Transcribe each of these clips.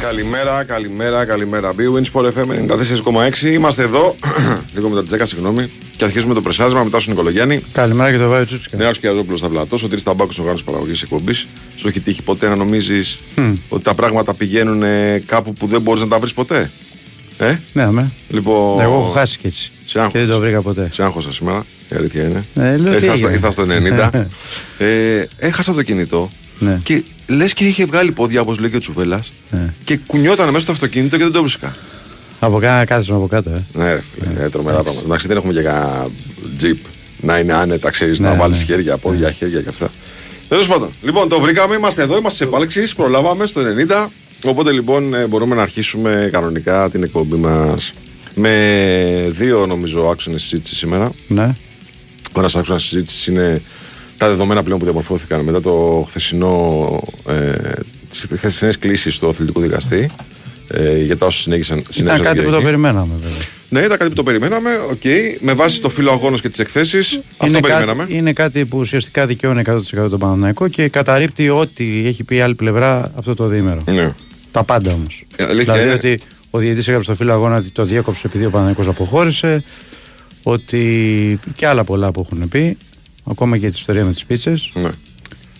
Καλημέρα, καλημέρα, καλημέρα. Big Wins Sport FM 94,6. Είμαστε εδώ, λίγο μετά τι 10, συγγνώμη, και αρχίζουμε το πρεσάρισμα μετά στον Νικολογιάννη. Καλημέρα και το Βάιο Τσούτσικα. Νέος Κιαζόπουλο στα πλατό, ο Τρει Ταμπάκος ο οργάνωση παραγωγής εκπομπής. Σου έχει τύχει ποτέ να νομίζεις ότι τα πράγματα πηγαίνουν ε, κάπου που δεν μπορείς να τα βρεις ποτέ; Ε; Ναι, με. Λοιπόν, Εγώ έχω χάσει και έτσι. Σε άγχος. Και δεν το βρήκα ποτέ. Σε άγχωσα σήμερα, η αλήθεια είναι. Ναι, λέω, τι ήρθα, στο, έγινε. ήρθα στο 90. ε, έχασα το κινητό Ναι. και λες και είχε βγάλει πόδια όπως λέει και ο Τσουβέλλα Ναι. και κουνιόταν μέσα στο αυτοκίνητο και δεν το βρίσκα. Από κάνα κάθισμα από κάτω, ε. Ναι, ρε φίλε, ε, τρομερά πράγματα. Εντάξει, δεν έχουμε και κανένα τζιπ να είναι άνετα, ξέρεις, να Ναι, βάλεις ναι. χέρια, πόδια, χέρια και αυτά. Τέλος πάντων, λοιπόν, το βρήκαμε, είμαστε εδώ, είμαστε σε επάλξη, προλάβαμε στο 90. Οπότε λοιπόν ε, μπορούμε να αρχίσουμε κανονικά την εκπομπή μας με δύο νομίζω άξονες συζήτηση σήμερα. Ναι. Ο ένας άξονας συζήτησης είναι τα δεδομένα πλέον που διαμορφώθηκαν μετά το χθεσινό, ε, τις χθεσινές κλήσεις του αθλητικού δικαστή. Ε, για τα όσα συνέχισαν. Ήταν συνέβησαν κάτι την που το Κυριακή. περιμέναμε, βέβαια. Ναι, ήταν κάτι που το περιμέναμε. Οκ. Με βάση το φύλλο αγώνας και τις εκθέσεις, αυτό είναι, περιμέναμε. κάτι, είναι κάτι που ουσιαστικά δικαιώνει 100% τον Παναθηναϊκό και καταρρίπτει ό,τι έχει πει η άλλη πλευρά αυτό το διήμερο. Ναι. Τα πάντα όμως. Ε, αλήθεια Δηλαδή είναι. ότι ο διαιτητής έγραψε στο φύλλο αγώνα ότι το διέκοψε επειδή ο Παναθηναϊκός αποχώρησε. Ότι και άλλα πολλά που έχουν πει. Ακόμα και την ιστορία με τις πίτσες. ναι.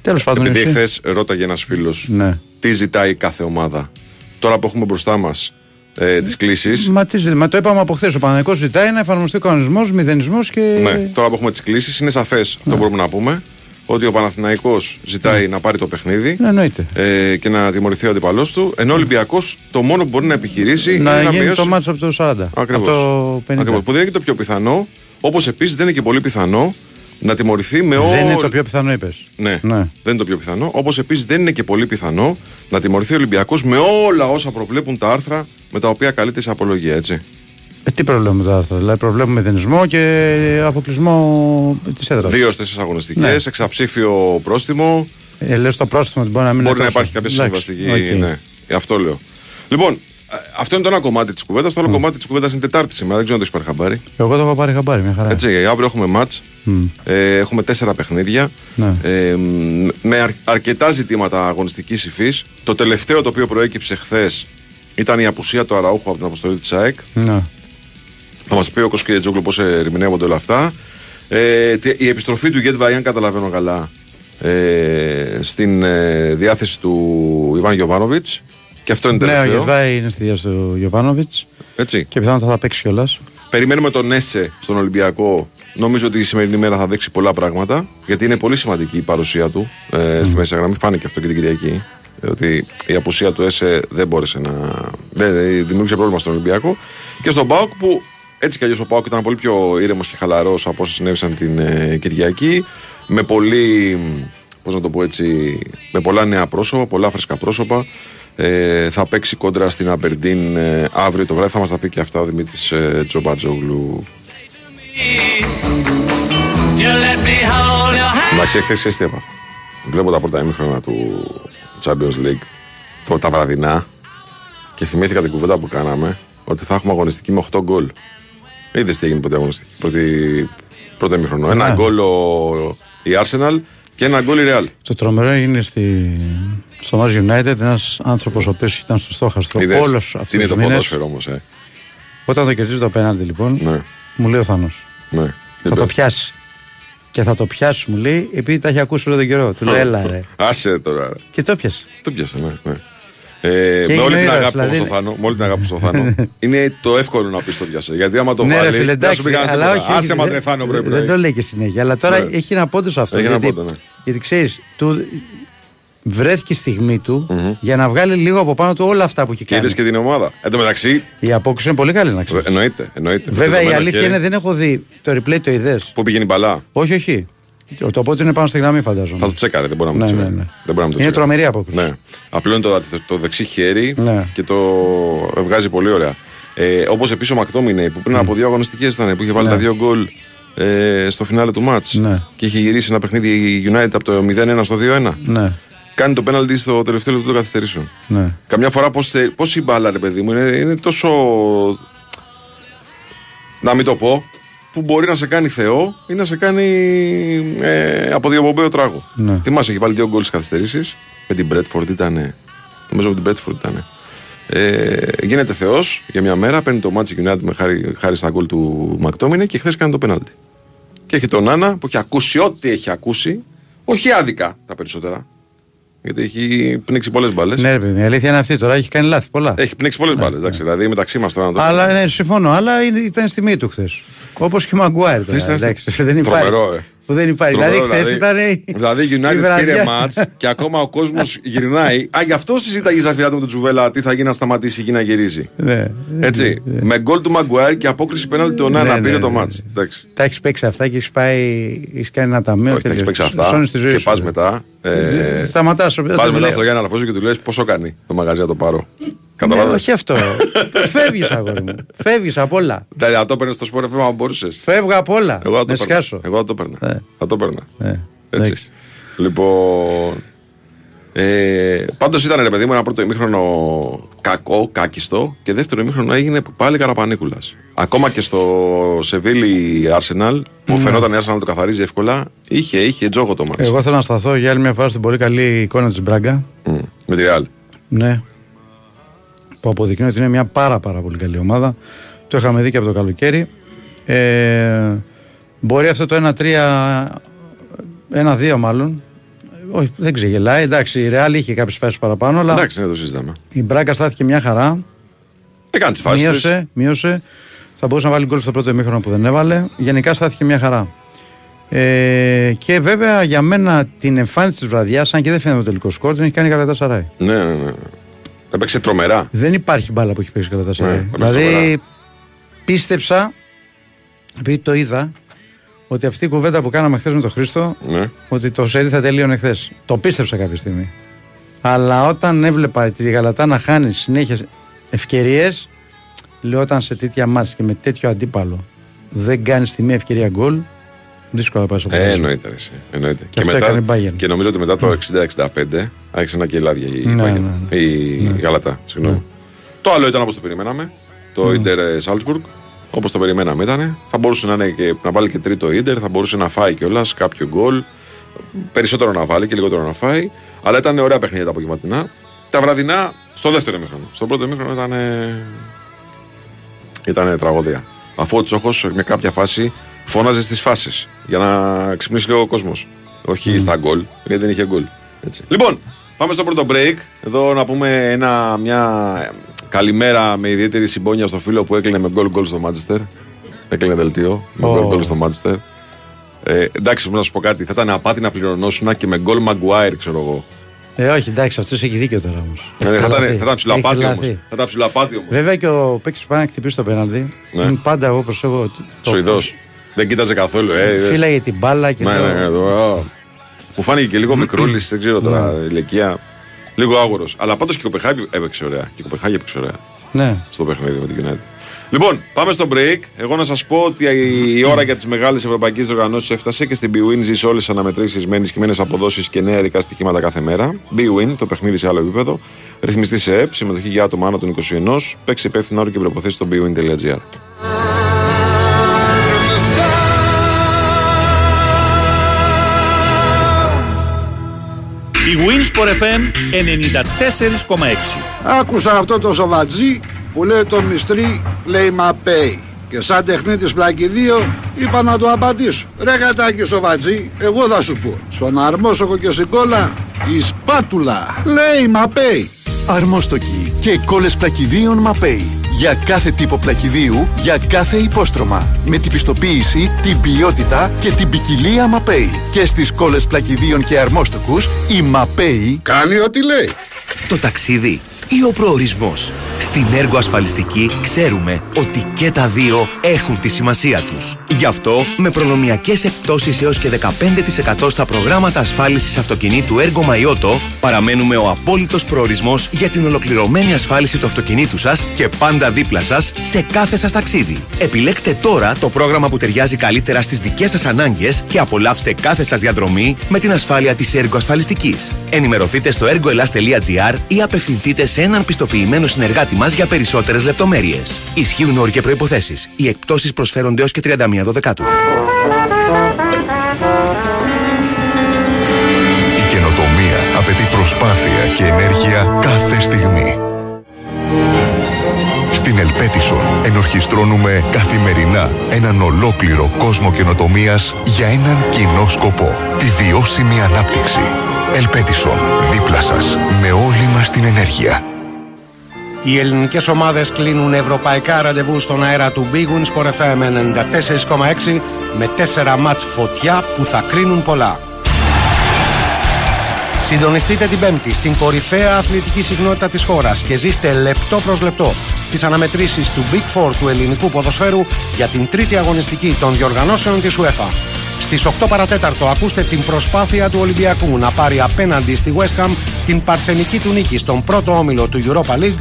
Τέλος πάντων. Επειδή εσύ- χθε ρώταγε ένας φίλος Ναι. τι ζητάει κάθε ομάδα. Τώρα που έχουμε μπροστά μας ε, τις κλήσεις. Μα, τι, ζητάει, μα το είπαμε από χθες. Ο Παναγικός ζητάει να εφαρμοστεί ο κανονισμός, μηδενισμός και. Ναι, τώρα που έχουμε τις κλήσεις, είναι σαφές αυτό Ναι. που μπορούμε να πούμε. Ότι ο Παναθηναϊκός ζητάει να πάρει το παιχνίδι Ναι, εννοείται. ε, και να τιμωρηθεί ο αντιπαλός του. Ενώ ο Ολυμπιακός το μόνο που μπορεί να επιχειρήσει να είναι να γίνει μειώσει. το ματς από το 40. Ακριβώς. Από το 50. Ακριβώς. Που δεν είναι και το πιο πιθανό. Όπως επίσης δεν είναι και πολύ πιθανό να τιμωρηθεί με όλη. Δεν είναι το πιο πιθανό, είπες. Ναι, ναι. δεν είναι το πιο πιθανό. Όπως επίσης δεν είναι και πολύ πιθανό να τιμωρηθεί ο Ολυμπιακός με όλα όσα προβλέπουν τα άρθρα με τα οποία καλείται σε απολογία, έτσι. Ε, τι προβλέπουμε τα άρθρα. Δηλαδή, προβλέπουμε μηδενισμό και αποκλεισμό της έδρας. Δύο τέσσερι αγωνιστικές, Ναι. εξαψήφιο πρόστιμο. Ε, Λες το πρόστιμο ότι μπορεί να μην Μπορεί είναι να τόσο. υπάρχει κάποια Εντάξει, συμβιβαστική. οκ. Ναι, Ε, αυτό λέω. Λοιπόν, ε, αυτό είναι το ένα κομμάτι της κουβέντας. Το άλλο κομμάτι της κουβέντας είναι Τετάρτη σήμερα. Δεν ξέρω αν το έχεις πάρει χαμπάρι. Εγώ το έχω πάρει χαμπάρι, μια χαρά. Έτσι, αύριο έχουμε ματ. Ε, έχουμε τέσσερα παιχνίδια. Ναι. Ε, μ, με αρ- αρκετά ζητήματα αγωνιστικής υφής. Το τελευταίο το οποίο προέκυψε χθες ήταν η απουσία του Αραούχου από την αποστολή της ΑΕΚ. Ναι. Θα μας πει ο Κοσκέ Τζόγλου πώς ερμηνεύονται όλα αυτά. Ε, τι- η επιστροφή του Γετ Βαϊάν, καταλαβαίνω καλά, ε, στην ε, διάθεση του Ιβάν Γιοβάνοβιτ. Και αυτό είναι Ναι, ο τελευταίο. Γεσβάη είναι στη διάθεση του Γιωβάνοβιτς Έτσι. και πιθανότατα θα παίξει κιόλας. Περιμένουμε τον Έσε στον Ολυμπιακό. Νομίζω ότι η σημερινή μέρα θα δείξει πολλά πράγματα. Γιατί είναι πολύ σημαντική η παρουσία του ε, στη μέση γραμμή. Φάνηκε αυτό και την Κυριακή. ε, Ότι η απουσία του Έσε δεν μπόρεσε να. Δεν, δεν δημιούργησε πρόβλημα στον Ολυμπιακό. Και στον Πάοκ που έτσι κι αλλιώς ο Πάοκ ήταν πολύ πιο ήρεμος και χαλαρός από όσα συνέβησαν την ε, Κυριακή. Με πολύ. Πώς να το πω έτσι. Με πολλά νέα πρόσωπα, πολλά φρέσκα πρόσωπα. Ε, θα παίξει κόντρα στην Αμπερντίν ε, αύριο το βράδυ. Θα μας τα πει και αυτά ο Δημήτρης ε, Τζομπατζόγλου. You let me hold your hand. Εντάξει, εχθές τι έπαθα. Βλέπω τα πρώτα ημίχρονα του Champions League, το, τα βραδινά, και θυμήθηκα την κουβέντα που κάναμε ότι θα έχουμε αγωνιστική με 8 γκολ. Είδες τι έγινε ποτέ αγωνιστική. Πρώτη, πρώτο ημίχρονο. Ένα Ναι. γκολ ο, η Arsenal και ένα γκολ η Real. Το τρομερό είναι στη... στο Mars United ένας άνθρωπος ο οποίος ήταν στο στόχαστρο Είδες; όλο τι αυτού είναι τους το μήνες. ποδόσφαιρο όμως, ε; Όταν το κερδίζει το πέναλτι, λοιπόν, Ναι, μου λέει ο Θάνος. ναι. Θα το πιάσει. Και θα το πιάσει, μου λέει, επειδή τα έχει ακούσει όλο τον καιρό. Του λέει, έλα, ρε. Άσε τώρα. ρε. Και το πιασε. Το πιάσε, ναι. ναι. Ε, Και με όλη έγινε την ήρωας, αγάπη που έχω δηλαδή. στο Θάνο, με όλη την αγάπη που στο Θάνο, είναι το εύκολο να πεις το πιάσε. Γιατί άμα το Ναι, ρε βάλει, φίλε, δεν σου εντάξει. πει κανένας Αλλά τίποτα. όχι. Άσε όχι, μας δεν- ρε Θάνο πρωί Δεν πρωί. το λέει και συνέχεια. Αλλά τώρα Ναι. έχει ένα πόντο σε αυτό. Έχει ένα γιατί, πόντο, ναι. γιατί ξέρεις, του βρέθηκε η στιγμή του για να βγάλει λίγο από πάνω του όλα αυτά που έχει Και είδες κάνει. και την ομάδα. Εν τω μεταξύ, Η απόκριση είναι πολύ καλή να ξέρεις. εννοείται. εννοείται. Βέβαια η Δεδομένο αλήθεια χέρι. είναι δεν έχω δει το replay το είδες. Πού πήγαινε η μπαλά; Όχι, όχι. Το, το πότε είναι πάνω στη γραμμή, φαντάζομαι. Θα το τσέκαρε, δεν μπορεί να μου Ναι, το ναι, τσέκαρε. ναι. Δεν μπορεί να μου το Είναι τσέκαρε. τρομερή απόκριση. Ναι. Απλώνει το, το δεξί χέρι Ναι. και το βγάζει πολύ ωραία. Ε, Όπως επίσης ο Μακτόμινε που πριν από δύο αγωνιστικές ήταν που είχε βάλει Ναι. τα δύο γκολ ε, στο φινάλε του μάτς. Ναι. Και είχε γυρίσει ένα παιχνίδι η United από το 0-1 στο 2-1. Ναι, Κάνει το πέναλτι στο τελευταίο λεπτό των καθυστερήσεων. ναι. Καμιά φορά πώς πώς η μπάλα, ρε παιδί μου, είναι, είναι τόσο. Να μην το πω, που μπορεί να σε κάνει Θεό ή να σε κάνει ε, από διοπομπαίο τράγο. Ναι. Θυμάσαι, έχει βάλει δύο γκολ στις καθυστερήσεις. Με την Μπρέτφορντ ήταν. Νομίζω με την Μπρέτφορντ ήταν. Ε, γίνεται Θεός για μια μέρα, παίρνει το Magic United με χάρη, χάρη στα γκολ του Μακτόμινε και χθες κάνει το πέναλτι. Και έχει τον Άννα που έχει ακούσει ό,τι έχει ακούσει, όχι άδικα τα περισσότερα. Γιατί έχει πνίξει πολλές μπάλες. Ναι, ρε παιδί, η αλήθεια είναι αυτή τώρα. Έχει κάνει λάθη πολλά. Έχει πνίξει πολλές μπάλες. εντάξει, Δηλαδή μεταξύ μας τώρα να το Αλλά ναι, συμφωνώ. Αλλά είναι- ήταν στη μοίη του χθες. Όπως και ο Μαγκουάιρ. τώρα, Χθες ήταν στη- εντάξει, Δεν υπάρχει. Τρομερό, ε. Που δεν υπάρχει. Τρομερό, Δηλαδή χθες ήταν. η- Δηλαδή η η United βραδιά. πήρε μάτς και ακόμα ο κόσμος γυρνάει. Α, γι' αυτό συζήταγε η Ζαφυράτου με τον Τζουβέλα τι θα γίνει να σταματήσει η γη να γυρίζει. Ναι. Έτσι. Με γκολ του Μαγκουάρ και απόκριση πέναλτι του Ονάνα Ναι, πήρε ναι, το ναι, μάτς. ναι. Εντάξει. Τα έχεις παίξει αυτά και έχεις πάει. Έχεις κάνει ένα ταμείο. Όχι, τα έχεις παίξει αυτά. Στη ζωή Και σου, πας ρε. μετά. ε, Σταματάς. Πας μετά στο Γιάννα Αλαφόζο και του λες πόσο κάνει το μαγαζί να το πάρω; Ναι, Καταλάβει. όχι αυτό. Φεύγεις, αγόρι μου. Φεύγεις απ' όλα. Δηλαδή, το έπαιρνες στο σπορ FM αν μπορούσες. Φεύγω απ' όλα. Εγώ θα Να το παίρνα. σκάσω. Εγώ θα το παίρνα. Ναι. Θα το παίρνα. Ναι, Έτσι. εντάξει. Λοιπόν. Ε, Πάντως ήταν ρε παιδί μου ένα πρώτο ημίχρονο κακό, κάκιστο και δεύτερο ημίχρονο έγινε πάλι καραπανίκουλας. Ακόμα και στο Σεβίλη Arsenal που Ναι. φαινόταν η Arsenal να το καθαρίζει εύκολα, είχε, είχε τζόγο το μάτι. Εγώ θέλω να σταθώ για άλλη μια φορά στην πολύ καλή εικόνα της Μπράγκα. Με τη Real. Ναι. Που αποδεικνύει ότι είναι μια πάρα πάρα πολύ καλή ομάδα. Το είχαμε δει και από το καλοκαίρι. Ε, μπορεί αυτό το 1-3, 1-2 μάλλον. Όχι, δεν ξεγελάει. Εντάξει, η Ρεάλ είχε κάποιες φάσεις παραπάνω, αλλά Εντάξει, ναι, το συζητάμε. η Μπράγκα στάθηκε μια χαρά. Έκανε τις φάσεις. Μείωσε, μείωσε. Θα μπορούσε να βάλει γκολ στο πρώτο ημίχρονο που δεν έβαλε. Γενικά στάθηκε μια χαρά. Ε, και βέβαια για μένα την εμφάνιση της βραδιάς, αν και δεν φαίνεται το τελικό σκορ, την έχει κάνει κατά Σαράι. Ναι, ναι, ναι. Έπαιξε τρομερά. Δεν υπάρχει μπάλα που έχει παίξει κατά Σαράι. Ναι, δηλαδή σοβαρά. πίστεψα, επειδή το είδα, ότι αυτή η κουβέντα που κάναμε χθες με τον Χρήστο, Ναι. ότι το σερί θα τελείωνε χθες. Το πίστεψα κάποια στιγμή. Αλλά όταν έβλεπα τη Γαλατά να χάνει συνέχεια ευκαιρίες, λέω όταν σε τέτοια μάτια και με τέτοιο αντίπαλο δεν κάνεις τη μία ευκαιρία γκολ, δύσκολα να πάει στο Ε, ποδόσφαιρο. εννοείται. ρε, εσύ, εννοείται. Και αυτό έκανε η Bayern. και νομίζω ότι μετά το 60-65 άρχισε να κελάδια η, Ναι, Bayern. ναι, ναι. η Γαλατά. Συγγνώμη. Το άλλο ήταν όπως το περιμέναμε. Το Ιντερ Salzburg. Όπως το περιμέναμε ήταν. Θα μπορούσε να, είναι και, να βάλει και τρίτο Ιντερ, θα μπορούσε να φάει κιόλας κάποιο γκολ. Περισσότερο να βάλει και λιγότερο να φάει. Αλλά ήταν ωραία παιχνίδια τα απογευματινά. Τα βραδινά στο δεύτερο ημίχρονο. Στο πρώτο ημίχρονο ήταν. Ήταν τραγωδία. Αφού ο Τσόχος με κάποια φάση φώναζε στις φάσεις για να ξυπνήσει λίγο ο κόσμος. Όχι στα γκολ, γιατί δεν είχε γκολ. Έτσι. Λοιπόν, πάμε στο πρώτο break. Εδώ να πούμε ένα, μια καλημέρα με ιδιαίτερη συμπόνια στο φίλο που έκλεινε με γκολ γκολ στο Μάντσεστερ. Έκλεινε δελτίο με Ω. γκολ γκολ στο Μάντσεστερ. Ε, εντάξει, να σου πω κάτι. Θα ήταν απάτη να πληρωνώσουν και με γκολ Μαγκουάιρ, ξέρω εγώ. Ε, όχι, εντάξει, αυτός έχει δίκιο τώρα όμως. Ε, θα, ήταν, θα ήταν ψηλοαπάτη όμως. Θα ήταν ψηλοαπάτη όμως. Βέβαια και ο παίκτης που πάει να χτυπήσει το πέναλτι. Ναι. Είναι πάντα εγώ προσέχω. το- Σουηδός. Δεν κοίταζε καθόλου. Ε, είδες. Φύλαγε την μπάλα και. Ναι, το- ναι, ναι, το- α. Μου φάνηκε και λίγο μικρούλης, δεν ξέρω τώρα ηλικία. Λίγο άγορο. Αλλά πάντως και η Κοπεχάγη έπαιξε ωραία. Και η Κοπεχάγη έπαιξε ωραία Ναι. στο παιχνίδι με την United. Λοιπόν, πάμε στο break. Εγώ να σας πω ότι η ώρα για τις μεγάλες ευρωπαϊκές διοργανώσεις έφτασε και στην BWIN ζεις όλες τις αναμετρήσεις με ενισχυμένε αποδόσεις και νέα ειδικά στοιχήματα κάθε μέρα. BWIN, το παιχνίδι σε άλλο επίπεδο. Ρυθμιστή σε ΕΠ, συμμετοχή για άτομα άνω των 21. Παίξει υπεύθυνο όρο και προποθέσει στο bwin.gr. Η Winsport FM 94,6. Άκουσα αυτό το σοβατζί που λέει το μυστρή λέει Μαπέι. Και σαν τεχνίτης πλακιδίο είπα να το απαντήσω. Ρε γατάκι σοβατζί, εγώ θα σου πω. Στον αρμόσοκο και στην κόλλα η σπάτουλα λέει Μαπέι. Αρμόστοκοι και κόλλες πλακιδίων Μαπέι. Για κάθε τύπο πλακιδίου, για κάθε υπόστρωμα. Με την πιστοποίηση, την ποιότητα και την ποικιλία Μαπέι. Και στις κόλλες πλακιδίων και αρμόστοκους, η Μαπέι Κάνει ό,τι λέει. Το ταξίδι ή ο προορισμός. Στην έργο ασφαλιστική ξέρουμε ότι και τα δύο έχουν τη σημασία τους. Γι' αυτό, με προνομιακές εκπτώσεις έως και 15% στα προγράμματα ασφάλισης αυτοκινήτου έργο Μαϊότο, παραμένουμε ο απόλυτος προορισμός για την ολοκληρωμένη ασφάλιση του αυτοκινήτου σας και πάντα δίπλα σας σε κάθε σας ταξίδι. Επιλέξτε τώρα το πρόγραμμα που ταιριάζει καλύτερα στις δικές σας ανάγκες και απολαύστε κάθε σας διαδρομή με την ασφάλεια της έργο ασφαλιστικής. Ενημερωθείτε στο ergoelas.gr ή απευθυνθείτε σε σε έναν πιστοποιημένο συνεργάτη μας για περισσότερες λεπτομέρειες. Ισχύουν όροι και προποθέσει. Οι εκπτώσεις προσφέρονται έως και 31 Δεκάτου. Η καινοτομία απαιτεί προσπάθεια και ενέργεια κάθε στιγμή. Στην Ελπέτισον ενορχιστρώνουμε καθημερινά έναν ολόκληρο κόσμο καινοτομίας για έναν κοινό σκοπό. Τη βιώσιμη ανάπτυξη. Ελπέτισον, δίπλα σας, με όλη μας την ενέργεια. Οι ελληνικές ομάδες κλείνουν ευρωπαϊκά ραντεβού στον αέρα του Big Win Sport FM 94,6 με τέσσερα μάτς φωτιά που θα κρίνουν πολλά. Συντονιστείτε την Πέμπτη στην κορυφαία αθλητική συχνότητα της χώρας και ζήστε λεπτό προς λεπτό τις αναμετρήσεις του Big Four του ελληνικού ποδοσφαίρου για την τρίτη αγωνιστική των διοργανώσεων της UEFA. Στις 8 παρατέταρτο ακούστε την προσπάθεια του Ολυμπιακού να πάρει απέναντι στη West Ham την παρθενική του νίκη στον πρώτο όμιλο του Europa League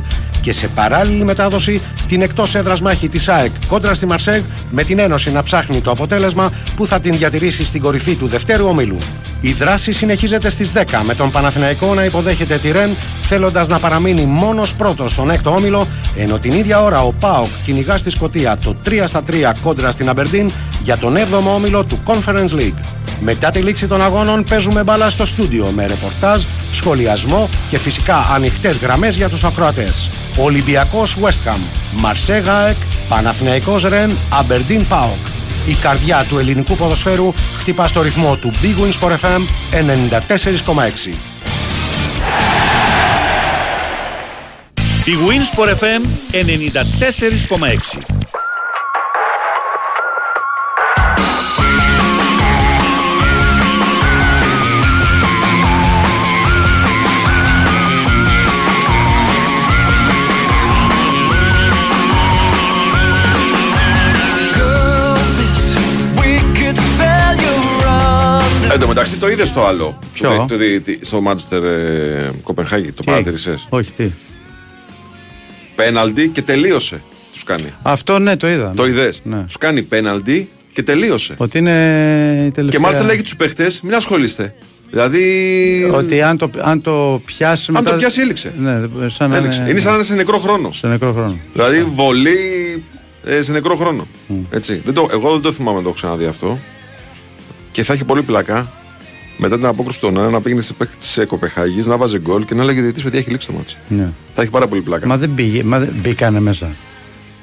και σε παράλληλη μετάδοση την εκτός έδρας μάχη της ΑΕΚ κόντρα στη Μαρσέγ με την Ένωση να ψάχνει το αποτέλεσμα που θα την διατηρήσει στην κορυφή του δευτέρου ομίλου. Η δράση συνεχίζεται στις 10 με τον Παναθηναϊκό να υποδέχεται τη Ρεν θέλοντας να παραμείνει μόνος πρώτος στον έκτο όμιλο ενώ την ίδια ώρα ο ΠΑΟΚ κυνηγά στη Σκωτία το 3 στα 3 κόντρα στην Αμπερντίν για τον 7ο όμιλο του Conference League. Μετά τη λήξη των αγώνων παίζουμε μπάλα στο στούντιο με ρεπορτάζ, σχολιασμό και φυσικά ανοιχτές γραμμές για τους ακροατές. Ολυμπιακός West Ham, Μαρσέγα Εκ, Παναθηναϊκός Ρεν, Αμπερντίν ΠΑΟΚ. Η καρδιά του ελληνικού ποδοσφαίρου χτυπά στο ρυθμό του Big Wins for FM 94,6. Η Wins for FM 94,6. Το είδες το άλλο. Ποιο; Το, το, δι- τι- στο Μάντσεστερ ε, Κοπενχάγη. Το Τι; παρατηρήσε. Όχι, τι; Πέναλτι και τελείωσε. Τους κάνει. Αυτό ναι, το είδα. Το είδες; Ναι. Τους κάνει πέναλτι και τελείωσε. Ότι είναι η τελευταία. Και μάλιστα λέγει τους παίχτες, μην ασχολείστε. Δηλαδή. Ότι αν το, αν το πιάσει. Αν το πιάσει, έληξε. Ναι, σαν να έληξε. Είναι σαν να είναι σε νεκρό χρόνο. σε νεκρό χρόνο. Δηλαδή βολή ε, σε νεκρό χρόνο. Έτσι. Δεν το, εγώ δεν το θυμάμαι να το έχω ξαναδεί αυτό. Και θα έχει πολύ πλάκα μετά την απόκριση του Νόρα να πήγαινε σε παίχτη της Κοπεχάγη, να βάζει γκολ και να λέγεται Γιατί παιδιά έχει λήξει το μάτσο. Ναι. Θα έχει πάρα πολύ πλάκα. Μα δεν πήγε, μα δεν μπήκανε μέσα.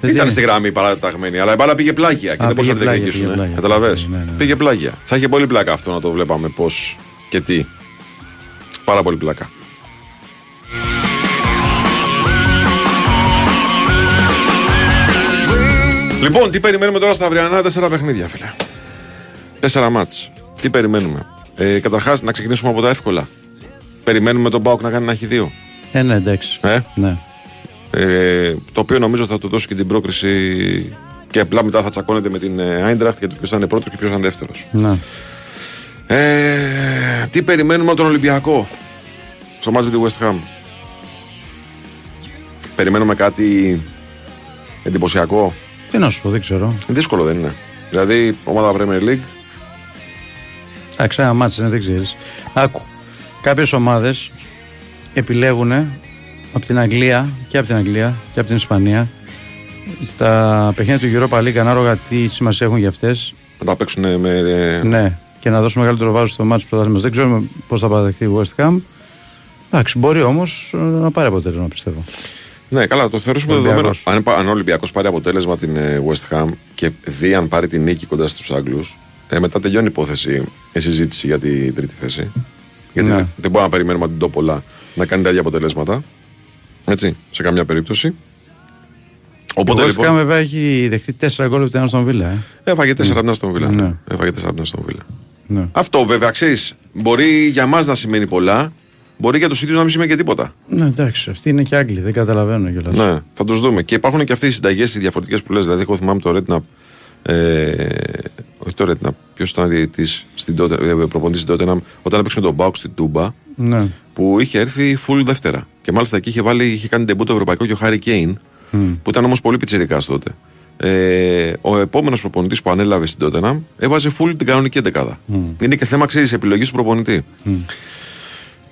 Δεν Ήταν είναι. στη γραμμή παραταγμένη, αλλά η μπάλα πήγε πλάγια και Α, δεν μπορούσαν πήγε να την πλάγια, πήγε διεκδικήσουν. πλάγια. Καταλαβέ. Ναι, ναι, ναι. Πήγε πλάγια. Θα είχε πολύ πλάκα αυτό να το βλέπαμε πώς και τι. Πάρα πολύ πλάκα. Λοιπόν, τι περιμένουμε τώρα στα αυριανά; Τέσσερα παιχνίδια, φίλε. Τέσσερα μάτς. Τι περιμένουμε; Ε, Καταρχάς, να ξεκινήσουμε από τα εύκολα. Περιμένουμε τον Μπάουκ να κάνει ένα έχει δύο. Ε, ναι, εντάξει. Ε; Ναι. Ε, το οποίο νομίζω θα του δώσει και την πρόκριση και απλά μετά θα τσακώνεται με την Άιντραχτ για το ποιος θα είναι πρώτος και ποιος θα είναι δεύτερος. ναι. Ε, τι περιμένουμε από τον Ολυμπιακό στο μάτς με τη West Ham; Περιμένουμε κάτι εντυπωσιακό; Τι να σου πω, δεν ξέρω. Δύσκολο δεν είναι. Δηλαδή, ομάδα Premier League. Εντάξει, ένα μάτσο είναι, δεν ξέρεις. Άκου. Κάποιες ομάδες επιλέγουν από την Αγγλία και από την Αγγλία και από την Ισπανία στα παιχνίδια του Europa League ανάλογα τι σημασία έχουν για αυτές. Να τα παίξουν με. ε, Ναι, και να δώσουν μεγαλύτερο βάρος στο μάτσο του πρωτάθλημα. Δεν ξέρουμε πώς θα παραδεχθεί η West Ham. Εντάξει, μπορεί όμως να πάρει αποτέλεσμα, πιστεύω. Ναι, καλά, το θεωρήσουμε Ολυμπιακός. δεδομένο. Αν, πα- αν ο Ολυμπιακός πάρει αποτέλεσμα την ε, West Ham και δει αν πάρει την νίκη κοντά στους Άγγλους, ε, μετά τελειώνει η υπόθεση η συζήτηση για την τρίτη θέση. Γιατί Ναι. δεν, δεν μπορούμε να περιμένουμε από την Τόπολα να κάνει τα ίδια αποτελέσματα. Έτσι, σε καμιά περίπτωση. Οπότε η West λοιπόν. Ham βέβαια έχει δεχτεί 4 γκολ από την στον Βίλα. Ε. Έφαγε 4 από την Αστον Βίλα. Ναι. Έφαγε 4 από την Αστον Βίλα. Ναι. Αυτό βέβαια ξέρεις, μπορεί για μας να σημαίνει πολλά, μπορεί για τους ίδιους να μην σημαίνει και τίποτα. ναι, εντάξει, αυτοί είναι και Άγγλοι, δεν καταλαβαίνω κιόλας. Ναι, θα τους δούμε. Και υπάρχουν και αυτέ οι συνταγές οι διαφορετικές που λες. Δηλαδή, εγώ θυμάμαι το Redknapp. Ε, όχι το Redknapp, ποιος ήταν διαιτητής στην Τότε- ε, προπονητής στην Tottenham, όταν έπαιξε με τον Μπάουκ στην Τούμπα, Ναι. που είχε έρθει full Δευτέρα. Και μάλιστα εκεί είχε, βάλει, είχε κάνει τεμπού το ευρωπαϊκό και ο Χάρη Κέιν, που ήταν όμως πολύ πιτσερικά τότε. Ε, ο επόμενος προπονητής που ανέλαβε στην Tottenham έβαζε full την κανονική εντεκάδα. Είναι και θέμα ξέρεις επιλογής του προπονητή.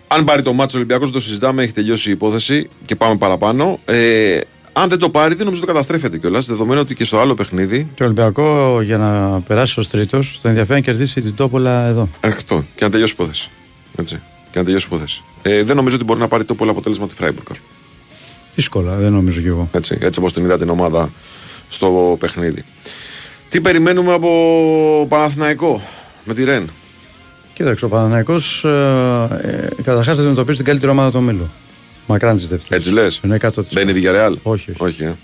Αν πάρει το μάτσο Ολυμπιακός, το συζητάμε, έχει τελειώσει η υπόθεση και πάμε παραπάνω. Ε, αν δεν το πάρει, δεν νομίζω ότι καταστρέφεται κιόλας. Δεδομένου ότι και στο άλλο παιχνίδι. Και ο Ολυμπιακό για να περάσει ως τρίτος, το ενδιαφέρει να κερδίσει την Τόπολα εδώ. Αυτό. Και να τελειώσει η υπόθεση. Έτσι. Και να τελειώσει η υπόθεση. Ε, δεν νομίζω ότι μπορεί να πάρει το πολύ αποτέλεσμα τη Φράιμπουργκ. ας πούμε. Δύσκολα, δεν νομίζω κι εγώ. Έτσι, έτσι όπως την είδα την ομάδα στο παιχνίδι. Τι περιμένουμε από Παναθηναϊκό με τη Ρεν; Κοίταξε, ο Παναναναϊκό ε, ε, καταρχάς θα αντιμετωπίσει την καλύτερη ομάδα του ομίλου. Μακράν τη δεύτερη. Έτσι λες; Είναι 100%. Δεν είναι η Villarreal. Όχι, όχι. όχι ε.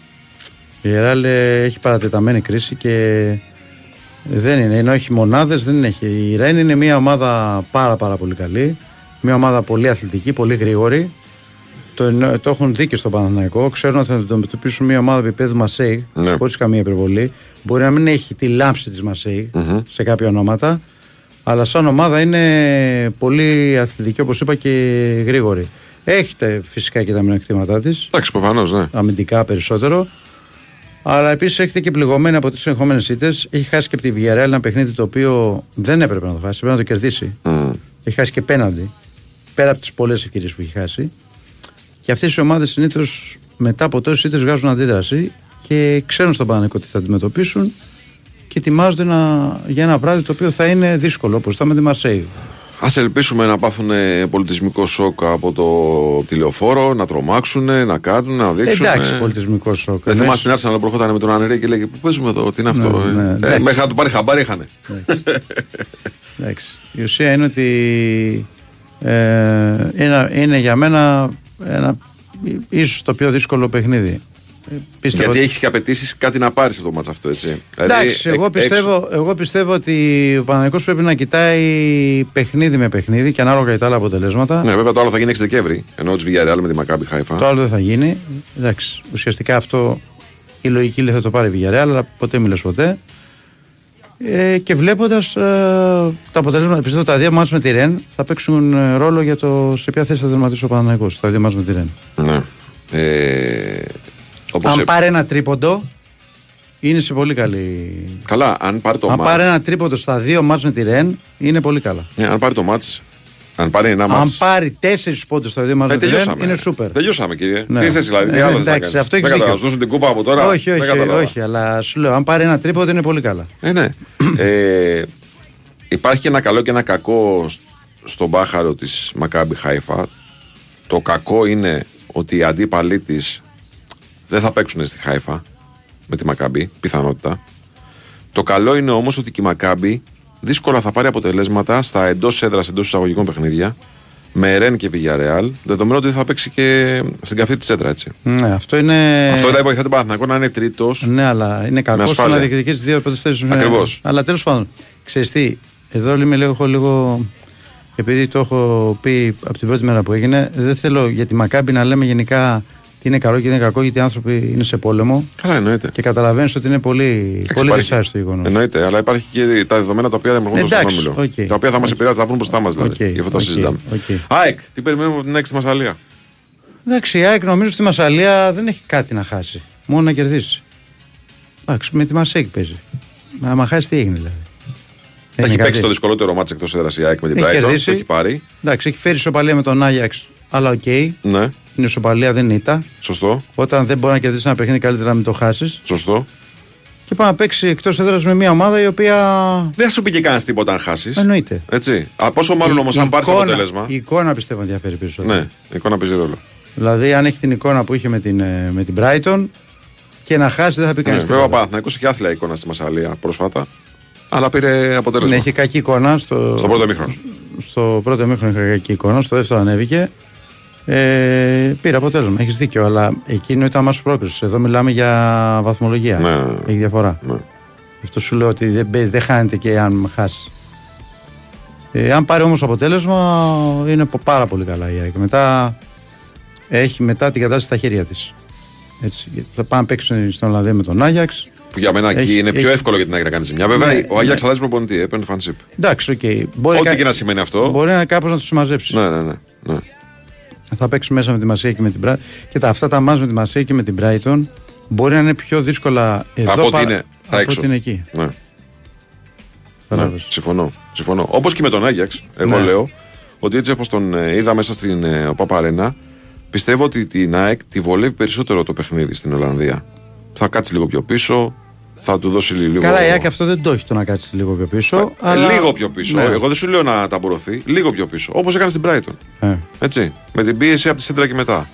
Η Ρεάλ ε, έχει παρατεταμένη κρίση και δεν είναι, ενώ έχει μονάδες, δεν έχει. Η Ρεν είναι μια ομάδα πάρα πάρα πολύ καλή. Μια ομάδα πολύ αθλητική, πολύ γρήγορη. Το, εννο- το έχουν δει και στο Παναθηναϊκό. Ξέρουν ότι θα αντιμετωπίσουν μια ομάδα επίπεδου Μασέη, Ναι. χωρίς καμία υπερβολή. Μπορεί να μην έχει τη λάμψη της μασεη σε κάποια ονόματα, αλλά σαν ομάδα είναι πολύ αθλητική, όπως είπα, και γρήγορη. Έχετε φυσικά και τα μειονεκτήματά της Εντάξει, προφανώς, ναι. αμυντικά περισσότερο. Αλλά επίσης έχετε και πληγωμένη από τις συνεχόμενες ήττες. Έχει χάσει και από τη Villarreal ένα παιχνίδι το οποίο δεν έπρεπε να το χάσει, πρέπει να το κερδίσει. Μμ. Έχει χάσει και πέναντι. Πέρα από τις πολλές ευκαιρίες που έχει χάσει. Και αυτές οι ομάδες συνήθως μετά από τόσες ήττες βγάζουν αντίδραση και ξέρουν στον Παναγικό τι θα αντιμετωπίσουν και ετοιμάζονται να, για ένα βράδυ το οποίο θα είναι δύσκολο, όπως ήταν με τη Μαρσέη. Α ελπίσουμε να πάθουν πολιτισμικό σοκ από το τηλεοφόρο, να τρομάξουν, να κάνουν, να δείξουν. Εντάξει, πολιτισμικό σοκ. Δεν Ναι, θυμάσαι την Άρσενα που ερχόταν με τον Ανερή και λέγε Πού παίζουμε εδώ, τι είναι αυτό. Ναι, ναι, ε, εντάξει. μέχρι να του πάρει χαμπάρι είχαν. Εντάξει. Η ουσία είναι ότι ε, είναι, είναι για μένα ένα, ίσως το πιο δύσκολο παιχνίδι. Ε, πίστευα Γιατί ότι- έχεις και απαιτήσεις κάτι να πάρεις από το μάτσο αυτό, έτσι. Εντάξει, Δηλαδή, εγώ εκ- πιστεύω, εγώ πιστεύω ότι ο Παναγικός πρέπει να κοιτάει παιχνίδι με παιχνίδι και ανάλογα για τα άλλα αποτελέσματα. Ναι, βέβαια το άλλο θα γίνει 6 Δεκέμβρη. Ενώ της Villarreal με τη Μακάμπι Χάιφα. Το άλλο δεν θα γίνει. Εντάξει, ουσιαστικά αυτό η λογική λέει θα το πάρει η Villarreal, αλλά ποτέ μιλες ποτέ. Ε, και βλέποντας ε, τα αποτελέσματα, πιστεύω τα δύο μάτς με τη Ρεν θα παίξουν ε, ρόλο για το σε ποια θέση θα δερματίσει ο Παναναϊκός. Τα δύο μάτς με τη Ρεν. Ναι. Ε, όπως Αν ε- πάρει ένα τρίποντο, είναι σε πολύ καλή. Καλά, αν πάρει το Αν μάτς, πάρει ένα τρίποντο στα δύο μάτς με τη Ρεν, είναι πολύ καλά. ναι, αν πάρει το μάτς, αν πάρει ένα Αν μάτς, πάρει τέσσερις πόντους στα δύο μάτς ε, με τη Ρεν, τελειώσαμε. είναι σούπερ. Τελειώσαμε, κύριε. Ναι. Τι θες δηλαδή, τι Ε, άλλο θες να εντάξει, κάνεις; αυτό έχεις Δεν κατάλαβα, δίκιο. σου δώσουν την κούπα από τώρα. όχι, Δεν όχι, κατάλαβα. όχι, αλλά σου λέω, αν πάρει ένα τρίποντο είναι πολύ καλά. Ε, ναι. ε, υπάρχει και ένα καλό και ένα κακό σ- στον μπάχαρο της Μακάμπι Χάιφα. Το κακό είναι ότι οι αντίπαλοι της δεν θα παίξουν στη Χάιφα με τη Μακάμπι, πιθανότητα. Το καλό είναι όμως ότι και η Μακάμπι δύσκολα θα πάρει αποτελέσματα στα εντός έδρας, εντός εισαγωγικών παιχνίδια με Ρεν και Villarreal, δεδομένου ότι δεν θα παίξει και στην καυτή της έδρα, έτσι. Ναι, αυτό είναι. Αυτό δηλαδή βοηθά τον Παναθηναϊκό να είναι τρίτος. Ναι, αλλά είναι κακός στο ασφάλεια. να διεκδικήσει δύο πρώτες θέσεις. Ακριβώς. Αλλά τέλος πάντων, ξέρεις τι, εδώ είμαι λίγο, έχω λίγο. Επειδή το έχω πει από την πρώτη μέρα που έγινε, δεν θέλω για τη Μακάμπι να λέμε γενικά τι είναι καλό και τι είναι κακό, γιατί οι άνθρωποι είναι σε πόλεμο Καλά, εννοείται. και καταλαβαίνεις ότι είναι πολύ, Εντάξει, πολύ υπάρχει. δυσάρεστο γεγονός. Εννοείται, αλλά υπάρχει και τα δεδομένα τα οποία δημιουργούν στον Εντάξει, όμιλο. οκ. Τα οποία θα μας επηρεάσουν, θα βρουν μπροστά μας δηλαδή. Οκ, Γι' αυτό το οκ, συζητάμε. οκ. ΑΕΚ, τι περιμένουμε από την έξι Μασσαλία; Εντάξει, η ΑΕΚ νομίζω στη Μασσαλία δεν έχει κάτι να χάσει. Μόνο να κερδίσει. Εντάξει, με τη Μαρσέιγ παίζει. Μα άμα χάσει, τι έγινε δηλαδή. Έχει Έγινε παίξει κάτι. το δυσκολότερο ματς εκτός έδρας η ΑΕΚ με την Έχει Brighton. κερδίσει. Το έχει πάρει. Εντάξει, έχει φέρει ισοπαλία με τον Άγιαξ, αλλά οκ. Ναι, Είναι ισοπαλία, δεν είναι ήττα. σωστό. Όταν δεν μπορεί να κερδίσει ένα παιχνίδι, καλύτερα να μην το χάσεις. Σωστό. Και πάει να παίξει εκτός έδρας με μια ομάδα η οποία. Δεν θα σου πει και κανένας τίποτα αν χάσεις. Εννοείται. Έτσι. Α, πόσο μάλλον Η- όμως η αν πάρεις εικόνα- αποτέλεσμα. Η εικόνα πιστεύω ενδιαφέρει περισσότερο. Ναι, η εικόνα παίζει ρόλο. Δηλαδή, αν έχει την εικόνα που είχε με την, ε, με την Brighton και να χάσεις, δεν θα πει Ναι, κανείς. βέβαια ο Παναθηναϊκός είχε άθλια εικόνα στη Μασαλία πρόσφατα. Αλλά πήρε αποτέλεσμα. Ναι, είχε κακή εικόνα στο, Στο πρώτο μήχρονο. στο πρώτο μήχρονο είχε κακή εικόνα, στο δεύτερο ανέβηκε. Ε, πήρε αποτέλεσμα, έχεις δίκιο, αλλά εκείνο ήταν μάσο πρόκριση. Εδώ μιλάμε για βαθμολογία. Ναι, ναι, ναι. Έχει διαφορά. Ναι. Γι' αυτό σου λέω ότι δεν, παίζει- δεν χάνεται και αν χάσεις. Ε, αν πάρει όμως αποτέλεσμα, είναι πο- πάρα πολύ καλά η ΑΕΚ. Μετά έχει μετά την κατάσταση στα χέρια της. Θα πάνε να παίξουν στην Ολλανδία με τον Άγιαξ. Που για μένα εκεί Έχει- είναι πιο έχει- εύκολο για την ΑΕΚ να κάνει ζημιά. Βέβαια, Ναι, ο Άγιαξ ναι. αλλάζει προπονητή, έπαιρνε Φαν Σιπ. Εντάξει, οκ. Μπορεί, Ό,τι κα- και να σημαίνει αυτό. μπορεί να κάπως να του συμμαζέψεις. Ναι, ναι, ναι. ναι. Θα παίξει μέσα με τη Μασσαλία και με την Brighton. Και τα αυτά τα ματς με τη Μασσαλία και με την Brighton μπορεί να είναι πιο δύσκολα εδώ Από ότι παρά- είναι τα από έξω. ότι είναι εκεί. Ναι. Ναι, Κατάλαβες. συμφωνώ. συμφωνώ. Όπως και με τον Άγιαξ, εγώ Ναι. λέω ότι έτσι όπως τον ε, είδα μέσα στην ε, ΟΠΑΠ Αρένα, πιστεύω ότι την ΑΕΚ τη βολεύει περισσότερο το παιχνίδι στην Ολλανδία. Θα κάτσει λίγο πιο πίσω, θα του δώσει λίγο. Καλά, η Άκη αυτό δεν το έχει το να κάτσει λίγο πιο πίσω. Ε, αλλά... Λίγο πιο πίσω. Ναι. Εγώ δεν σου λέω να ταμπουρωθεί. Λίγο πιο πίσω. Όπως έκανε στην Brighton. Ε. Έτσι. Με την πίεση από τη σέντρα και μετά.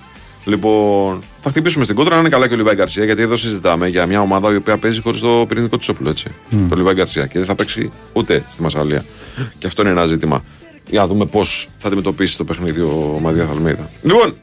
Λοιπόν, θα χτυπήσουμε στην κόντρα να είναι καλά και ο Λιβάη Γκαρσία, γιατί εδώ συζητάμε για μια ομάδα η οποία παίζει χωρίς το πυρηνικό της όπλο, έτσι. Το Λιβάη Γκαρσία και δεν θα παίξει ούτε στη Μασαλία. Και αυτό είναι ένα ζήτημα. Για να δούμε πώς θα αντιμετωπίσει το παιχνίδι ο Μαδία Θαλμίδα. Λοιπόν,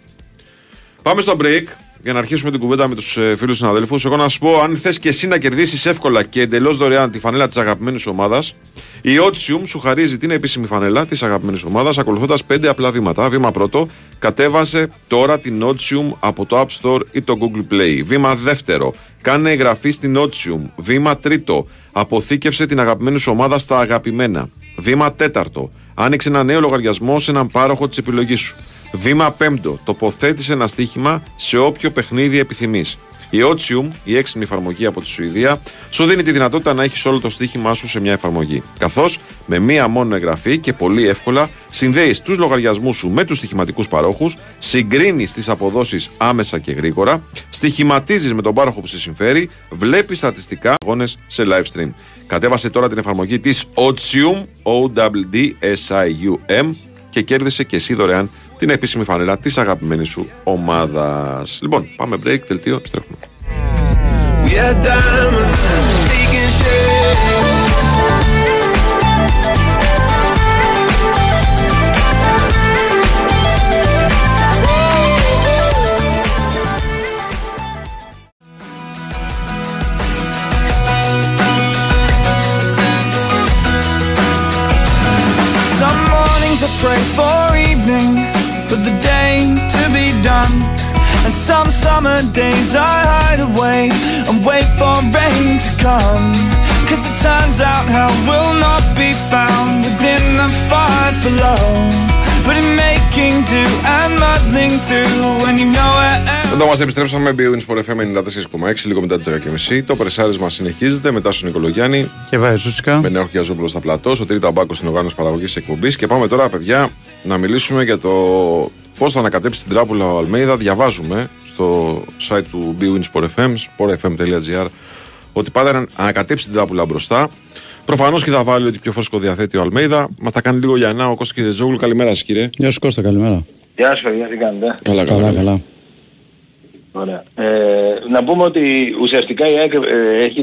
πάμε στο break για να αρχίσουμε την κουβέντα με τους ε, φίλους συναδέλφους. Εγώ να σου πω, αν θες και εσύ να κερδίσεις εύκολα και εντελώς δωρεάν τη φανέλα της αγαπημένης ομάδας, η Otium σου χαρίζει την επίσημη φανέλα της αγαπημένης ομάδας ακολουθώντας 5 απλά βήματα. Βήμα πρώτο, κατέβασε τώρα την Otium από το App Store ή το Google Play. Βήμα δεύτερο, κάνε εγγραφή στην Otium. Βήμα τρίτο, αποθήκευσε την αγαπημένη σου ομάδα στα αγαπημένα. Βήμα τέταρτο, άνοιξε ένα νέο λογαριασμό σε έναν πάροχο της επιλογής σου. Βήμα 5. Τοποθέτησε ένα στοίχημα σε όποιο παιχνίδι επιθυμείς. Η Otium, η έξυπνη εφαρμογή από τη Σουηδία, σου δίνει τη δυνατότητα να έχεις όλο το στοίχημά σου σε μια εφαρμογή. Καθώς με μία μόνο εγγραφή και πολύ εύκολα συνδέεις τους λογαριασμούς σου με τους στοιχηματικούς παρόχους, συγκρίνεις τις αποδόσεις άμεσα και γρήγορα, στοιχηματίζεις με τον πάροχο που σε συμφέρει, βλέπεις στατιστικά αγώνες σε live stream. Κατέβασε τώρα την εφαρμογή της Otium, O-W-D-S-I-U-M, και κέρδισε και εσύ δωρεάν την επίσημη φανέλα της αγαπημένης σου ομάδας. Λοιπόν, πάμε break, δελτίο, επιστρέφουμε. We had diamonds done. And some summer days I hide away and wait for rain to come. Cause it turns out hell will not be found within the fires below. But in making do and muddling through when you know it. Εδώ μας επιστρέψαμε με Sport FM 94,6 λίγο μετά τις 10.30. Το περσάρισμα συνεχίζεται μετά στον Νικολογιάννη. Και βάζει Σούτσικα. Με Νέο Χιαζόπουλο στα πλατό, ο Τρίτα Μπάκο στην οργάνωση παραγωγής εκπομπής. Και πάμε τώρα, παιδιά, να μιλήσουμε για το πώς θα ανακατέψει την τράπουλα ο Αλμέιδα. Διαβάζουμε στο site του BWIN Sport FM, sportfm.gr, ότι πάντα να ανακατέψει την τράπουλα μπροστά. Προφανώς και θα βάλει ότι πιο φρέσκο διαθέτει ο Αλμέιδα. Μας τα κάνει λίγο για να ο Κώστα Κιζόγλου. Καλημέρα σας, κύριε. Γεια σου Κώστα, καλημέρα. Γεια σου παιδιά, τι κάνετε; Καλά, Καλά, καλά. Ωραία. Ε, να πούμε ότι ουσιαστικά η ΑΕΚ ε, έχει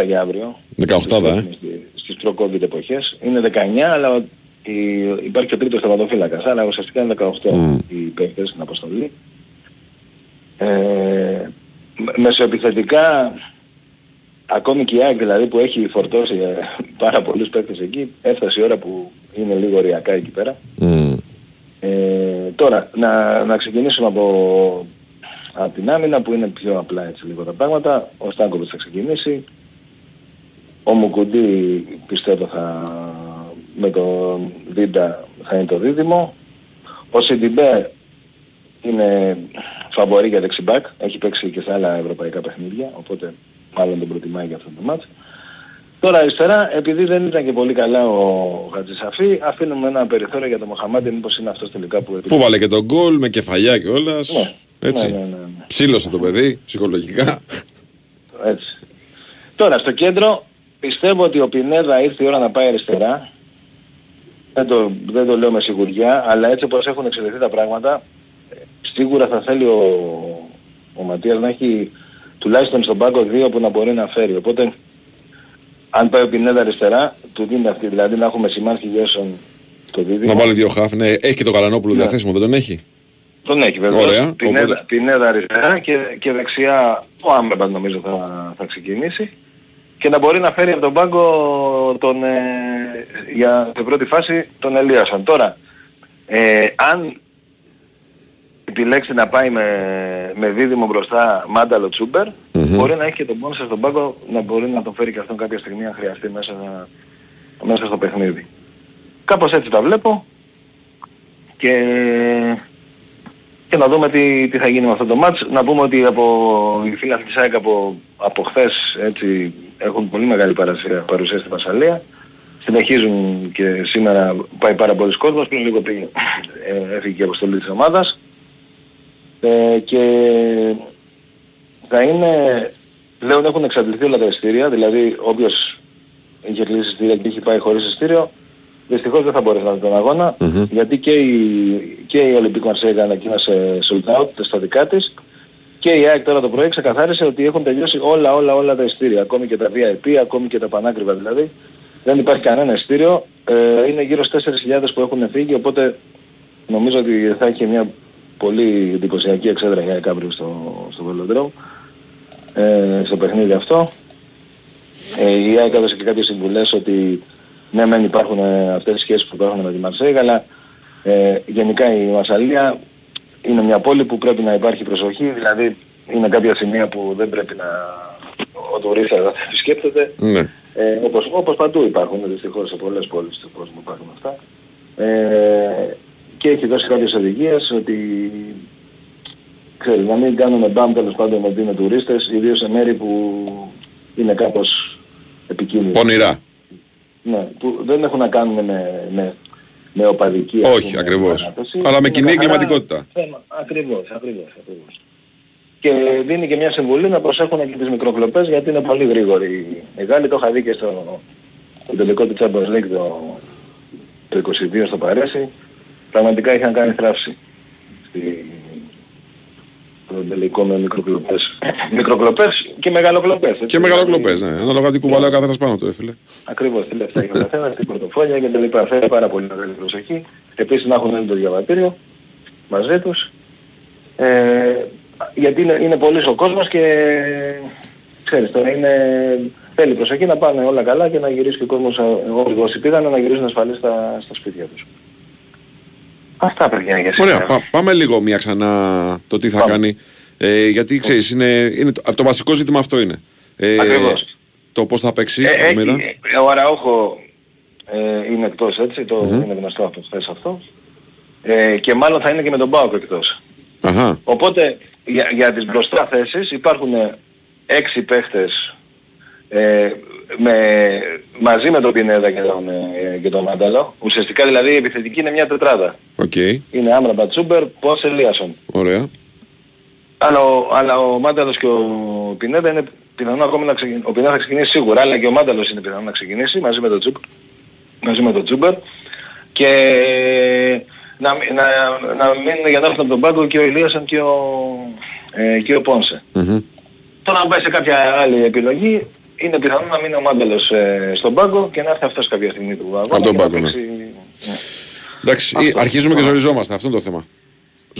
18 για αύριο. 18, ε. Στις προ-COVID εποχές. Είναι 19, αλλά η, υπάρχει και ο τρίτος τερματοφύλακας. Αλλά ουσιαστικά είναι 18 οι παίκτες στην αποστολή. Ε, μ- μεσοεπιθετικά, ακόμη και η ΑΕΚ δηλαδή που έχει φορτώσει ε, πάρα πολλούς παίκτες εκεί, έφτασε η ώρα που είναι λίγο ωριακά εκεί πέρα. Μμ. Ε, τώρα, να, να ξεκινήσουμε από, από την άμυνα που είναι πιο απλά έτσι λίγο τα πράγματα. Ο Στάνκοβιτς θα ξεκινήσει. Ο Μουκουντή πιστεύω θα με τον Δίντα θα είναι το δίδυμο. Ο Σιντιμπέ είναι φαβορή για δεξιμπάκ. Έχει παίξει και σε άλλα ευρωπαϊκά παιχνίδια, οπότε μάλλον τον προτιμάει για αυτό το μάτς. Τώρα αριστερά, επειδή δεν ήταν και πολύ καλά ο Χατζησαφή, αφήνουμε ένα περιθώριο για τον Μοχαμάντη, μήπως είναι αυτός τελικά που Που βάλε και τον γκολ με κεφαλιά και όλας. Ναι. Έτσι. Ναι, ναι, ναι, ναι. Ψήλωσε το παιδί, ψυχολογικά. Έτσι. Τώρα στο κέντρο πιστεύω ότι ο Πινέδα ήρθε η ώρα να πάει αριστερά. Δεν το, δεν το λέω με σιγουριά, αλλά έτσι όπως έχουν εξελιχθεί τα πράγματα, ε, σίγουρα θα θέλει ο, ο Ματίας να έχει τουλάχιστον στον πάγκο δύο που να μπορεί να φέρει. Οπότε αν πάει ο Πινέδα αριστερά, του δίνει αυτή, δηλαδή να έχουμε Σιμάνσκι Γιόνσον το δίδυμο. Να βάλει δύο χαφ. Ναι, έχει και το Γαλανόπουλο Ναι. διαθέσιμο, δεν τον έχει; Τον έχει βέβαια. Ωραία, Πινέδα, οπότε- Πινέδα αριστερά και, και δεξιά ο Άμραμπατ νομίζω θα, θα ξεκινήσει. Και να μπορεί να φέρει από τον πάγκο τον, ε, για την πρώτη φάση τον Ελίασον. Τώρα, ε, αν επιλέξει να πάει με, με δίδυμο μπροστά Μάνταλο Τσούμπερ, μπορεί να έχει και τον πόνο στον πάγκο να μπορεί να τον φέρει και αυτόν κάποια στιγμή αν χρειαστεί μέσα, μέσα στο παιχνίδι. Κάπως έτσι τα βλέπω και και να δούμε τι, τι θα γίνει με αυτό το μάτς. Να πούμε ότι από οι φίλοι της ΑΕΚ από, από χθες έτσι, έχουν πολύ μεγάλη παρουσία, παρουσία στη Μασσαλία. Συνεχίζουν και σήμερα πάει πάρα πολλοί κόσμος. Πριν λίγο πριν ε, έφυγε και η αποστολή της ομάδας. Ε, και θα είναι, πλέον έχουν εξαντληθεί όλα τα εισιτήρια, δηλαδή όποιος είχε κλείσει εισιτήρια και είχε πάει χωρίς εισιτήριο, Δυστυχώς δεν θα μπορέσει να δει τον αγώνα, γιατί και η, και η Ολυμπίκ Μαρσέιγ ανακοίνωσε sold out στα δικά της και η ΑΕΚ τώρα το πρωί ξεκαθάρισε ότι έχουν τελειώσει όλα όλα όλα τα ειστήρια, ακόμη και τα VIP, ακόμη και τα πανάκριβα δηλαδή. Δεν υπάρχει κανένα ειστήριο, ε, είναι γύρω στις 4.000 που έχουν φύγει, οπότε νομίζω ότι θα έχει μια πολύ εντυπωσιακή εξέδρα για ΑΕΚ αύριο στο, στο Velodrome, ε, στο παιχνίδι αυτό. Ε, η ΑΕΚ έδωσε και κάποιες συμβουλές ότι ναι μεν υπάρχουν ε, αυτές οι σχέσεις που υπάρχουν με τη Μαρσέγα, αλλά ε, γενικά η Μασαλία είναι μια πόλη που πρέπει να υπάρχει προσοχή, δηλαδή είναι κάποια σημεία που δεν πρέπει να ο τουρίστας να επισκέπτεται. Ναι. Ε, όπως, όπως παντού υπάρχουν, δυστυχώς σε πολλές πόλεις του κόσμου υπάρχουν αυτά. Ε, και έχει δώσει κάποιες οδηγίες ότι ξέρεις, να μην κάνουμε μπαμ τέλος πάντων ότι είναι τουρίστες, ιδίως σε μέρη που είναι κάπως επικίνδυνα. Πονηρά. Ναι, που δεν έχουν να κάνουν με, με, με οπαδική ας Όχι, πούμε, ακριβώς. παράταση. Αλλά με Είναι κοινή καθαρά εγκληματικότητα. θέμα. Ακριβώς, ακριβώς, ακριβώς. Και δίνει και μια συμβουλή να προσέχουν και τις μικροκλοπές γιατί είναι πολύ γρήγοροι οι Γάλλοι. Το είχα δει και στο, στο τελικό του Champions League το, το 22 στο Παρέσι. Πραγματικά είχαν κάνει θράψη στη, στο τελικό με μικροκλοπές. μικροκλοπές και μεγαλοκλοπές. έτσι. Και μεγαλοκλοπές, ναι. Ανάλογα τι κουβαλάει ο καθένας πάνω του, ρε φίλε. Ακριβώς, τι λεφτά έχει ο καθένας, τι πορτοφόλια και τα λοιπά. Θέλει πάρα πολύ μεγάλη προσοχή. Επίσης να έχουν όλοι το διαβατήριο μαζί τους. Ε, γιατί είναι, είναι πολύς ο κόσμος και ξέρεις τώρα είναι, θέλει προσοχή να πάνε όλα καλά και να γυρίσει και ο κόσμος, όλοι όσοι πήγαν να γυρίσουν ασφαλείς στα, στα σπίτια τους. Αυτά παιδιά για σήμερα. Ωραία, πά- πάμε λίγο μία ξανά το τι θα Πάμε. κάνει. Ε, γιατί ξέρεις, είναι, είναι το, το βασικό ζήτημα αυτό είναι. Ε, Ακριβώς. Το πώς θα παίξει Ε, η έχει, Αλμέιδα. ε, ο Αραούχο ε, είναι εκτός έτσι, το είναι γνωστό από χθες αυτό. Ε, και μάλλον θα είναι και με τον ΠΑΟΚ εκτός. Αχα. Οπότε για, για τις μπροστά θέσεις υπάρχουν έξι παίχτες ε, με, μαζί με τον Πινέδα και τον, ε, και τον Μάνταλο. Ουσιαστικά δηλαδή η επιθετική είναι μια τετράδα. Οκ. Είναι Άμρα Μπατσούμπερ, Πώς Ελίασον. Ωραία. Αλλά ο, αλλά ο Μάνταλος και ο Πινέδα είναι πιθανό ακόμη να ξεκινήσει. Ο Πινέδα θα ξεκινήσει σίγουρα, αλλά και ο Μάνταλος είναι πιθανό να ξεκινήσει μαζί με τον Τσούμπερ. Μαζί με τον Τσούμπερ. Και να, μην- να, να μείνουν για να έρθουν από τον πάγκο και ο Ηλίασον και ο, ε, και ο Πόνσε. Μμμ. Τώρα αν πάει σε κάποια άλλη επιλογή, είναι πιθανό να μείνει ο Μάνταλος ε, στον πάγκο και να έρθει αυτός κάποια στιγμή του αγώνα. Από τον και να πάγκο, ναι. παίξει- ναι. Εντάξει, Αυτό. ε, αρχίζουμε και ζοριζόμαστε. Αυτό είναι το θέμα. Ναι,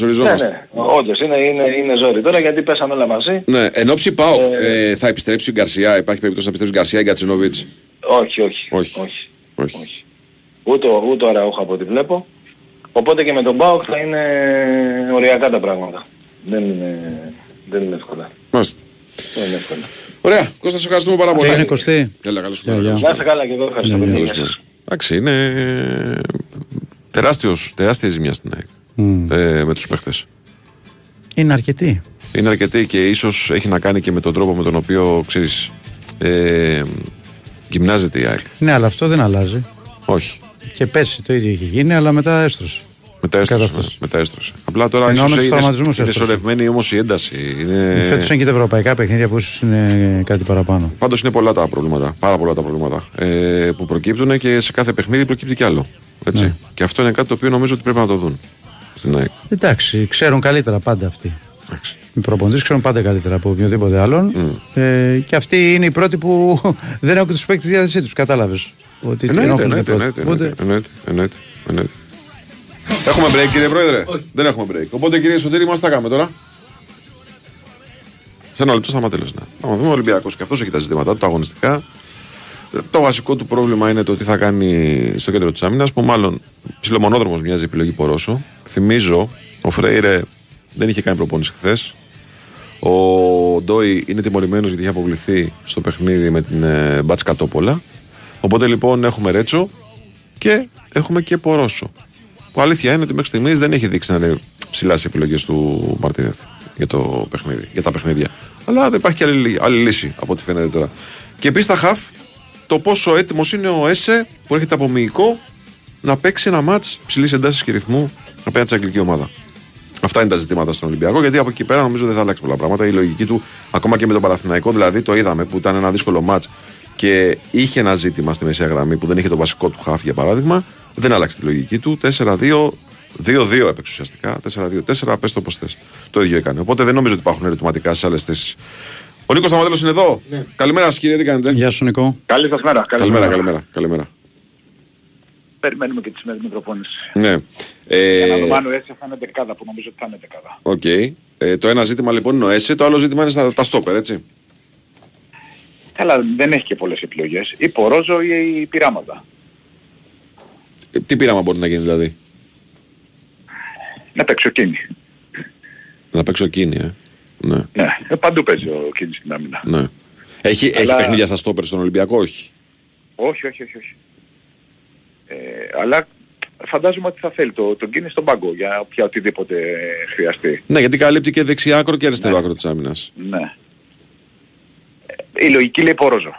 Ζοριζόμαστε. ναι, όντως είναι, είναι, είναι ζόρι τώρα γιατί πέσαν όλα μαζί. Ναι, εν ώψη πάω, Ε, ε, θα επιστρέψει ο Γκαρσιά, υπάρχει περίπτωση να επιστρέψει ο Γκαρσιά ή Γκατσινόβιτς. Όχι, όχι. Όχι. όχι. Όχι. όχι. Ούτε, ο- ούτε ο Αραούχα από ό,τι βλέπω. Οπότε και με τον Μπάουκ θα είναι οριακά τα πράγματα. Δεν είναι, δεν είναι εύκολα. Μάλιστα. Δεν είναι εύκολα. Ωραία, Κώστα, σε ευχαριστούμε πάρα πολύ. Έγινε Κωστή. Έλα, καλώς Γεια, ήρθατε. γεια. καλώς Να είστε καλά και εγώ ευχαριστώ. Ναι, πολύ. Καλώς Γεια σας. ήρθατε. Εντάξει, είναι τεράστιος, τεράστια ζημιά στην ΑΕΚ ε, με τους παίχτες. Είναι αρκετή. Είναι αρκετή και ίσως έχει να κάνει και με τον τρόπο με τον οποίο, ξέρεις, ε, γυμνάζεται η ΑΕΚ. Ναι, αλλά αυτό δεν αλλάζει. Όχι. Και πέρσι το ίδιο είχε γίνει, αλλά μετά έστρωσε. Μετά έστρωσε. Κατάσταση. Μετά έστρωσε. Απλά τώρα Εννοώ ίσως με τους είναι, τραυματισμούς είναι έστρωσε. σωρευμένη όμως η ένταση. Είναι... Φέτος είναι και τα ευρωπαϊκά παιχνίδια που ίσως είναι κάτι παραπάνω. Πάντως είναι πολλά τα προβλήματα, πάρα πολλά τα προβλήματα ε, που προκύπτουν και σε κάθε παιχνίδι προκύπτει κι άλλο. Έτσι. Ναι. Και αυτό είναι κάτι το οποίο νομίζω ότι πρέπει να το δουν στην ΑΕΚ. Εντάξει, ξέρουν καλύτερα πάντα αυτοί. Εντάξει. Οι προπονητές ξέρουν πάντα καλύτερα από οποιοδήποτε άλλον. Ε, και αυτοί είναι οι πρώτοι που δεν έχουν τους παίκτες στη διάθεσή τους. Κατάλαβες. Ότι Εννοείται, ενόχλουν εννοείται, πρώτοι. εννοείται, Οπότε, εννοείται, εννοείται, εννοείται, εννοείται. Έχουμε break κύριε Πρόεδρε; Δεν έχουμε break. Οπότε κύριε Σωτήρη μας τα κάνουμε τώρα. Σε ένα λεπτό σταματέλος. Ναι. Να δούμε ο Ολυμπιακός και αυτός έχει τα ζητήματά του, τα αγωνιστικά. Το βασικό του πρόβλημα είναι το τι θα κάνει στο κέντρο της άμυνας που μάλλον ψιλομονόδρομος μοιάζει η επιλογή Πορόσο. Θυμίζω, ο Φρέιρε δεν είχε κάνει προπόνηση χθες. Ο Ντόι είναι τιμωρημένος γιατί είχε αποβληθεί στο παιχνίδι με την ε, Μπάτς Κατόπολα. Οπότε λοιπόν έχουμε Ρέτσο και έχουμε και Πορόσο. Που αλήθεια είναι ότι μέχρι στιγμής δεν έχει δείξει να είναι ψηλάς στι επιλογές του Μαρτίνεθ για, το παιχνίδι, για τα παιχνίδια. Αλλά δεν υπάρχει και άλλη, άλλη λύση από ό,τι φαίνεται τώρα. Και επίσης τα χαφ, το πόσο έτοιμος είναι ο Έσε που έρχεται από μυϊκό να παίξει ένα μάτς ψηλής εντάση και ρυθμού απέναντι στην αγγλική ομάδα. Αυτά είναι τα ζητήματα στον Ολυμπιακό, γιατί από εκεί πέρα νομίζω δεν θα αλλάξει πολλά πράγματα. Η λογική του, ακόμα και με τον Παναθηναϊκό, δηλαδή το είδαμε που ήταν ένα δύσκολο μάτς και και είχε ένα ζήτημα στη μεσαία γραμμή που δεν είχε το βασικό του χάφ για παράδειγμα, δεν άλλαξε τη λογική του. 4-2. 2-2 έπαιξε ουσιαστικά. 4-2-4, πες το πώς θες. Το ίδιο έκανε. Οπότε δεν νομίζω ότι υπάρχουν ερωτηματικά σε άλλες θέσεις. Ο Νίκος Σταματέλος είναι εδώ. Καλημέρα σας, κύριε, τι κάνετε; Γεια σου Νικό. Καλή σας μέρα. Καλημέρα, καλημέρα. καλημέρα. Περιμένουμε και τη σημερινή προπόνηση. Ναι. Για να Ε, δούμε αν ο Εσέ θα είναι 11άδα που νομίζω ότι θα είναι 11άδα. Οκ. Ε, το ένα ζήτημα λοιπόν είναι ο Εσέ, το άλλο ζήτημα είναι στα, τα στόπερ, έτσι. Καλά, δεν έχει και πολλές επιλογές. Ή Πορόζο ή πειράματα. Ε, τι πείραμα μπορεί να γίνει δηλαδή; Να παίξει ο Κίνη. Να παίξω κίνη, ε. Ναι, Ναι, ε, παντού παίζει ο Κίνης στην άμυνα. ναι. Έχει, έχει Αλλά- παιχνίδια στα στόπερ στον Ολυμπιακό, όχι; Όχι, όχι, όχι. όχι. Ε, αλλά φαντάζομαι ότι θα θέλει το, τον Κίνη στον πάγκο για όποια οτιδήποτε χρειαστεί. Ναι, γιατί καλύπτει και δεξιά άκρο και αριστερό Ναι. άκρο της άμυνας. Ναι. Ε, Η λογική λέει Πορόζο.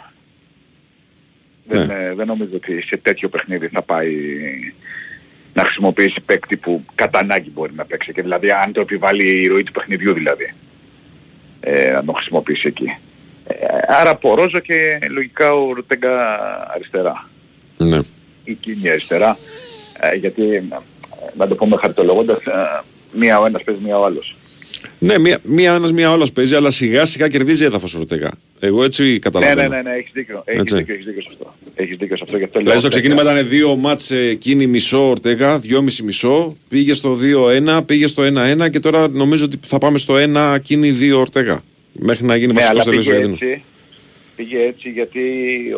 Δεν, Ναι. ε, δεν νομίζω ότι σε τέτοιο παιχνίδι θα πάει να χρησιμοποιήσει παίκτη που κατά ανάγκη μπορεί να παίξει. Και δηλαδή αν το επιβάλλει η ροή του παιχνιδιού δηλαδή. Ε, να τον χρησιμοποιήσει εκεί. Ε, άρα Πορόζο και λογικά ο Ρωτέγκα αριστερά. Ναι. Η Κίνη αριστερά. Ε, γιατί, ε, να το πούμε χαρτολογώντας, ε, μία ο ένας παίζει μία ο άλλος. Ναι, μία, μία ένας, μία όλος παίζει, αλλά σιγά σιγά κερδίζει έδαφος ο Ρωτέγα. Εγώ έτσι Ναι, καταλαβαίνω. ναι, ναι, ναι, έχεις δίκιο. Έχεις Έτσι. δίκιο, έχεις δίκιο σε αυτό. Έχεις δίκιο σε αυτό. Γι' αυτό Δηλαδή στο λέω, ξεκίνημα ήταν δύο μάτς ε, κίνη μισό Ορτέγα, δυόμιση μισό, πήγε στο 2-1, πήγε στο 1-1 και τώρα νομίζω ότι θα πάμε στο 1 κίνη 2 Ορτέγα. Μέχρι να γίνει Ναι, αλλά βασικός πήγε τελείως έτσι, πήγε έτσι γιατί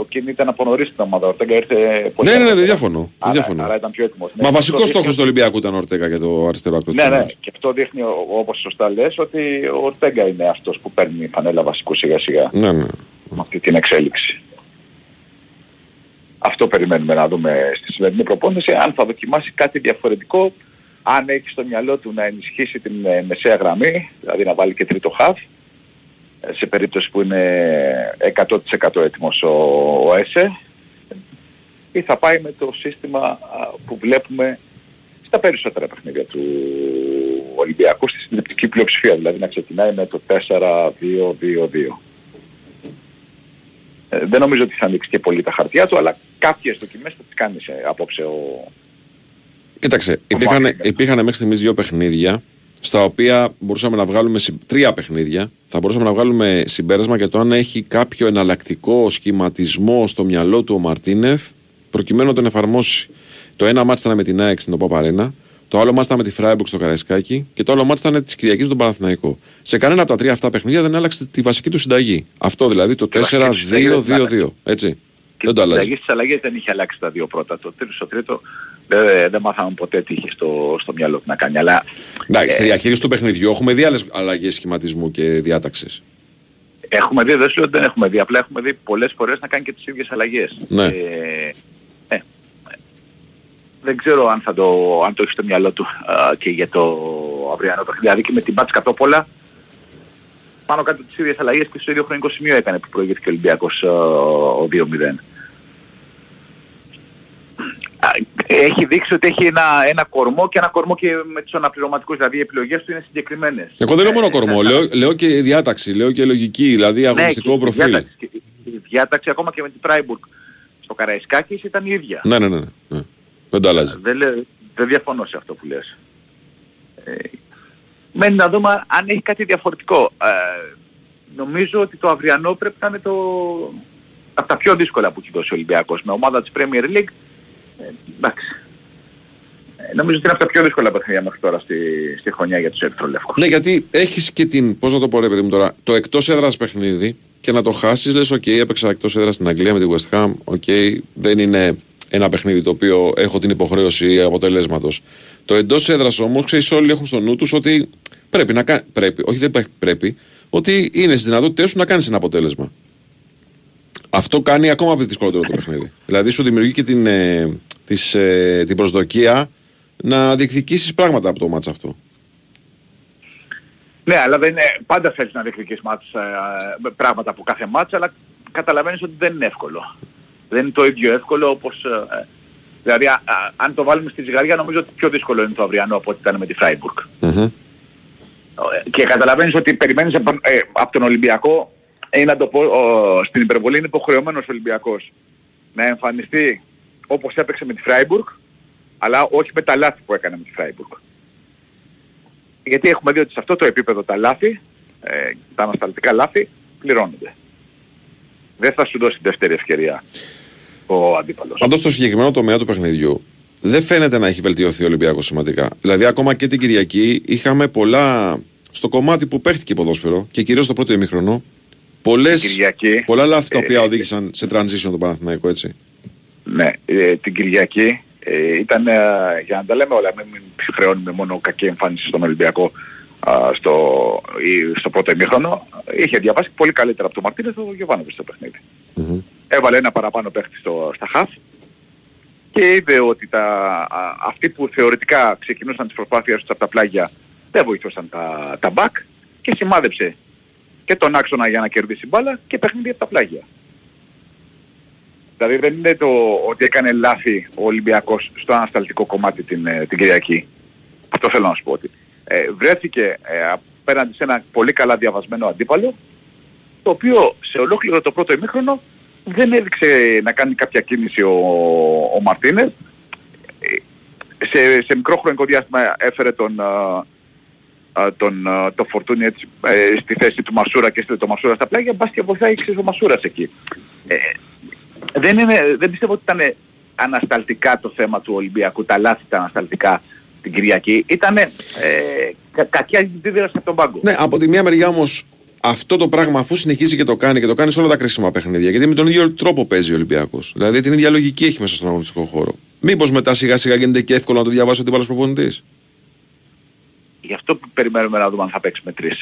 ο Κίνη ήταν από νωρίς στην ομάδα. Ο Ορτέγκα ήρθε πολύ Ναι, ναι, ναι, αργότερα. δεν διαφωνώ. Δεν Άρα, διαφωνώ. άρα ήταν πιο έτοιμος. Μα Ναι, βασικό αυτό στόχος του δείχνει- Ολυμπιακού ήταν ο Ορτέγα και το αριστερό άκρο της Ναι, ναι, άμυνας. και αυτό δείχνει ο- όπως σωστά λες ότι ο Ορτέγκα είναι αυτός που παίρνει η φανέλα βασικού σιγά σιγά Ναι, ναι. με αυτή την εξέλιξη. Αυτό περιμένουμε να δούμε στη σημερινή προπόνηση, αν θα δοκιμάσει κάτι διαφορετικό, αν έχει στο μυαλό του να ενισχύσει την ε, μεσαία γραμμή, δηλαδή να βάλει και τρίτο χαφ, ε, σε περίπτωση που είναι 100% έτοιμος ο, ο ΕΣΕ, ή θα πάει με το σύστημα α, που βλέπουμε στα περισσότερα παιχνίδια του Ολυμπιακού, στη συντριπτική πλειοψηφία, δηλαδή να ξεκινάει με το 4-2-2-2. Ε, δεν νομίζω ότι θα ανοίξει και πολύ τα χαρτιά του, αλλά κάποιες δοκιμές θα τις κάνεις σε, απόψε ο... Κοίταξε, υπήρχαν, υπήρχαν μέχρι στιγμής δύο παιχνίδια στα οποία μπορούσαμε να βγάλουμε συ- τρία παιχνίδια. Θα μπορούσαμε να βγάλουμε συμπέρασμα για το αν έχει κάποιο εναλλακτικό σχηματισμό στο μυαλό του ο Μαρτίνεφ προκειμένου να τον εφαρμόσει. Το ένα μάτι ήταν με την ΑΕΚ στην ΟΠΑΠΑΡΕΝΑ, το άλλο μάτι ήταν με τη Φράιμπουργκ στο Καραϊσκάκι και το άλλο μάτι ήταν της Κυριακής στον Παναθηναϊκό. Σε κανένα από τα τρία αυτά παιχνίδια δεν άλλαξε τη βασική του συνταγή. Αυτό δηλαδή το βασική του συνταγή δεν 4-2-2-2. Έτσι. Και Δεν το στις αλλάζει. αλλαγές της αλλαγές δεν είχε αλλάξει τα δύο πρώτα. Το τρίτο, στο τρίτο δεν, δεν μάθαμε ποτέ τι είχε στο, στο μυαλό του να κάνει. Αλλά Εντάξει, στη ε, διαχείριση του παιχνιδιού έχουμε δει άλλες αλλαγές σχηματισμού και διάταξης. έχουμε δει, δεν σου λέω ότι δεν έχουμε δει, απλά έχουμε δει πολλές φορές να κάνει και τις ίδιες αλλαγές. Ναι. Ε, ε, δεν ξέρω αν, θα το, αν το έχεις στο μυαλό του α, και για το αυριανό παιχνίδι. Δηλαδή και με την Μπάτς Κατόπολα πάνω κάτω τις ίδιες αλλαγές και στο ίδιο χρονικό σημείο έκανε που προηγήθηκε ο Ολυμπιακός α, ο 2-0. Α, Έχει δείξει ότι έχει ένα, ένα κορμό και ένα κορμό και με τους αναπληρωματικούς. Δηλαδή οι επιλογές του είναι συγκεκριμένες. Εγώ δεν λέω μόνο Ε, κορμό, ναι, λέω, λέω και διάταξη, λέω και λογική, δηλαδή αγωνιστικό ναι, και η προφίλ. διάταξη, και η διάταξη ακόμα και με την Φράιμπουργκ στο Καραϊσκάκης ήταν η ίδια. Ναι, ναι, ναι, ναι. Δεν το αλλάζει. Δεν, λέω- δεν διαφωνώ σε αυτό που λες. Ε, μένει να δούμε αν έχει κάτι διαφορετικό. Ε, νομίζω ότι το αυριανό πρέπει να είναι το... από τα πιο δύσκολα που έχει δώσει ο Ολυμπιακός. Με ομάδα της Premier League, ε, εντάξει. Ε, νομίζω ότι είναι από τα πιο δύσκολα παιχνίδια μέχρι τώρα στη, στη χρονιά για τους Ερυθρολεύκους. Ναι, γιατί έχεις και την. Πώς να το πω, ρε παιδί μου τώρα, το εκτός έδρας παιχνίδι και να το χάσεις, λες: OK, έπαιξα εκτός έδρας στην Αγγλία με τη West Ham. OK, δεν είναι ένα παιχνίδι το οποίο έχω την υποχρέωση αποτελέσματος. Το εντός έδρας όμως, ξέρεις, όλοι έχουν στο νου τους ότι πρέπει να κάνει. Πρέπει, όχι δεν πρέπει, ότι είναι στις δυνατότητές σου να κάνεις ένα αποτέλεσμα. Αυτό κάνει ακόμα πιο δυσκολότερο το παιχνίδι. Δηλαδή σου δημιουργεί και την, ε, της, ε, την προσδοκία να διεκδικήσεις πράγματα από το μάτς αυτό. Ναι, αλλά δεν είναι, πάντα θέλεις να διεκδικείς μάτς, ε, ε, πράγματα από κάθε μάτς, αλλά καταλαβαίνεις ότι δεν είναι εύκολο. Δεν είναι το ίδιο εύκολο όπως... ε, ε, δηλαδή, α- α- αν το βάλουμε στη ζυγαριά, νομίζω ότι πιο δύσκολο είναι το αυριανό από ό,τι ήταν με τη Φράιμπουργκ. Μμμ. Ε, Και καταλαβαίνεις ότι περιμένεις από, ε, από τον Ολυμπιακό ή να το πω, ο, στην υπερβολή είναι υποχρεωμένος ο Ολυμπιακός να εμφανιστεί όπως έπαιξε με τη Φράιμπουργκ, αλλά όχι με τα λάθη που έκανε με τη Φράιμπουργκ. Γιατί έχουμε δει ότι σε αυτό το επίπεδο τα λάθη, ε, τα ανασταλτικά λάθη, πληρώνονται. Δεν θα σου δώσει δεύτερη ευκαιρία ο αντίπαλος. Πάντως στο συγκεκριμένο τομέα του παιχνιδιού δεν φαίνεται να έχει βελτιωθεί ο Ολυμπιακός σημαντικά. Δηλαδή ακόμα και την Κυριακή είχαμε πολλά στο κομμάτι που παίχτηκε ποδόσφαιρο και κυρίως στο πρώτο ημίχρονο πολλές, Κυριακή, πολλά λάθη τα οποία ε, οδήγησαν σε transition τον Παναθηναϊκό έτσι. Ναι, ε, την Κυριακή ε, ήταν, ε, για να τα λέμε όλα, μην, μην χρεώνουμε μόνο κακή εμφάνιση στον Ολυμπιακό α, στο, ή στο πρώτο ημίχρονο. Είχε διαβάσει πολύ καλύτερα από τον Μαρτίνες το Γιωβάνοβιτς στο παιχνίδι. Έβαλε ένα παραπάνω παίχτη στο, στα χαφ και είδε ότι τα, α, αυτοί που θεωρητικά ξεκινούσαν τις προσπάθειες τους από τα πλάγια δεν βοηθούσαν τα, τα μπακ και σημάδεψε και τον άξονα για να κερδίσει μπάλα και παιχνίδι από τα πλάγια. Δηλαδή δεν είναι το ότι έκανε λάθη ο Ολυμπιακός στο ανασταλτικό κομμάτι την, ε, την Κυριακή. Αυτό θέλω να σου πω ότι ε, βρέθηκε ε, απέναντι σε ένα πολύ καλά διαβασμένο αντίπαλο το οποίο σε ολόκληρο το πρώτο ημίχρονο δεν έδειξε να κάνει κάποια κίνηση ο, ο Μαρτίνες. Ε, Σε, σε μικρό χρονικό διάστημα έφερε τον, α, α, τον, α, το φορτούνι έτσι, ε, στη θέση του Μασούρα και έστειλε το Μασούρα στα πλάγια, μπας και βοηθάει ξέρεις, ο Μασούρας εκεί. Ε, δεν, είναι, δεν πιστεύω ότι ήταν ανασταλτικά το θέμα του Ολυμπιακού, τα λάθη τα ανασταλτικά την Κυριακή. Ήταν ε, κα, κακιά αντίδραση από τον πάγκο. Ναι, από τη μία μεριά όμως αυτό το πράγμα αφού συνεχίζει και το κάνει και το κάνει σε όλα τα κρίσιμα παιχνίδια, γιατί με τον ίδιο τρόπο παίζει ο Ολυμπιακός. Δηλαδή την ίδια λογική έχει μέσα στον αγωνιστικό χώρο. Μήπως μετά σιγά σιγά γίνεται και εύκολο να το διαβάσει ο αντίπαλος προπονητής. Γι' αυτό που περιμένουμε να δούμε αν θα παίξει με τρεις.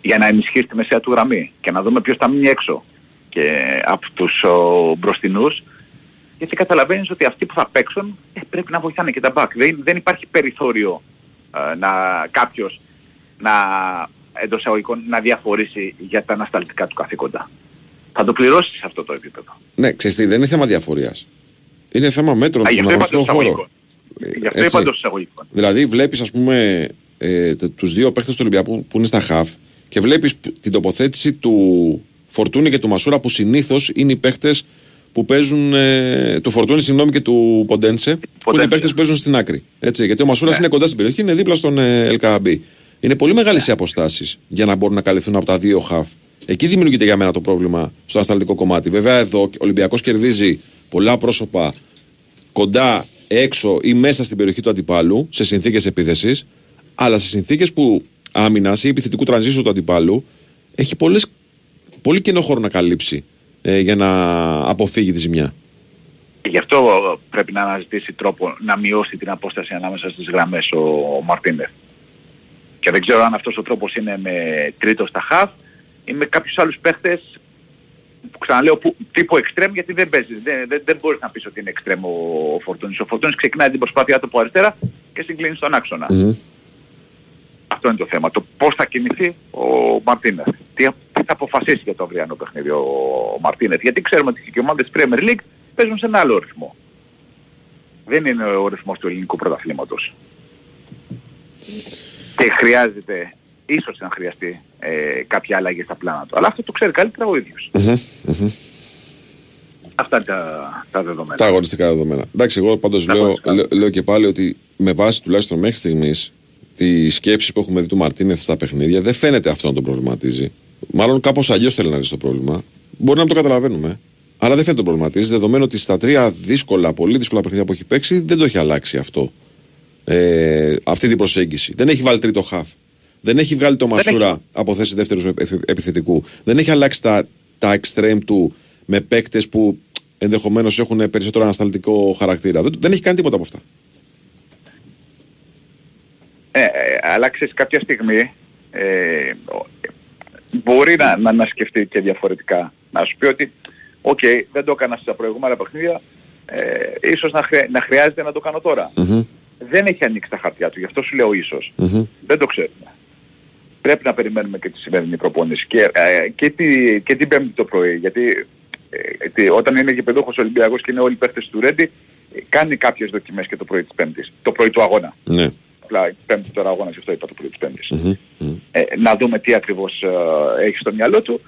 Για να ενισχύσει τη μεσαία του γραμμή και να δούμε ποιος θα μείνει έξω και από τους ο, μπροστινούς. Γιατί καταλαβαίνεις ότι αυτοί που θα παίξουν ε, πρέπει να βοηθάνε και τα back. Δεν, δεν υπάρχει περιθώριο ε, να κάποιος να, εντός εισαγωγικών, να διαφορήσει για τα ανασταλτικά του καθήκοντα. Θα το πληρώσεις σε αυτό το επίπεδο. Ναι, ξέρεις τι, δεν είναι θέμα διαφορίας. Είναι θέμα μέτρων Α, γι' στον αυτό είπα αγωνιστικό εντός χώρο. εισαγωγικών. Γι' αυτό Έτσι. είπα εντός εισαγωγικών. Δηλαδή βλέπεις ας πούμε ε, τε- τους δύο παίχτες του Ολυμπιακού που είναι στα χαφ και βλέπεις π- την τοποθέτηση του Φορτούνη και του Μασούρα που συνήθως είναι οι παίχτες που παίζουν ε, του Φορτούνη συγγνώμη και του Ποντένσε που είναι οι παίχτες που παίζουν στην άκρη. Έτσι, γιατί ο Μασούρας είναι κοντά στην περιοχή, είναι δίπλα στον ε, Ελκαμπή. Είναι πολύ μεγάλες οι αποστάσεις για να μπορούν να καλυφθούν από τα δύο χαφ. Εκεί δημιουργείται για μένα το πρόβλημα στο ανασταλτικό κομμάτι. Βέβαια εδώ ο Ολυμπιακός κερδίζει πολλά πρόσωπα κοντά, έξω ή μέσα στην περιοχή του αντιπάλου σε συνθήκες επίθεσης, αλλά σε συνθήκες που άμυνας ή επιθετικού τρανζίσου του αντιπάλου έχει πολλές, πολύ κοινό χώρο να καλύψει ε, για να αποφύγει τη ζημιά. Και Γι' αυτό πρέπει να αναζητήσει τρόπο να μειώσει την απόσταση ανάμεσα στις γραμμές ο, ο Μαρτίνεθ. Και δεν ξέρω αν αυτός ο τρόπος είναι με τρίτο στα χαφ ή με κάποιους άλλους παίχτες που ξαναλέω που, τύπου εξτρέμ γιατί δεν παίζεις. Δεν, δεν, δεν μπορείς να πεις ότι είναι εξτρέμ ο, ο Φορτούνης. Ο Φορτούνης ξεκινάει την προσπάθειά του από αριστερά και συγκλίνει στον άξονα. Αυτό είναι το θέμα. Το πώς θα κινηθεί ο Μαρτίνεθ. Τι, τι θα αποφασίσει για το αυριανό παιχνίδι ο, ο Μαρτίνεθ. Γιατί ξέρουμε ότι και οι ομάδες της Premier League παίζουν σε ένα άλλο ρυθμό. Δεν είναι ο ρυθμός του ελληνικού πρωταθλήματος. Και χρειάζεται, ίσως να χρειαστεί ε, κάποια αλλαγή στα πλάνα του. Αλλά αυτό το ξέρει καλύτερα ο ίδιος. Αυτά είναι τα, τα δεδομένα. Τα αγωνιστικά δεδομένα. Εντάξει, εγώ πάντως Τα λέω, αγωνιστικά. λέω, λέω και πάλι ότι με βάση τουλάχιστον μέχρι στιγμής τη σκέψη που έχουμε δει του Μαρτίνεθ στα παιχνίδια δεν φαίνεται αυτό να τον προβληματίζει. Μάλλον κάπως αλλιώς θέλει να δει το πρόβλημα. Μπορεί να μην το καταλαβαίνουμε. Αλλά δεν φαίνεται τον προβληματίζει, δεδομένου ότι στα τρία δύσκολα, πολύ δύσκολα παιχνίδια που έχει παίξει δεν το έχει αλλάξει αυτό. Ε, αυτή την προσέγγιση. Δεν έχει βάλει τρίτο χαφ. Δεν έχει βγάλει το Μασούρα από θέση δεύτερου επι- επιθετικού. Δεν έχει αλλάξει τα, τα extreme του με παίκτες που ενδεχομένως έχουν περισσότερο ανασταλτικό χαρακτήρα. Δεν, δεν έχει κάνει τίποτα από αυτά. Ε, ε, αλλά ξέρεις κάποια στιγμή ε, ο- μπορεί να, να, να σκεφτεί και διαφορετικά. Να σου πει ότι οκ, δεν το έκανα στα προηγούμενα παιχνίδια, ε, ίσως να, χρεια- να χρειάζεται να το κάνω τώρα. Δεν έχει ανοίξει τα χαρτιά του, γι' αυτό σου λέω ίσως. Δεν το ξέρουμε. Πρέπει να περιμένουμε και τη σημερινή προπόνηση και, ε, και, τη, και την πέμπτη το πρωί. Γιατί ε, τι- όταν είναι γηπεδούχος Ολυμπιακός και είναι όλοι οι παίχτες του Ρέντι, ε, κάνει κάποιες δοκιμές και το πρωί της Πέμπτης. Το πρωί του αγώνα. Ναι. Απλά η Πέμπτη τώρα αγώνας, γι' αυτό είπα το πρωί της Πέμπτης. Ε, να δούμε τι ακριβώς ε, έχει στο μυαλό του.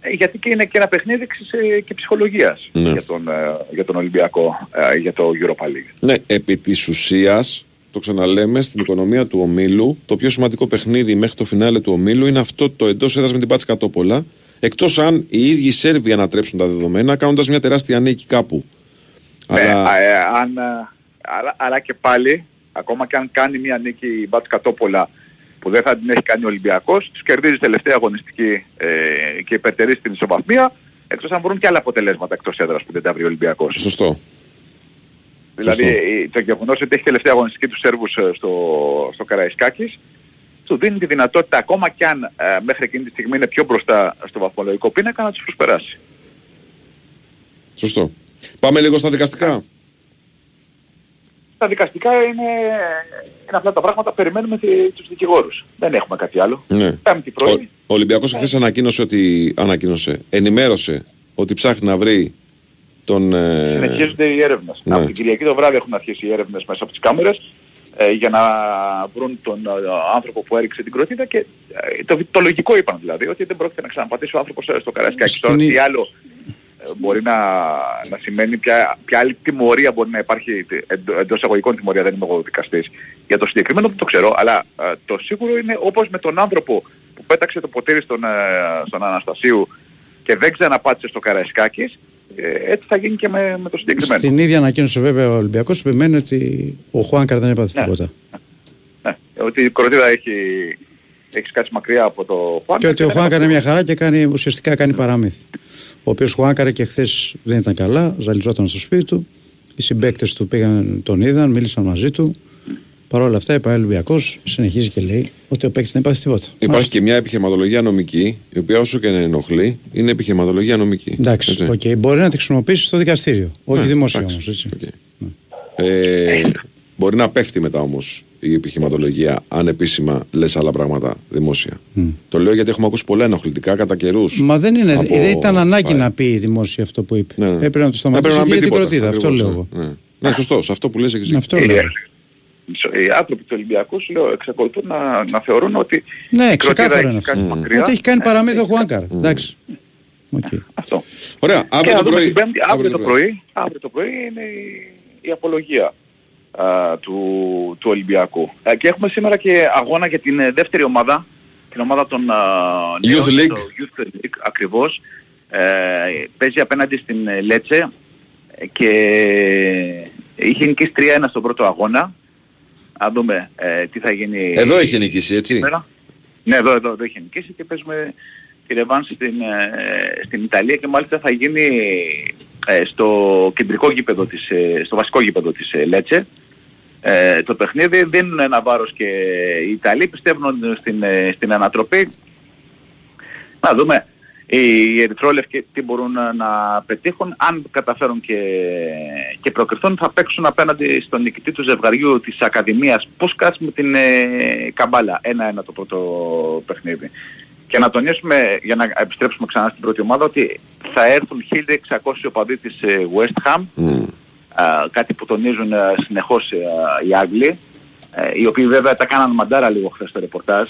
Ε, γιατί και είναι και ένα παιχνίδι ξε- ε, και ψυχολογίας Ναι. για, τον, ε, για τον Ολυμπιακό, ε, για το Europa League. Ναι, επί της ουσίας, το ξαναλέμε, στην οικονομία του ομίλου, το πιο σημαντικό παιχνίδι μέχρι το φινάλε του ομίλου είναι αυτό το εντός έδρας με την Πάτση Κατόπολα. Εκτός αν οι ίδιοι οι Σέρβοι ανατρέψουν τα δεδομένα, κάνοντας μια τεράστια νίκη κάπου. Ναι, Αλλά α, ε, αν, ε, αλλά, αλλά και πάλι, ακόμα και αν κάνει μια νίκη η Μπάτς Κατόπολα που δεν θα την έχει κάνει ο Ολυμπιακός, τους κερδίζει τελευταία αγωνιστική ε, και υπερτερεί στην ισοβαθμία, εκτός αν βρουν και άλλα αποτελέσματα εκτός έδρας που δεν τα βρει ο Ολυμπιακός. σωστό. Δηλαδή Σωστό. ε, το γεγονός ότι έχει τελευταία αγωνιστική τους Σέρβους ε, στο, στο Καραϊσκάκης του δίνει τη δυνατότητα ακόμα και αν ε, μέχρι εκείνη τη στιγμή είναι πιο μπροστά στο βαθμολογικό πίνακα να τους προσπεράσει. Σωστό. Πάμε λίγο στα δικαστικά. Τα δικαστικά είναι, είναι αυτά τα πράγματα, περιμένουμε τη- τους δικηγόρους. Δεν έχουμε κάτι άλλο. Ναι. Πέμπτη πρωί. Ο, ο Ολυμπιακός χθες ανακοίνωσε ότι. Ανακοίνωσε. Ενημέρωσε ότι ψάχνει να βρει τον. ε, Συνεχίζονται οι έρευνες. ναι. Από την Κυριακή το βράδυ έχουν αρχίσει οι έρευνες μέσα από τις κάμερες ε, για να βρουν τον ε, άνθρωπο που έριξε την κροτίδα και ε, το, το λογικό είπαν δηλαδή ότι δεν πρόκειται να ξαναπατήσει ο άνθρωπος ε, στο Καρασκάκι. Στην Τώρα ι- τι άλλο ε, μπορεί να, να σημαίνει, ποια, ποια άλλη τιμωρία μπορεί να υπάρχει, εντό- εντός αγωγικών τιμωρία, δεν είμαι εγώ δικαστής, για το συγκεκριμένο που το ξέρω, αλλά ε, το σίγουρο είναι όπως με τον άνθρωπο που πέταξε το ποτήρι στον, ε, στον Αναστασίου και δεν ξαναπάτησε στο Καραϊσκάκης, ε, έτσι θα γίνει και με, με το συγκεκριμένο. Στην ίδια ανακοίνωση βέβαια ο Ολυμπιακός επιμένει ότι ο Χουάνκαρ δεν έπαθε Ναι. τίποτα. Ναι, ότι η κοροτίδα έχει, έχεις σκάσει μακριά από το Χουάνκαρ. Και ότι ο δεν Χουάνκαρ είναι έπαθε μια χαρά και κάνει, ουσιαστικά κάνει παραμύθι. Ο οποίος Χουάνκαρ και χθες δεν ήταν καλά, ζαλιζόταν στο σπίτι του. Οι συμπαίκτες του πήγαν, τον είδαν, μίλησαν μαζί του. Παρ' όλα αυτά, είπε ο Ολυμπιακός, συνεχίζει και λέει ότι ο παίκτης δεν έπαθε τίποτα. Υπάρχει Μάλιστα. και μια επιχειρηματολογία νομική, η οποία όσο και να ενοχλεί, είναι επιχειρηματολογία νομική. Εντάξει, Έτσι. οκ. μπορεί να τη χρησιμοποιήσει στο δικαστήριο. Όχι Ναι, δημόσια εντάξει, όμως, έτσι. οκ. Ε, μπορεί να πέφτει μετά όμως η επιχειρηματολογία αν επίσημα λες άλλα πράγματα δημόσια. Το λέω γιατί έχουμε ακούσει πολλά ενοχλητικά κατά καιρούς. Μα δεν, είναι, δεν ήταν ανάγκη να πει δημόσια αυτό που είπε. Ναι, ναι. Έπρεπε να το σταματήσει Έπρεπε να και μην για την τίποτα, κροτίδα. Αυτό ακριβώς, λέω εγώ. Ναι, ναι. ναι σωστός, σε αυτό που λες έχεις Αυτό δίκιο. λέω. Ε, Οι άνθρωποι του Ολυμπιακού, σου λέω, εξακολουθούν να, να θεωρούν ότι Ναι, η κροτίδα ξεκάθαρο έχει είναι αυτό. κάνει Mm. μακριά. Ότι έχει κάνει Ε, παραμύθι ο έχει Χουάνκαρ. Εντάξει. Οκ. Αυτό. Ωραία, Και αύριο να το δούμε πρωί. την Πέμπτη, αύριο το πρωί, αύριο το πρωί είναι η, η απολογία α, του, του Ολυμπιακού. Ε, και έχουμε σήμερα και αγώνα για την ε, δεύτερη ομάδα, την ομάδα των α, νέων, Youth League. το Youth League ακριβώς. Ε, παίζει απέναντι στην ε, Λέτσε ε, και είχε νικήσει 3-1 στον πρώτο αγώνα. Να δούμε ε, τι θα γίνει Εδώ έχει νικήσει, έτσι. σήμερα. Ναι, εδώ, εδώ, εδώ έχει νικήσει και παίζουμε τη ρεβάνση στην, ε, στην Ιταλία και μάλιστα θα γίνει ε, στο κεντρικό γήπεδο της, ε, στο βασικό γήπεδο της ε, Λέτσε. Ε, το παιχνίδι δίνουν ένα βάρος και οι Ιταλοί πιστεύουν στην, ε, στην ανατροπή. Να δούμε οι Ερυθρόλευκοι τι μπορούν να, να πετύχουν. Αν καταφέρουν και, και προκριθούν θα παίξουν απέναντι στον νικητή του ζευγαριού της Ακαδημίας Πούσκας με την ε, Καμπάλα. Ένα-ένα το πρώτο παιχνίδι. Και να τονίσουμε, για να επιστρέψουμε ξανά στην πρώτη ομάδα, ότι θα έρθουν 1.600 οπαδοί της ε, West Ham, Μμ. Α, κάτι που τονίζουν α, συνεχώς ε, α, οι Άγγλοι, ε, οι οποίοι βέβαια τα κάναν μαντάρα λίγο χθες στο ρεπορτάζ,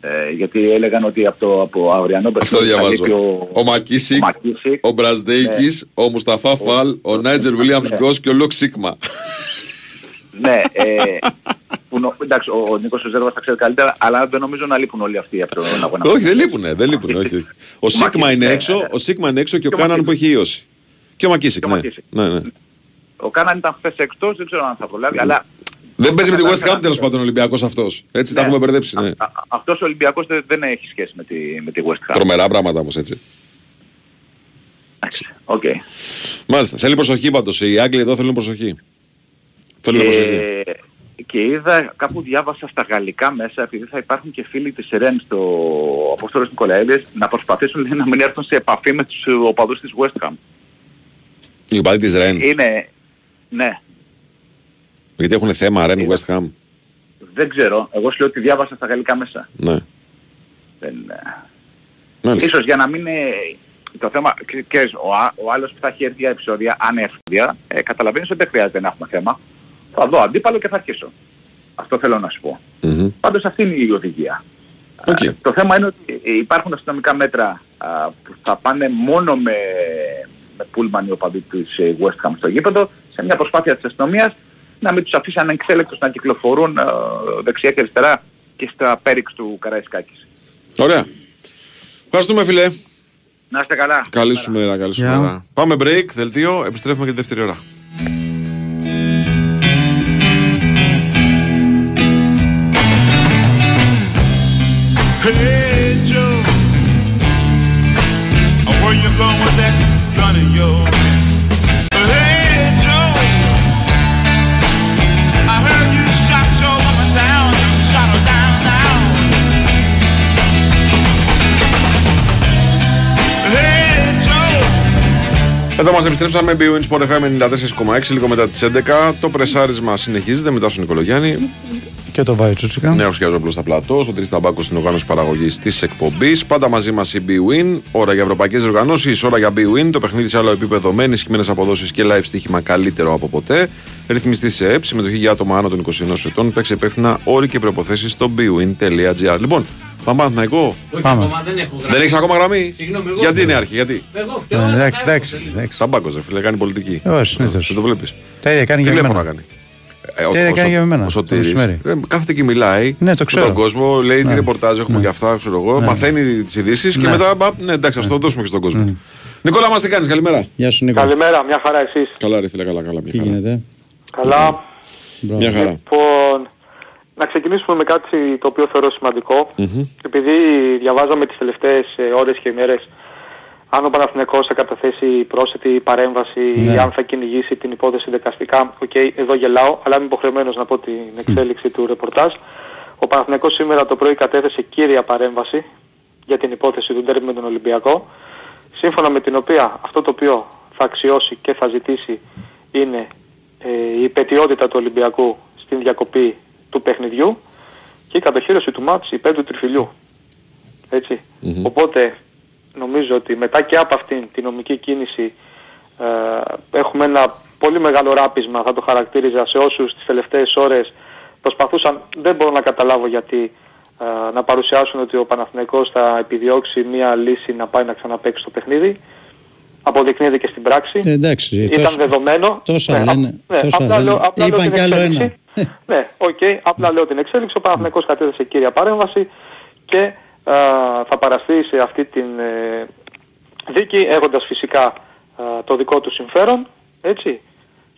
ε, γιατί έλεγαν ότι από το από αυριανό Αυτό παιχνίδι θα διαβάζω. λείπει ο, Ο Μακίσικ, ο Μακίσικ. ο Μπραζδέικης, ο Μουσταφά Φαλ, ο Νάιτζελ Βίλιαμς Ναι. Γκος και ο Λουκ Σίγμα. Ναι, ε, που νο- εντάξει, ο, ο Νίκος Ζέρβας τα ξέρει καλύτερα, αλλά δεν νομίζω να λείπουν όλοι αυτοί από τον αγώνα. Όχι, δεν λείπουνε, δεν λείπουνε. όχι, όχι. Ο Σίγμα Μακίσικ, είναι ναι, έξω, ναι. ο Σίγμα είναι έξω και ο Και ο Κάναν που Μακίσικ. έχει ίωση. Και ο Μακίσικ, Και ο ναι. Μακίσικ. ναι, ναι. Ο Κάναν ήταν χθες εκτός, δεν ξέρω αν θα προλάβει, αλλά... Δεν παίζει με τη West Ham Κάναν- τέλος πάντων ο Ολυμπιακός αυτός. Έτσι τα Ναι. έχουμε μπερδέψει. ναι. Α- α- Αυτός ο Ολυμπιακός δεν, δεν έχει σχέση με τη, με τη West Ham. Τρομερά πράγματα όμως έτσι. Εντάξει, Οκ. Μάλιστα, θέλει προσοχή πάντως. Οι Άγγλοι εδώ θέλουν προσοχή. Θέλουν προσοχή. Ε, και είδα, κάπου διάβασα στα γαλλικά μέσα, επειδή θα υπάρχουν και φίλοι της ΡΕΝ στο Απόστολος Νικολαίδης, να προσπαθήσουν λέει, να μην έρθουν σε επαφή με τους οπαδούς της West Ham. Οι οπαδοί της Ρεν. Είναι, ναι, Γιατί έχουν θέμα Ρεν Είδα. West Ham; δεν ξέρω. Εγώ σου λέω ότι διάβασα στα γαλλικά μέσα. Ναι. Δεν, ε, Μάλιστα. ίσως για να μην είναι το θέμα, και- και ο, α- ο άλλος που θα έχει έρθει για επεισόδια, αν έρθει, ε, καταλαβαίνεις ότι δεν χρειάζεται να έχουμε θέμα. Θα δω αντίπαλο και θα αρχίσω. Αυτό θέλω να σου πω. Μμμ. Πάντως αυτή είναι η οδηγία. Οκ. Α, Το θέμα είναι ότι υπάρχουν αστυνομικά μέτρα α, α, που θα πάνε μόνο με, με πούλμαν οι οπαδοί της ε, West Ham στο γήπεδο σε μια προσπάθεια της αστυνομίας να μην τους αφήσει ανεξέλεγκτους να κυκλοφορούν α, δεξιά και αριστερά και στα πέριξ του Καραϊσκάκη. Ωραία. Ευχαριστούμε φίλε. Να είστε καλά. Καλή σου μέρα, καλή σου Γεια. μέρα. Πάμε break, δελτίο, επιστρέφουμε και τη δεύτερη ώρα. Hey Εδώ μας επιστρέψαμε BWIN Sport FM 94,6 λίγο μετά τις 11. Το πρεσάρισμα συνεχίζεται μετά στον Νικολογιάννη. Και το Βάιο Τσούτσικα. Νέο Γιάζοπλο στα πλατό, ο Τρει Ταμπάκο στην οργάνωση παραγωγής της εκπομπής. Πάντα μαζί μας η BWIN. Ώρα για ευρωπαϊκές οργανώσεις, ώρα για BWIN. Το παιχνίδι σε άλλο επίπεδο με ενισχυμένες αποδόσεις και live στοίχημα καλύτερο από ποτέ. Ρυθμιστή σε ΕΠ, συμμετοχή για άτομα άνω των 21 ετών. Παίξε υπεύθυνα όροι και προποθέσει στο bwin.gr. Λοιπόν, πάμε Παναθηναϊκό. Πάμε. δεν έχω γραμμή. Δεν έχεις ακόμα γραμμή; Συγγνώμη, εγώ γιατί φταίω. είναι αρχή, γιατί; Εγώ φταίω. Ε, Εντάξει, θα εντάξει. έρθω σε εντάξει. Ταμπάκο, ρε φίλε, κάνει πολιτική. Εγώ συνήθως. Δεν το βλέπεις. Τα ίδια κάνει και με Τηλέφωνο να εμένα. κάνει. Ε, ο- ίδια ο κάνει Σω- και με εμένα, Ο το Σωτήρης, μεσημέρι. ε, κάθεται και μιλάει Ναι, το με ξέρω. τον κόσμο, λέει τι Ναι. ρεπορτάζ έχουμε Ναι. για αυτά, ξέρω εγώ. Ναι. Μαθαίνει τις ειδήσεις και Ναι. μετά. μπα, Ναι, εντάξει, ας το δώσουμε και στον κόσμο. Νικόλα, μας τι κάνεις, καλημέρα. Γεια σου Νίκο. Καλημέρα, μια χαρά εσείς. Καλά, ρε φίλε, καλά, καλά. Μια Τι χαρά. γίνεται; Καλά. Μπράβο. Μια χαρά. Λοιπόν, να ξεκινήσουμε με κάτι το οποίο θεωρώ σημαντικό. Μμμ. Επειδή διαβάζαμε τις τελευταίες ε, ώρες και ημέρες αν ο Παναθηναϊκός θα καταθέσει πρόσθετη παρέμβαση Ναι. ή αν θα κυνηγήσει την υπόθεση δικαστικά. Οκ, εδώ γελάω, αλλά είμαι υποχρεωμένος να πω την εξέλιξη του ρεπορτάζ. Ο Παναθηναϊκός σήμερα το πρωί κατέθεσε κύρια παρέμβαση για την υπόθεση του ντέρμπι με τον Ολυμπιακό, σύμφωνα με την οποία αυτό το οποίο θα αξιώσει και θα ζητήσει είναι ε, η υπαιτιότητα του Ολυμπιακού στην διακοπή του παιχνιδιού και η κατοχύρωση του μάτς υπέρ του τριφυλλιού. Έτσι. Οπότε νομίζω ότι μετά και από αυτήν την νομική κίνηση ε, έχουμε ένα πολύ μεγάλο ράπισμα θα το χαρακτήριζα σε όσους τις τελευταίες ώρες προσπαθούσαν, δεν μπορώ να καταλάβω γιατί ε, να παρουσιάσουν ότι ο Παναθηναϊκός θα επιδιώξει μία λύση να πάει να ξαναπαίξει το παιχνίδι. Αποδεικνύεται και στην πράξη. Ε, εντάξει, Ήταν τόσο- δεδομένο. τόσα Ναι, λένε, απ- ναι, τόσα απλά λένε. λέω- απλά λέω Είπαν την κι άλλο εξέλιξη. ένα. Ναι, οκ, απλά λέω την εξέλιξη. Ο Παναθηναϊκός κατέθεσε κύρια παρέμβαση και α, θα παραστεί σε αυτή την ε, δίκη έχοντας φυσικά α, το δικό του συμφέρον, έτσι,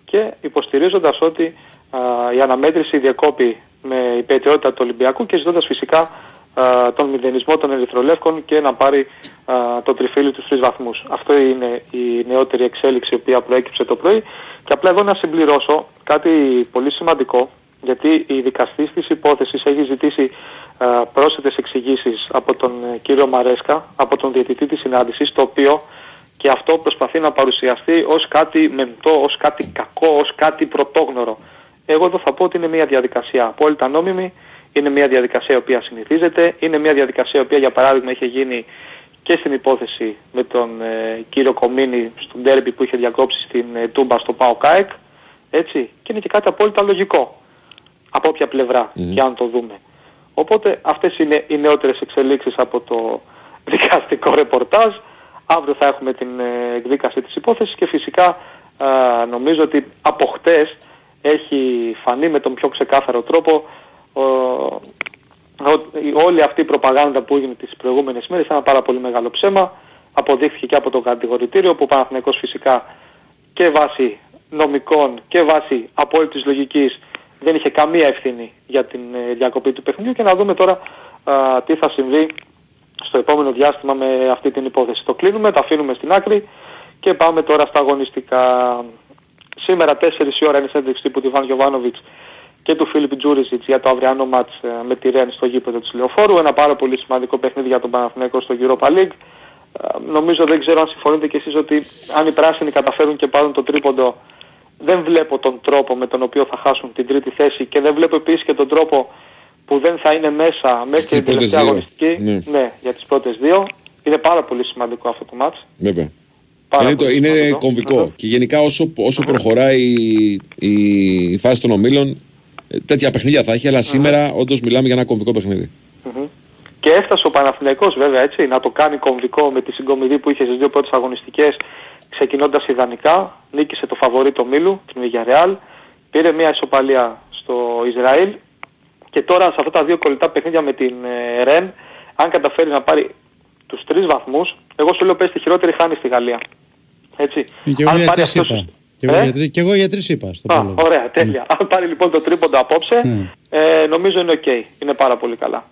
και υποστηρίζοντας ότι α, η αναμέτρηση διακόπη με υπετιότητα του Ολυμπιακού και ζητώντας φυσικά α, τον μηδενισμό των ερυθρολεύκων και να πάρει α, το τριφύλι τους τρεις βαθμούς. Αυτό είναι η νεότερη εξέλιξη η οποία προέκυψε το πρωί και απλά εδώ να συμπληρώσω κάτι πολύ σημαντικό γιατί η δικαστής της υπόθεσης έχει ζητήσει α, πρόσθετες εξηγήσεις από τον ε, κύριο Μαρέσκα, από τον διαιτητή της συνάντησης, το οποίο και αυτό προσπαθεί να παρουσιαστεί ως κάτι μεμπτό, ως κάτι κακό, ως κάτι πρωτόγνωρο. Εγώ εδώ θα πω ότι είναι μια διαδικασία απόλυτα νόμιμη, είναι μια διαδικασία η οποία συνηθίζεται, είναι μια διαδικασία η οποία για παράδειγμα είχε γίνει και στην υπόθεση με τον ε, κύριο Κομίνη στον τέρμπι που είχε διακόψει στην ε, Τούμπα στο ΠΑΟ ΚΑΕΚ, έτσι, και είναι και κάτι απόλυτα λογικό από όποια πλευρά και αν το δούμε. Οπότε αυτές είναι οι νεότερες εξελίξεις από το δικαστικό ρεπορτάζ. Αύριο θα έχουμε την ε, εκδίκαση της υπόθεσης και φυσικά α, νομίζω ότι από χτες έχει φανεί με τον πιο ξεκάθαρο τρόπο ο, ο- η- όλη αυτή η προπαγάνδα που έγινε τις προηγούμενες μέρες ήταν ένα πάρα πολύ μεγάλο ψέμα. Αποδείχθηκε και από το κατηγορητήριο που ο Παναθηναϊκός φυσικά και βάσει νομικών και βάσει απόλυτης λογικής δεν είχε καμία ευθύνη για την ε, διακοπή του παιχνιδιού και να δούμε τώρα α, τι θα συμβεί στο επόμενο διάστημα με αυτή την υπόθεση. Το κλείνουμε, το αφήνουμε στην άκρη και πάμε τώρα στα αγωνιστικά. Σήμερα 4 η ώρα είναι συνέντευξη τύπου του Ιβάν Γιωβάνοβιτς και του Φίλιπ Τζούριζιτς για το αυριανό μάτς ε, με τη Ρέν στο γήπεδο της Λεωφόρου. Ένα πάρα πολύ σημαντικό παιχνίδι για τον Παναθηναϊκό στο Europa League. Ε, Νομίζω δεν ξέρω αν συμφωνείτε κι εσείς ότι αν οι πράσινοι καταφέρουν και πάρουν το τρίποντο δεν βλέπω τον τρόπο με τον οποίο θα χάσουν την τρίτη θέση και δεν βλέπω επίσης και τον τρόπο που δεν θα είναι μέσα μέχρι Στις την πρώτες τελευταία δύο. αγωνιστική. Ναι. Ναι, για τις πρώτες δύο. Είναι πάρα πολύ σημαντικό αυτό το μάτς. Βέβαια. Πάρα Είναι, το, πολύ είναι σημαντικό. κομβικό. Και γενικά όσο, όσο προχωράει η, η φάση των ομίλων, ε, τέτοια παιχνίδια θα έχει, αλλά σήμερα όντως μιλάμε για ένα κομβικό παιχνίδι. Μμμ. και έφτασε ο Παναθηναϊκός βέβαια έτσι να το κάνει κομβικό με τη συγκομιδή που είχε στις δύο πρώτες αγωνιστικές ξεκινώντας ιδανικά, νίκησε το φαβορί το Μίλου, την Villarreal, πήρε μια ισοπαλία στο Ισραήλ και τώρα σε αυτά τα δύο κολλητά παιχνίδια με την ε, Ρεν, αν καταφέρει να πάρει τους τρεις βαθμούς, εγώ σου λέω πες τη χειρότερη χάνει στη Γαλλία. Έτσι. Και εγώ Αν για πάρει τρεις αυτός είπα. τους- Και εγώ Ε; για τρεις- Και εγώ για τρεις είπα στο Α, πόλεμο. ωραία, τέλεια. Αν πάρει λοιπόν το τρίποντο απόψε, Ναι. ε, νομίζω είναι οκ. Είναι πάρα πολύ καλά.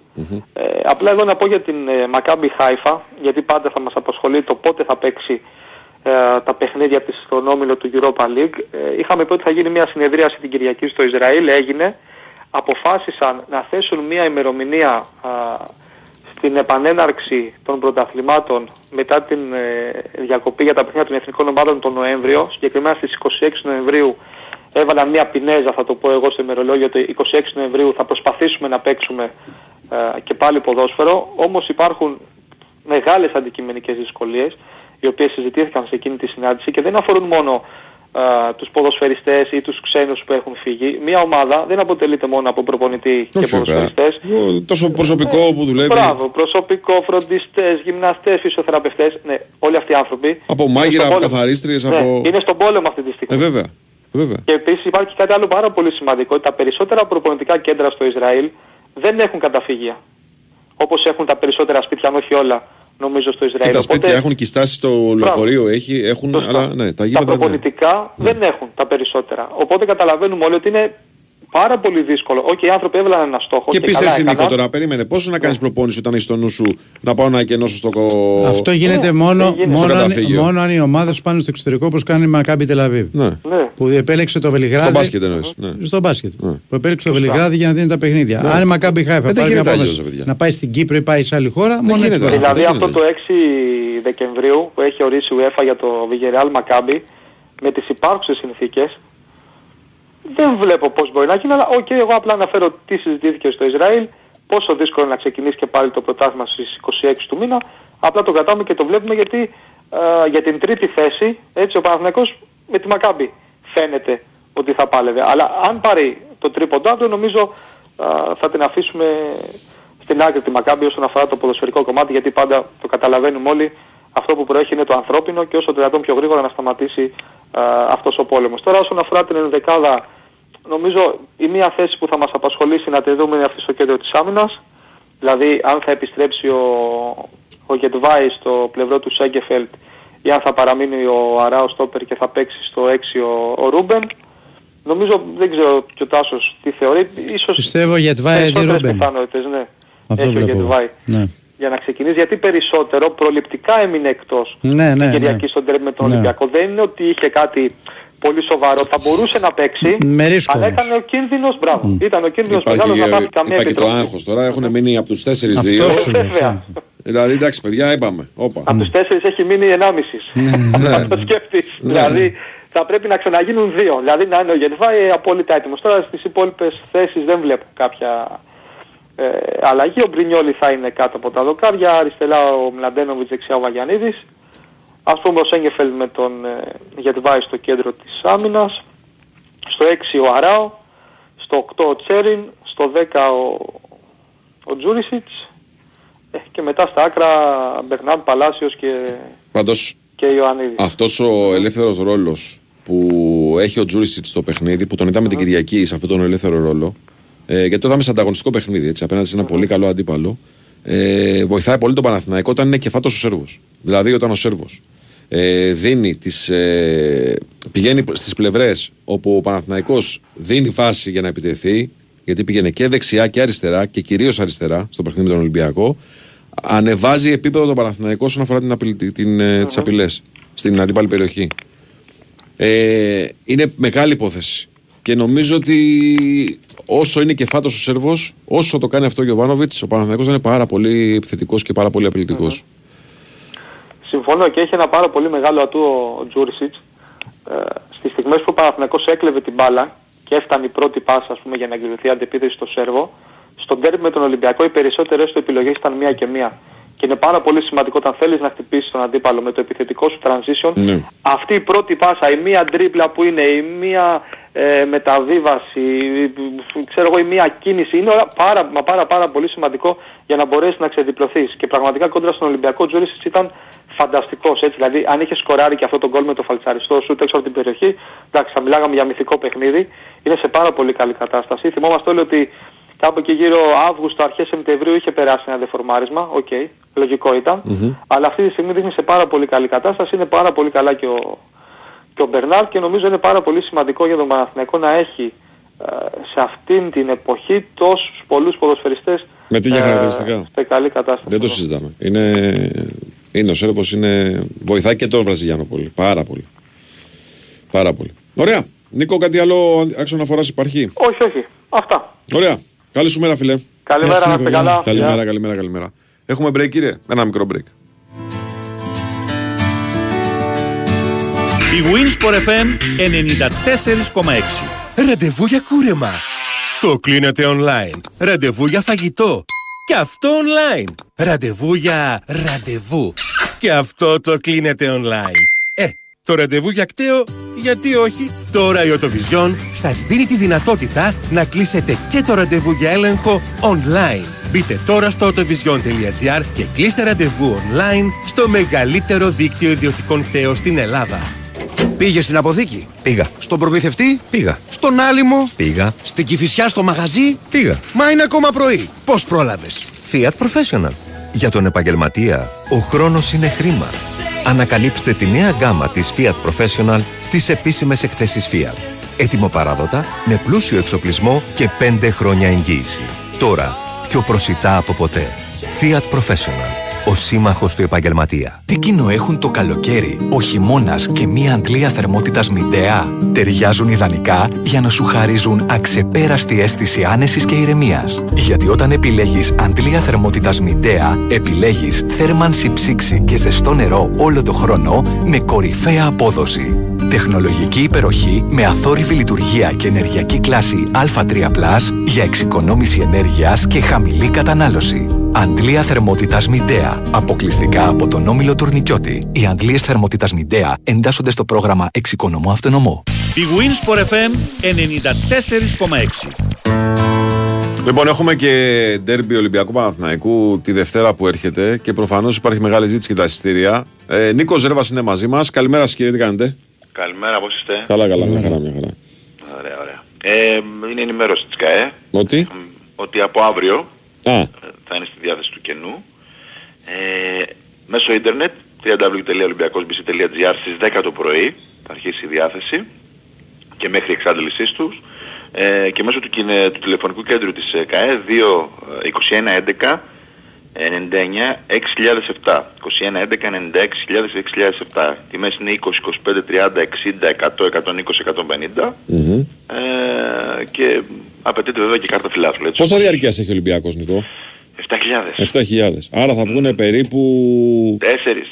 Ε, απλά εδώ να πω για την ε, Maccabi Haifa, γιατί πάντα θα μας απασχολεί το πότε θα παίξει ε, τα παιχνίδια της στον όμιλο του Europa League. Ε, είχαμε πει ότι θα γίνει μια συνεδρίαση την Κυριακή στο Ισραήλ, έγινε. Αποφάσισαν να θέσουν μια ημερομηνία α, στην επανέναρξη των πρωταθλημάτων μετά την ε, διακοπή για τα παιχνίδια των εθνικών ομάδων τον Νοέμβριο, συγκεκριμένα στις 26 Νοεμβρίου έβαλαν μια πινέζα θα το πω εγώ στο ημερολόγιο ότι 26 Νοεμβρίου θα προσπαθήσουμε να παίξουμε ε, και πάλι ποδόσφαιρο, όμως υπάρχουν μεγάλες αντικειμενικές δυσκολίες οι οποίες συζητήθηκαν σε εκείνη τη συνάντηση και δεν αφορούν μόνο ε, τους ποδοσφαιριστές ή τους ξένους που έχουν φύγει. Μια ομάδα δεν αποτελείται μόνο από προπονητή και Όχι βέβαια. ποδοσφαιριστές. Ο- Τόσο προσωπικό που δουλεύει. Μπράβο, προσωπικό, φροντιστές, γυμναστές, φυσιοθεραπευτές, ναι, όλοι αυτοί οι άνθρωποι. Από είναι μάγειρα, στον από πόλεμο. καθαρίστριες, Ναι, από- είναι στον πόλεμο αυτή τη στιγμή. Ε, βέβαια. βέβαια. Και επίσης υπάρχει κάτι άλλο πάρα πολύ σημαντικό, ότι τα περισσότερα προπονητικά κέντρα στο Ισραήλ δεν έχουν καταφύγια. Όπως έχουν τα περισσότερα σπίτια, αν όχι όλα, νομίζω στο Ισραήλ. Και τα σπίτια Οπότε, έχουν και οι στάσεις στο λεωφορείο, έχει, έχουν, Σωστά. αλλά ναι, τα τα γήπεδα ναι. προπονητικά δεν έχουν τα περισσότερα. Οπότε καταλαβαίνουμε όλοι ότι είναι πάρα πολύ δύσκολο. Όχι, οι άνθρωποι έβαλαν ένα στόχο. Και επίση καλά εσύ Νίκο έκαναν. τώρα, περίμενε. Πόσο να κάνεις προπόνηση όταν έχεις στο νου σου να πάω να εκενώσω στο κο... Αυτό Ναι, γίνεται μόνο, Στο μόνο, αν, καταφύγιο. μόνο αν οι ομάδες πάνε στο εξωτερικό όπως κάνει η Μακάμπι Τελαβίβ. Ναι. Ναι. Που επέλεξε το Βελιγράδι. Στο μπάσκετ εννοείς, ναι. Στο μπάσκετ. Που επέλεξε το Βελιγράδι για να δίνει τα παιχνίδια. Ναι. Αν η Μακάμπι Χάιφα Ε, δεν πάρει μια γίνεται απόφαση αλλιώς, ρε παιδιά. να πάει στην Κύπρο ή πάει σε άλλη χώρα, μόνο έτσι γίνεται. πάει. Δηλαδή δεν αυτό το 6 Δεκεμβρίου που έχει ορίσει η UEFA για το Villarreal Maccabi με τις υπάρχουσες συνθήκες δεν βλέπω πώς μπορεί να γίνει, αλλά οκ, εγώ απλά αναφέρω τι συζητήθηκε στο Ισραήλ, πόσο δύσκολο είναι να ξεκινήσει και πάλι το πρωτάθλημα στις 26 του μήνα, απλά το κρατάμε και το βλέπουμε γιατί ε, για την τρίτη θέση, έτσι ο Παναθηναϊκός με τη Maccabi φαίνεται ότι θα πάλευε. Αλλά αν πάρει το τρίποντο αύριο νομίζω ε, θα την αφήσουμε στην άκρη τη Μακάμπη όσον αφορά το ποδοσφαιρικό κομμάτι γιατί πάντα το καταλαβαίνουμε όλοι αυτό που προέχει είναι το ανθρώπινο και όσο το δυνατόν πιο γρήγορα να σταματήσει α, αυτός ο πόλεμος. Τώρα όσον αφορά την ενδεκάδα νομίζω η μία θέση που θα μας απασχολήσει να τη δούμε είναι αυτή στο κέντρο της άμυνας δηλαδή αν θα επιστρέψει ο, ο Γεντβάι στο πλευρό του Σένκεφελντ ή αν θα παραμείνει ο Αράο στόπερ και θα παίξει στο 6 ο, ο Ρούμπεν. Νομίζω, δεν ξέρω και ο Τάσος τι θεωρεί, ίσως Πιστεύω Γεντβάι αντί περισσότερες Ρούμπεν. πιθανότητες, ναι. Αυτό Έχει ο βλέπω. Γεντβάι Ναι. Για να ξεκινήσει, γιατί περισσότερο προληπτικά έμεινε εκτός Ναι, την ναι, Κυριακή ναι. στον ντέρμπι με τον Ναι. Ολυμπιακό. Δεν είναι ότι είχε κάτι πολύ σοβαρό, θα μπορούσε να παίξει, Με ρίσκο αλλά όμως. ήταν ο κίνδυνος, μπράβο, ήταν ο κίνδυνος Υπάρχει, μεγάλος να και- πάθει καμία υπάρχει και το υποτροπή. άγχος τώρα, έχουν μείνει από τους 4-2. Αυτό σου λέω. Βέβαια. Δηλαδή εντάξει παιδιά, είπαμε. Όπα. Από τους τέσσερις έχει μείνει ενάμιση. Να το σκέφτεις. Δηλαδή θα πρέπει να ξαναγίνουν δύο. Δηλαδή να είναι ο Γετβάη απόλυτα έτοιμος. Τώρα στις υπόλοιπες θέσεις δεν βλέπω κάποια ε, αλλαγή. Ο Μπρινιόλη θα είναι κάτω από τα δοκάρια. Αριστερά ο Μλαντένοβιτς, δεξιά ο Βαγιανίδης. Ας πούμε ο Σέγκεφελ με τον ε, Γετβάη στο κέντρο της άμυνας. Στο 6 ο Αράο. Στο 8 ο Τσέριν. Στο 10 ο, ο Τζούρισιτς. Ε, και μετά στα άκρα Μπερνάν Παλάσιος και, Πάντως και Ιωαννίδης. αυτός ο ελεύθερος ρόλος που έχει ο Τζούρισιτ στο παιχνίδι, που τον είδαμε την Κυριακή σε αυτόν τον ελεύθερο ρόλο, ε, γιατί το είδαμε σε ανταγωνιστικό παιχνίδι, έτσι, απέναντι σε ένα πολύ καλό αντίπαλο, ε, βοηθάει πολύ τον Παναθηναϊκό όταν είναι κεφάτος ο Σέρβος. Δηλαδή όταν ο Σέρβος ε, δίνει τις, ε, πηγαίνει στις πλευρές όπου ο Παναθηναϊκός δίνει φάση για να επιτεθεί, γιατί πήγαινε και δεξιά και αριστερά και κυρίως αριστερά στο παιχνίδι με τον Ολυμπιακό, ανεβάζει επίπεδο τον Παναθηναϊκό όσον αφορά την απειλή, την, ε, τις απειλές στην αντίπαλη περιοχή. Ε, είναι μεγάλη υπόθεση. Και νομίζω ότι όσο είναι και φάτος ο Σέρβος, όσο το κάνει αυτό ο Γιωβάνοβιτς, ο Παναθηναϊκός θα είναι πάρα πολύ επιθετικός και πάρα πολύ απειλητικός. Συμφωνώ και έχει ένα πάρα πολύ μεγάλο ατού ο Τζούρισιτς. Ε, στις στιγμές που ο Παναθηναϊκός έκλεβε την μπάλα και έφτανε η πρώτη πάσα ας πούμε, για να εκδηλωθεί αντεπίθεση στο Σέρβο, στον τέρμι με τον Ολυμπιακό οι περισσότερες του επιλογές ήταν μία και μία. Και είναι πάρα πολύ σημαντικό όταν θέλεις να χτυπήσεις τον αντίπαλο με το επιθετικό σου transition. Ναι. Αυτή η πρώτη πάσα, η μία τρίπλα που είναι, η μία ε, μεταβίβαση, η- ξέρω εγώ η μία κίνηση, είναι όλα πάρα, μα πάρα, πάρα πολύ σημαντικό για να μπορέσεις να ξεδιπλωθείς. Και πραγματικά κόντρα στον Ολυμπιακό ο Τζούρισιτς ήταν φανταστικός έτσι. Δηλαδή αν είχε σκοράρει και αυτό το γκολ με το φαλτσαριστό σούτ έξω από την περιοχή, εντάξει θα μιλάγαμε για μυθικό παιχνίδι, είναι σε πάρα πολύ καλή κατάσταση. Θυμόμαστε όλοι ότι κάπου εκεί γύρω Αύγουστο, αρχές Σεπτεμβρίου είχε περάσει ένα δεφορμάρισμα, οκ, λογικό ήταν. Αλλά αυτή τη στιγμή δείχνει σε πάρα πολύ καλή κατάσταση, είναι πάρα πολύ καλά και ο, και ο Μπερνάρ και νομίζω είναι πάρα πολύ σημαντικό για τον Παναθηναϊκό να έχει ε, σε αυτήν την εποχή τόσους πολλούς ποδοσφαιριστές Με τέτοια χαρακτηριστικά. σε καλή κατάσταση. Δεν το συζητάμε. Είναι, είναι ο Σέρβος, είναι, βοηθάει και τον Βραζιλιάνο πολύ. Πάρα πολύ. Πάρα πολύ. Ωραία. Νίκο, κάτι άλλο άξιο αναφορά υπάρχει; Όχι, όχι. Αυτά. Ωραία. Καλή σου μέρα, φίλε. Καλημέρα, να είστε καλά. Καλημέρα, Γεια. καλημέρα, καλημέρα. Έχουμε break, κύριε; Ένα μικρό break. Η Winsport FM 94,6. Ραντεβού για κούρεμα. Το κλείνετε online. Ραντεβού για φαγητό. Και αυτό online. Ραντεβού για ραντεβού. Και αυτό το κλείνετε online. Ε, το ραντεβού για κταίο, γιατί όχι. Τώρα η Οτοβιζιόν σας δίνει τη δυνατότητα να κλείσετε και το ραντεβού για έλεγχο online. Μπείτε τώρα στο autovision.gr και κλείστε ραντεβού online στο μεγαλύτερο δίκτυο ιδιωτικών κταίων στην Ελλάδα. Πήγε στην αποθήκη; Πήγα. Στον προμηθευτή; Πήγα. Στον άλυμο; Πήγα. Στην κυφισιά στο μαγαζί; Πήγα. Μα είναι ακόμα πρωί. Πώς πρόλαβες; Fiat Professional. Για τον επαγγελματία, ο χρόνος είναι χρήμα. Ανακαλύψτε τη νέα γκάμα της Fiat Professional στις επίσημες εκθέσεις Fiat. Έτοιμο παράδοτα, με πλούσιο εξοπλισμό και 5 χρόνια εγγύηση. Τώρα, πιο προσιτά από ποτέ. Fiat Professional. Ο σύμμαχος του επαγγελματία. Τι κοινό έχουν το καλοκαίρι, ο χειμώνας και μία αντλία θερμότητας μηντέα. Ταιριάζουν ιδανικά για να σου χαρίζουν αξεπέραστη αίσθηση άνεσης και ηρεμίας. Γιατί όταν επιλέγεις αντλία θερμότητας μηντέα, επιλέγεις θέρμανση ψήξη και ζεστό νερό όλο το χρόνο με κορυφαία απόδοση. Τεχνολογική υπεροχή με αθόρυβη λειτουργία και ενεργειακή κλάση Α3+, για εξοικονόμηση ενέργειας και χαμηλή κατανάλωση. Αντλία θερμότητας Μιντέα. Αποκλειστικά από τον Όμιλο Τουρνικιώτη. Οι αντλίες θερμότητας Μιντέα εντάσσονται στο πρόγραμμα Εξοικονομώ Αυτονομώ. Η Winsport FM 94,6. Λοιπόν, έχουμε και ντέρμπι Ολυμπιακού Παναθηναϊκού τη Δευτέρα που έρχεται και προφανώς υπάρχει μεγάλη ζήτηση και τα εισιτήρια. Ε, Νίκος Ζέρβας είναι μαζί μας. Καλημέρα σας, κύριε, τι κάνετε; Καλημέρα, πώς είστε; Καλά, καλά, μια χαρά, μια χαρά. Ωραία, ωραία. Ε, είναι ενημέρωση της ΚΑΕ Ότι; ότι από αύριο Α, ε, θα είναι στη διάθεση του κενού. Ε, μέσω ίντερνετ www.olympiakosbc.gr στις 10 το πρωί θα αρχίσει η διάθεση και μέχρι εξάντλησής τους. Ε, και μέσω του, κινε- του τηλεφωνικού κέντρου της ε, ΚΑΕ 2 ε, 21 11 99 6007 21 11 96 6007 Τιμές είναι 20, 25, 30, 60, 100, 120, 150 μμμ. ε, και απαιτείται βέβαια και κάρτα φιλάθλου έτσι. Πόσα διαρκείας έχει ο Ολυμπιακός, Νικό. 7.000 7.000. Άρα θα βγουν περίπου. 4,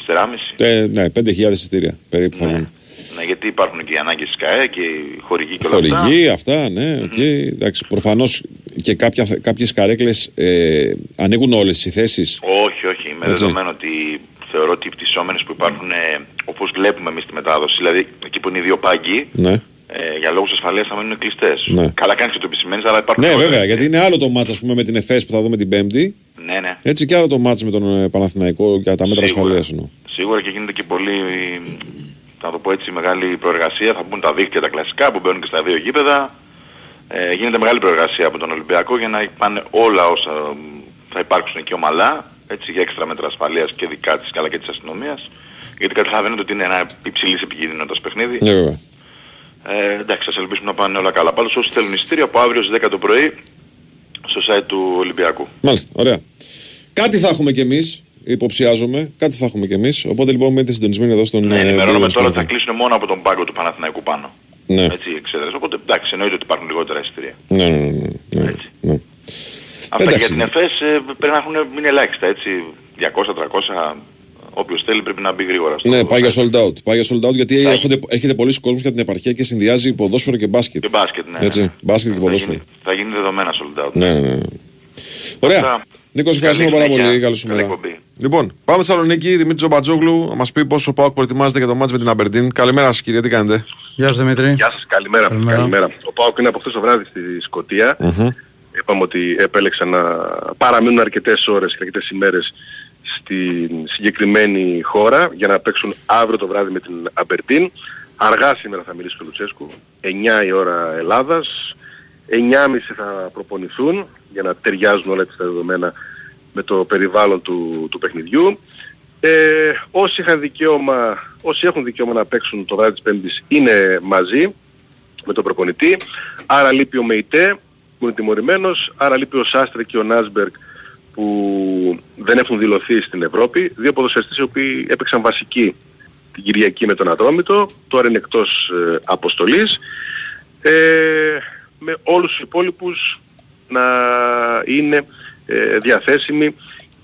4,5 Ε, ναι, 5.000 εισιτήρια περίπου θα βγουν. Ναι, γιατί υπάρχουν και οι ανάγκες της ΚΑΕ και οι χορηγοί και όλα αυτά. Χορηγοί, αυτά, ναι, οκ. Εντάξει, προφανώς και κάποια, κάποιες καρέκλες ε, ανοίγουν όλες οι θέσεις. Όχι, όχι. Με Έτσι. δεδομένο ότι θεωρώ ότι οι πτυσσόμενες που υπάρχουν ε, όπως βλέπουμε εμείς τη μετάδοση, δηλαδή εκεί που είναι οι δύο πάγκοι, Ναι. Ε, για λόγους ασφαλείας θα μείνουν κλειστές. Ναι. Καλά κάνεις και το επισημαίνεις, αλλά υπάρχουν Ναι, και βέβαια, other- γιατί είναι άλλο το μάτς ας πούμε με την ΕΦΕΣ που θα δούμε την Πέμπτη. Ναι, ναι. Έτσι και άλλο το μάτς με τον ε, Παναθηναϊκό για τα μέτρα Σίγουρα. ασφαλείας εννοώ. Σίγουρα και γίνεται και πολύ, θα το πω έτσι, μεγάλη προεργασία. Θα μπουν τα δίκτυα τα κλασικά που μπαίνουν και στα δύο γήπεδα. Ε, γίνεται μεγάλη προεργασία από τον Ολυμπιακό για να πάνε όλα όσα μ, θα υπάρξουν εκεί ομαλά. Έτσι για έξτρα μέτρα ασφαλείας και δικά της αλλά και της αστυνομίας. Γιατί καταλαβαίνετε ότι είναι ένα υψηλής επικίνδυνοτας παιχνίδι. Ναι, βέβαια. Ε, εντάξει, σας ελπίσουμε να πάνε όλα καλά. Πάντως όσοι θέλουν εισιτήρια από αύριο στις 10 το πρωί στο site του Ολυμπιακού. Μάλιστα, ωραία. Κάτι θα έχουμε κι εμείς, υποψιάζομαι, κάτι θα έχουμε κι εμείς. Οπότε λοιπόν μείνετε συντονισμένοι εδώ στον. Ναι, ε, ενημερώνουμε Μπύλο τώρα ότι θα Σπορ. κλείσουν μόνο από τον πάγκο του Παναθηναϊκού πάνω. Ναι. Έτσι οι εξέδρες. Οπότε εντάξει, εννοείται ότι υπάρχουν λιγότερα εισιτήρια. Ναι, ναι, ναι. ναι, ναι, ναι. Αυτά Εντάξει. και για την ΕΦΕΣ ε, πρέπει να έχουν μείνει ελάχιστα έτσι. 200-300 όποιος θέλει πρέπει να μπει γρήγορα. στο- Ναι, πάει για sold out. Πάει για sold out γιατί Θα έχετε, έχετε πολλοί κόσμος για την επαρχία και συνδυάζει ποδόσφαιρο και μπάσκετ. Και μπάσκετ, ναι. Έτσι, ναι. μπάσκετ και Θα ποδόσφαιρο. γίνει, θα γίνει δεδομένα sold out. Ναι, ναι, ναι. Ωραία. Αυτά. Νίκος, ευχαριστούμε Καλή πάρα συνέχεια. πολύ. Καλή σου Καλή μέρα. εκπομπή. Λοιπόν, πάμε στη Θεσσαλονίκη. Δημήτρης Τζομπατζόγλου να μας πει πόσο ο Πάοκ προετοιμάζεται για το μάτς με την Αμπερντίν. Καλημέρα σας, κύριε, τι κάνετε; Γεια σας Δημήτρη. Γεια σας, καλημέρα. Καλημέρα. καλημέρα. Ο Πάοκ είναι από χθες το βράδυ στη σκοτια Είπαμε ότι επέλεξαν να παραμείνουν αρκετές ώρες και αρκετές ημέρες στη συγκεκριμένη χώρα για να παίξουν αύριο το βράδυ με την Αμπερτίν. Αργά σήμερα θα μιλήσει ο Λουτσέσκου, 9 η ώρα Ελλάδας, 9.30 θα προπονηθούν για να ταιριάζουν όλα έτσι τα δεδομένα με το περιβάλλον του, του παιχνιδιού. Ε, όσοι, είχαν δικαίωμα, όσοι έχουν δικαίωμα να παίξουν το βράδυ της Πέμπτης είναι μαζί με τον προπονητή. Άρα λείπει ο Μεϊτέ που είναι τιμωρημένος, άρα λείπει ο Σάστρε και ο Νάσμπεργκ που δεν έχουν δηλωθεί στην Ευρώπη. Δύο ποδοσφαιριστές οι οποίοι έπαιξαν βασική την Κυριακή με τον Ατρόμητο, τώρα είναι εκτός ε, αποστολής. Ε, με όλους τους υπόλοιπους να είναι ε, διαθέσιμοι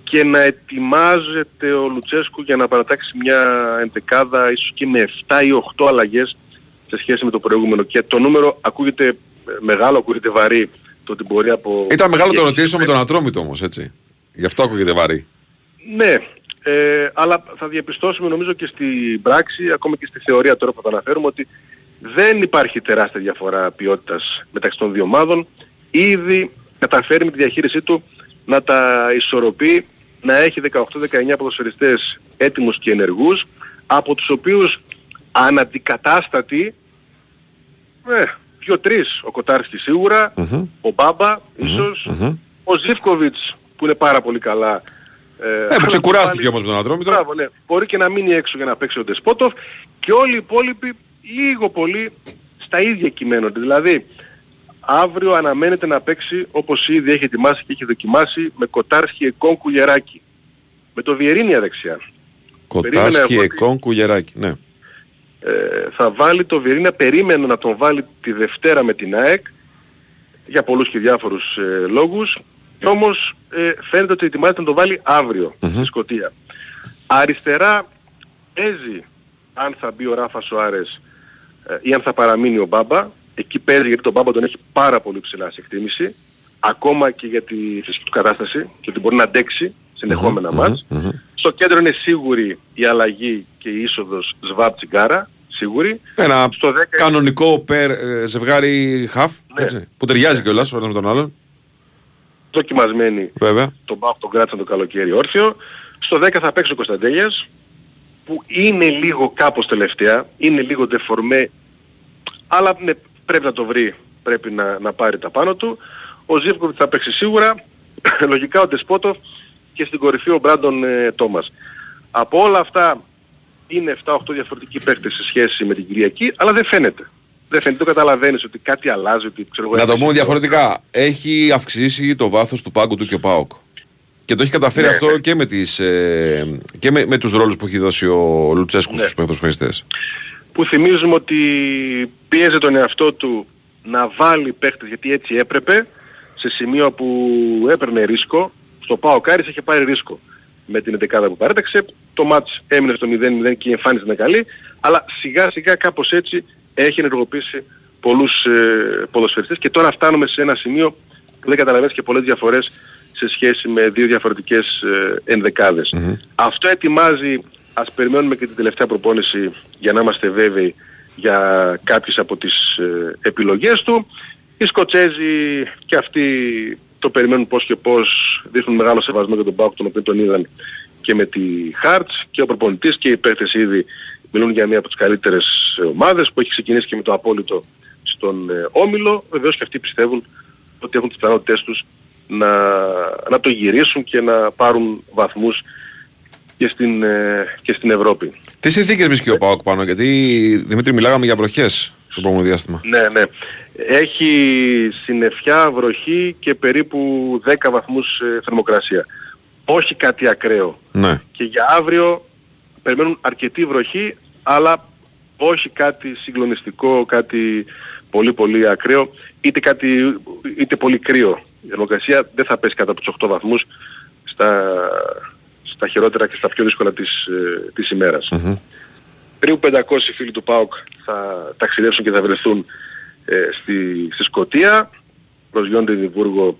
και να ετοιμάζεται ο Λουτσέσκου για να παρατάξει μια εντεκάδα ίσως και με 7 ή 8 αλλαγές σε σχέση με το προηγούμενο. Και το νούμερο ακούγεται ε, μεγάλο, ακούγεται βαρύ το ότι μπορεί από... Ήταν μεγάλο το ρωτήσω με τον Ατρόμητο όμως, έτσι. Γι' αυτό ακούγεται βαρύ. Ναι, ε, αλλά θα διαπιστώσουμε νομίζω και στην πράξη, ακόμα και στη θεωρία τώρα που θα αναφέρουμε, ότι δεν υπάρχει τεράστια διαφορά ποιότητας μεταξύ των δύο ομάδων. Ήδη καταφέρει με τη διαχείρισή του να τα ισορροπεί, να έχει 18-19 ποδοσφαιριστές έτοιμους και ενεργούς, από τους οποίους αναντικατάστατοι, ε, δύο-τρεις, ο Κοτάρσκι σίγουρα, ο Μπάμπα ίσως, ο Ζιβκοβιτς που είναι πάρα πολύ καλά. Ε, που ξεκουράστηκε όμως με τον Ατρόμητο. Μπράβο, ναι. Μπορεί και να μείνει έξω για να παίξει ο Ντεσπότοφ και όλοι οι υπόλοιποι λίγο πολύ στα ίδια κειμένονται. Δηλαδή, αύριο αναμένεται να παίξει όπως ήδη έχει ετοιμάσει και έχει δοκιμάσει με Κοτάρσκι Εκόν Κουγεράκη. Με το Βιερίνια δεξιά. Κοτάσκι, Περίμενα εγώ Εκόν, Κουγεράκη. Ναι. Ε, θα βάλει το Βιερίνια, περίμενε να τον βάλει τη Δευτέρα με την ΑΕΚ για πολλούς και διάφορους ε, λόγους και όμως ε, φαίνεται ότι ετοιμάζεται να τον βάλει αύριο στη Σκωτία. Αριστερά παίζει αν θα μπει ο Ράφα Σοάρες ε, ή αν θα παραμείνει ο Μπάμπα. Εκεί παίζει γιατί τον Μπάμπα τον έχει πάρα πολύ ψηλά σε εκτίμηση ακόμα και για τη φυσική του κατάσταση και ότι μπορεί να αντέξει συνεχόμενα μάτς. Στο κέντρο είναι σίγουρη η αλλαγή και η είσοδος Σβάπ Τσιγκάρα, σίγουρη. Ένα Στο 10 κανονικό περ, ε, ζευγάρι χαφ, Ναι. έτσι, που ταιριάζει κιόλας ο ένας με τον άλλον. δοκιμασμένη Βέβαια. τον Πάοκ τον κράτησαν το καλοκαίρι όρθιο. Στο 10 θα παίξει ο Κωνσταντέλιας που είναι λίγο κάπως τελευταία, είναι λίγο δεφορμέ, αλλά ναι, πρέπει να το βρει, πρέπει να, να πάρει τα πάνω του. Ο Ζίβκοβιτ θα παίξει σίγουρα, λογικά ο Ντεσπότοφ και στην κορυφή ο Μπράντον ε, Τόμας. Από όλα αυτά είναι 7-8 διαφορετικοί παίκτες σε σχέση με την Κυριακή, αλλά δεν φαίνεται. Δεν φαίνεται, το καταλαβαίνεις ότι κάτι αλλάζει, ότι ξέρω εγώ... Να το έχει- πούμε διαφορετικά. Έχει αυξήσει το βάθος του πάγκου του και ο ΠΑΟΚ. Και το έχει καταφέρει Ναι, αυτό ναι. και με, τις, ε, και με, με τους ρόλους που έχει δώσει ο Λουτσέσκου Ναι. στους παίχτες που θυμίζουμε ότι πίεζε τον εαυτό του να βάλει παίχτες γιατί έτσι έπρεπε σε σημείο που έπαιρνε ρίσκο στο ΠΑΟ Κάρις είχε πάρει ρίσκο με την 11 που παρέταξε το μάτς έμεινε στο 0-0 και η εμφάνιση ήταν καλή αλλά σιγά σιγά κάπως έτσι έχει ενεργοποιήσει πολλούς ε, ποδοσφαιριστές και τώρα φτάνουμε σε ένα σημείο που δεν καταλαβαίνεις και πολλές διαφορές σε σχέση με δύο διαφορετικές ε, ενδεκάδες. Αυτό ετοιμάζει, ας περιμένουμε και την τελευταία προπόνηση για να είμαστε βέβαιοι για κάποιες από τις ε, επιλογές του. Οι Σκοτσέζοι και αυτοί το περιμένουν πώς και πώς, δείχνουν μεγάλο σεβασμό για τον Πάουκ τον οποίο τον είδαν και με τη Χάρτς και ο προπονητής και οι παίκτες ήδη μιλούν για μία από τις καλύτερες ομάδες που έχει ξεκινήσει και με το απόλυτο στον ε, Όμιλο. Βεβαίως και αυτοί πιστεύουν ότι έχουν τις πιθανότητές τους να, να το γυρίσουν και να πάρουν βαθμούς και στην, ε, και στην Ευρώπη. Τι συνθήκες βρίσκει ο ΠΑΟΚ πάνω, γιατί Δημήτρη μιλάγαμε για βροχές το προηγούμενο διάστημα. Ναι, ναι. Έχει συννεφιά, βροχή και περίπου 10 βαθμούς ε, θερμοκρασία. Όχι κάτι ακραίο. Ναι. Και για αύριο περιμένουν αρκετή βροχή, αλλά όχι κάτι συγκλονιστικό, κάτι πολύ πολύ ακραίο, είτε, κάτι, είτε πολύ κρύο. Η θερμοκρασία δεν θα πέσει κατά από τους 8 βαθμούς στα, στα χειρότερα και στα πιο δύσκολα της, ε, της ημέρας. Περίπου 500 φίλοι του ΠΑΟΚ θα ταξιδέψουν και θα βρεθούν ε, στη, στη Σκωτία, προς Γιόντε Εδιμβούργο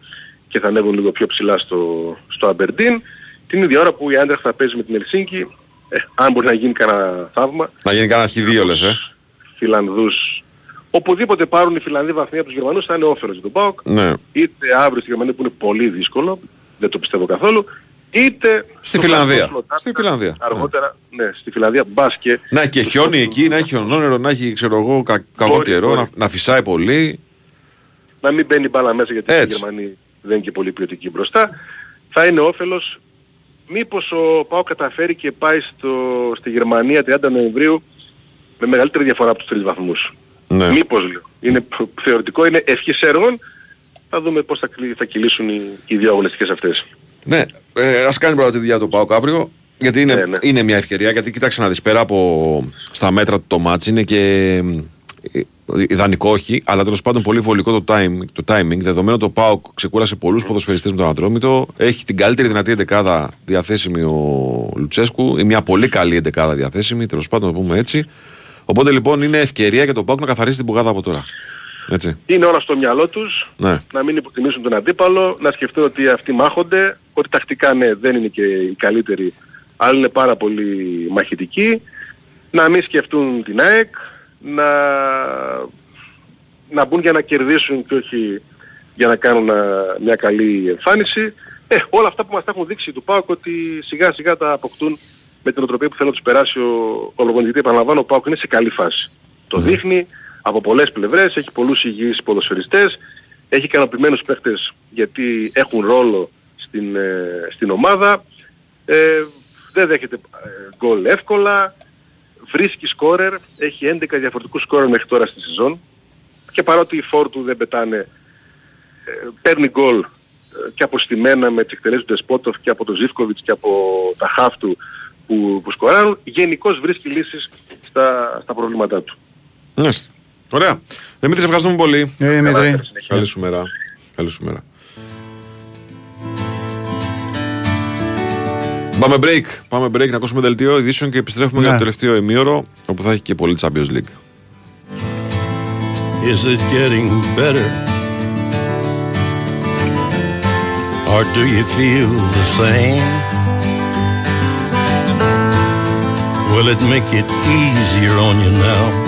και θα ανέβουν λίγο πιο ψηλά στο, στο Αμπερντίν την ίδια ώρα που η Άντραχ θα παίζει με την Ελσίνκη, ε, αν μπορεί να γίνει κανένα θαύμα, Να γίνει κανένα χ2 λες, ε. Φιλανδούς. Οπουδήποτε πάρουν οι Φιλανδοί βαθμοί από τους Γερμανούς θα είναι όφελος για τον ΠΑΟΚ. Ναι. Είτε αύριο στη Γερμανία που είναι πολύ δύσκολο, δεν το πιστεύω καθόλου, είτε Στη στο Φιλανδία. Φραγκφούρτ Λοτάρ, Στη Φιλανδία. Αργότερα, ναι, στη Φιλανδία μπας και Να και χιόνι εκεί, να έχει χιονόνερο, να έχει ξέρω εγώ κα, κακό Μπορεί, καιρό, μπορεί. να, να φυσάει πολύ. να μην μπαίνει μπάλα μέσα γιατί οι Έτσι. Γερμανοί δεν είναι και πολύ ποιοτικοί μπροστά, θα είναι όφελος. Μήπως ο ΠΑΟ καταφέρει και πάει στο, στη Γερμανία 30 Νοεμβρίου με μεγαλύτερη διαφορά από τους τρεις βαθμούς. Ναι. Μήπως λέω. Είναι π- θεωρητικό, είναι ευχής έργων. Θα δούμε πώς θα, κλει- θα κυλήσουν οι, οι δύο αγωνιστικές αυτές. Ναι, ε, ας κάνει πρώτα τη δουλειά του ΠΑΟΚ αύριο. Γιατί είναι, Ναι, ναι. είναι μια ευκαιρία, γιατί κοίταξε να δεις πέρα από στα μέτρα του το μάτς είναι και ε, ιδανικό όχι, αλλά τέλος πάντων πολύ βολικό το, time, το timing. Δεδομένου ότι ο ΠΑΟΚ ξεκούρασε πολλούς ποδοσφαιριστές με τον Ατρόμητο, έχει την καλύτερη δυνατή εντεκάδα διαθέσιμη ο Λουτσέσκου, ή μια πολύ καλή εντεκάδα διαθέσιμη, τέλος πάντων να το πούμε έτσι. Οπότε λοιπόν είναι ευκαιρία για τον ΠΑΟΚ να καθαρίσει την πουγάδα από τώρα. Έτσι. Είναι όλα στο μυαλό τους, Ναι. να μην υποτιμήσουν τον αντίπαλο, να σκεφτούν ότι αυτοί μάχονται, ότι τακτικά ναι δεν είναι και οι καλύτεροι, αλλά είναι πάρα πολύ μαχητικοί, να μην σκεφτούν την ΑΕΚ, να, να μπουν για να κερδίσουν και όχι για να κάνουν α, μια καλή εμφάνιση. Ε, όλα αυτά που μας τα έχουν δείξει του ΠΑΟΚ ότι σιγά σιγά τα αποκτούν με την οτροπία που θέλει να τους περάσει ο, ο λογονητή. Επαναλαμβάνω, ο ΠΑΟΚ είναι σε καλή φάση. Το δείχνει από πολλές πλευρές, έχει πολλούς υγιείς ποδοσφαιριστές, έχει ικανοποιημένους παίχτες γιατί έχουν ρόλο στην, ε, στην ομάδα, ε, δεν δέχεται ε, γκολ εύκολα, βρίσκει σκόρερ, έχει 11 διαφορετικούς σκόρερ μέχρι τώρα στη σεζόν και παρότι οι φόρ του δεν πετάνε, ε, παίρνει γκολ ε, και αποστημένα με τις εκτελέσεις του Δεσπότοφ και από τον Ζίφκοβιτς και από τα χαφ του που, που σκοράρουν, γενικώς βρίσκει λύσεις στα, στα προβλήματά του. Μάλιστα. Ωραία. Δημήτρη, σε ευχαριστούμε πολύ. Ε, Δημήτρη. Καλή σου μέρα. Καλή σου μέρα. Πάμε break. Πάμε break να ακούσουμε δελτίο ειδήσεων και επιστρέφουμε για Ναι. το τελευταίο ημίωρο όπου θα έχει και πολύ Champions League. Is it getting better? Or do you feel the same? Will it make it easier on you now?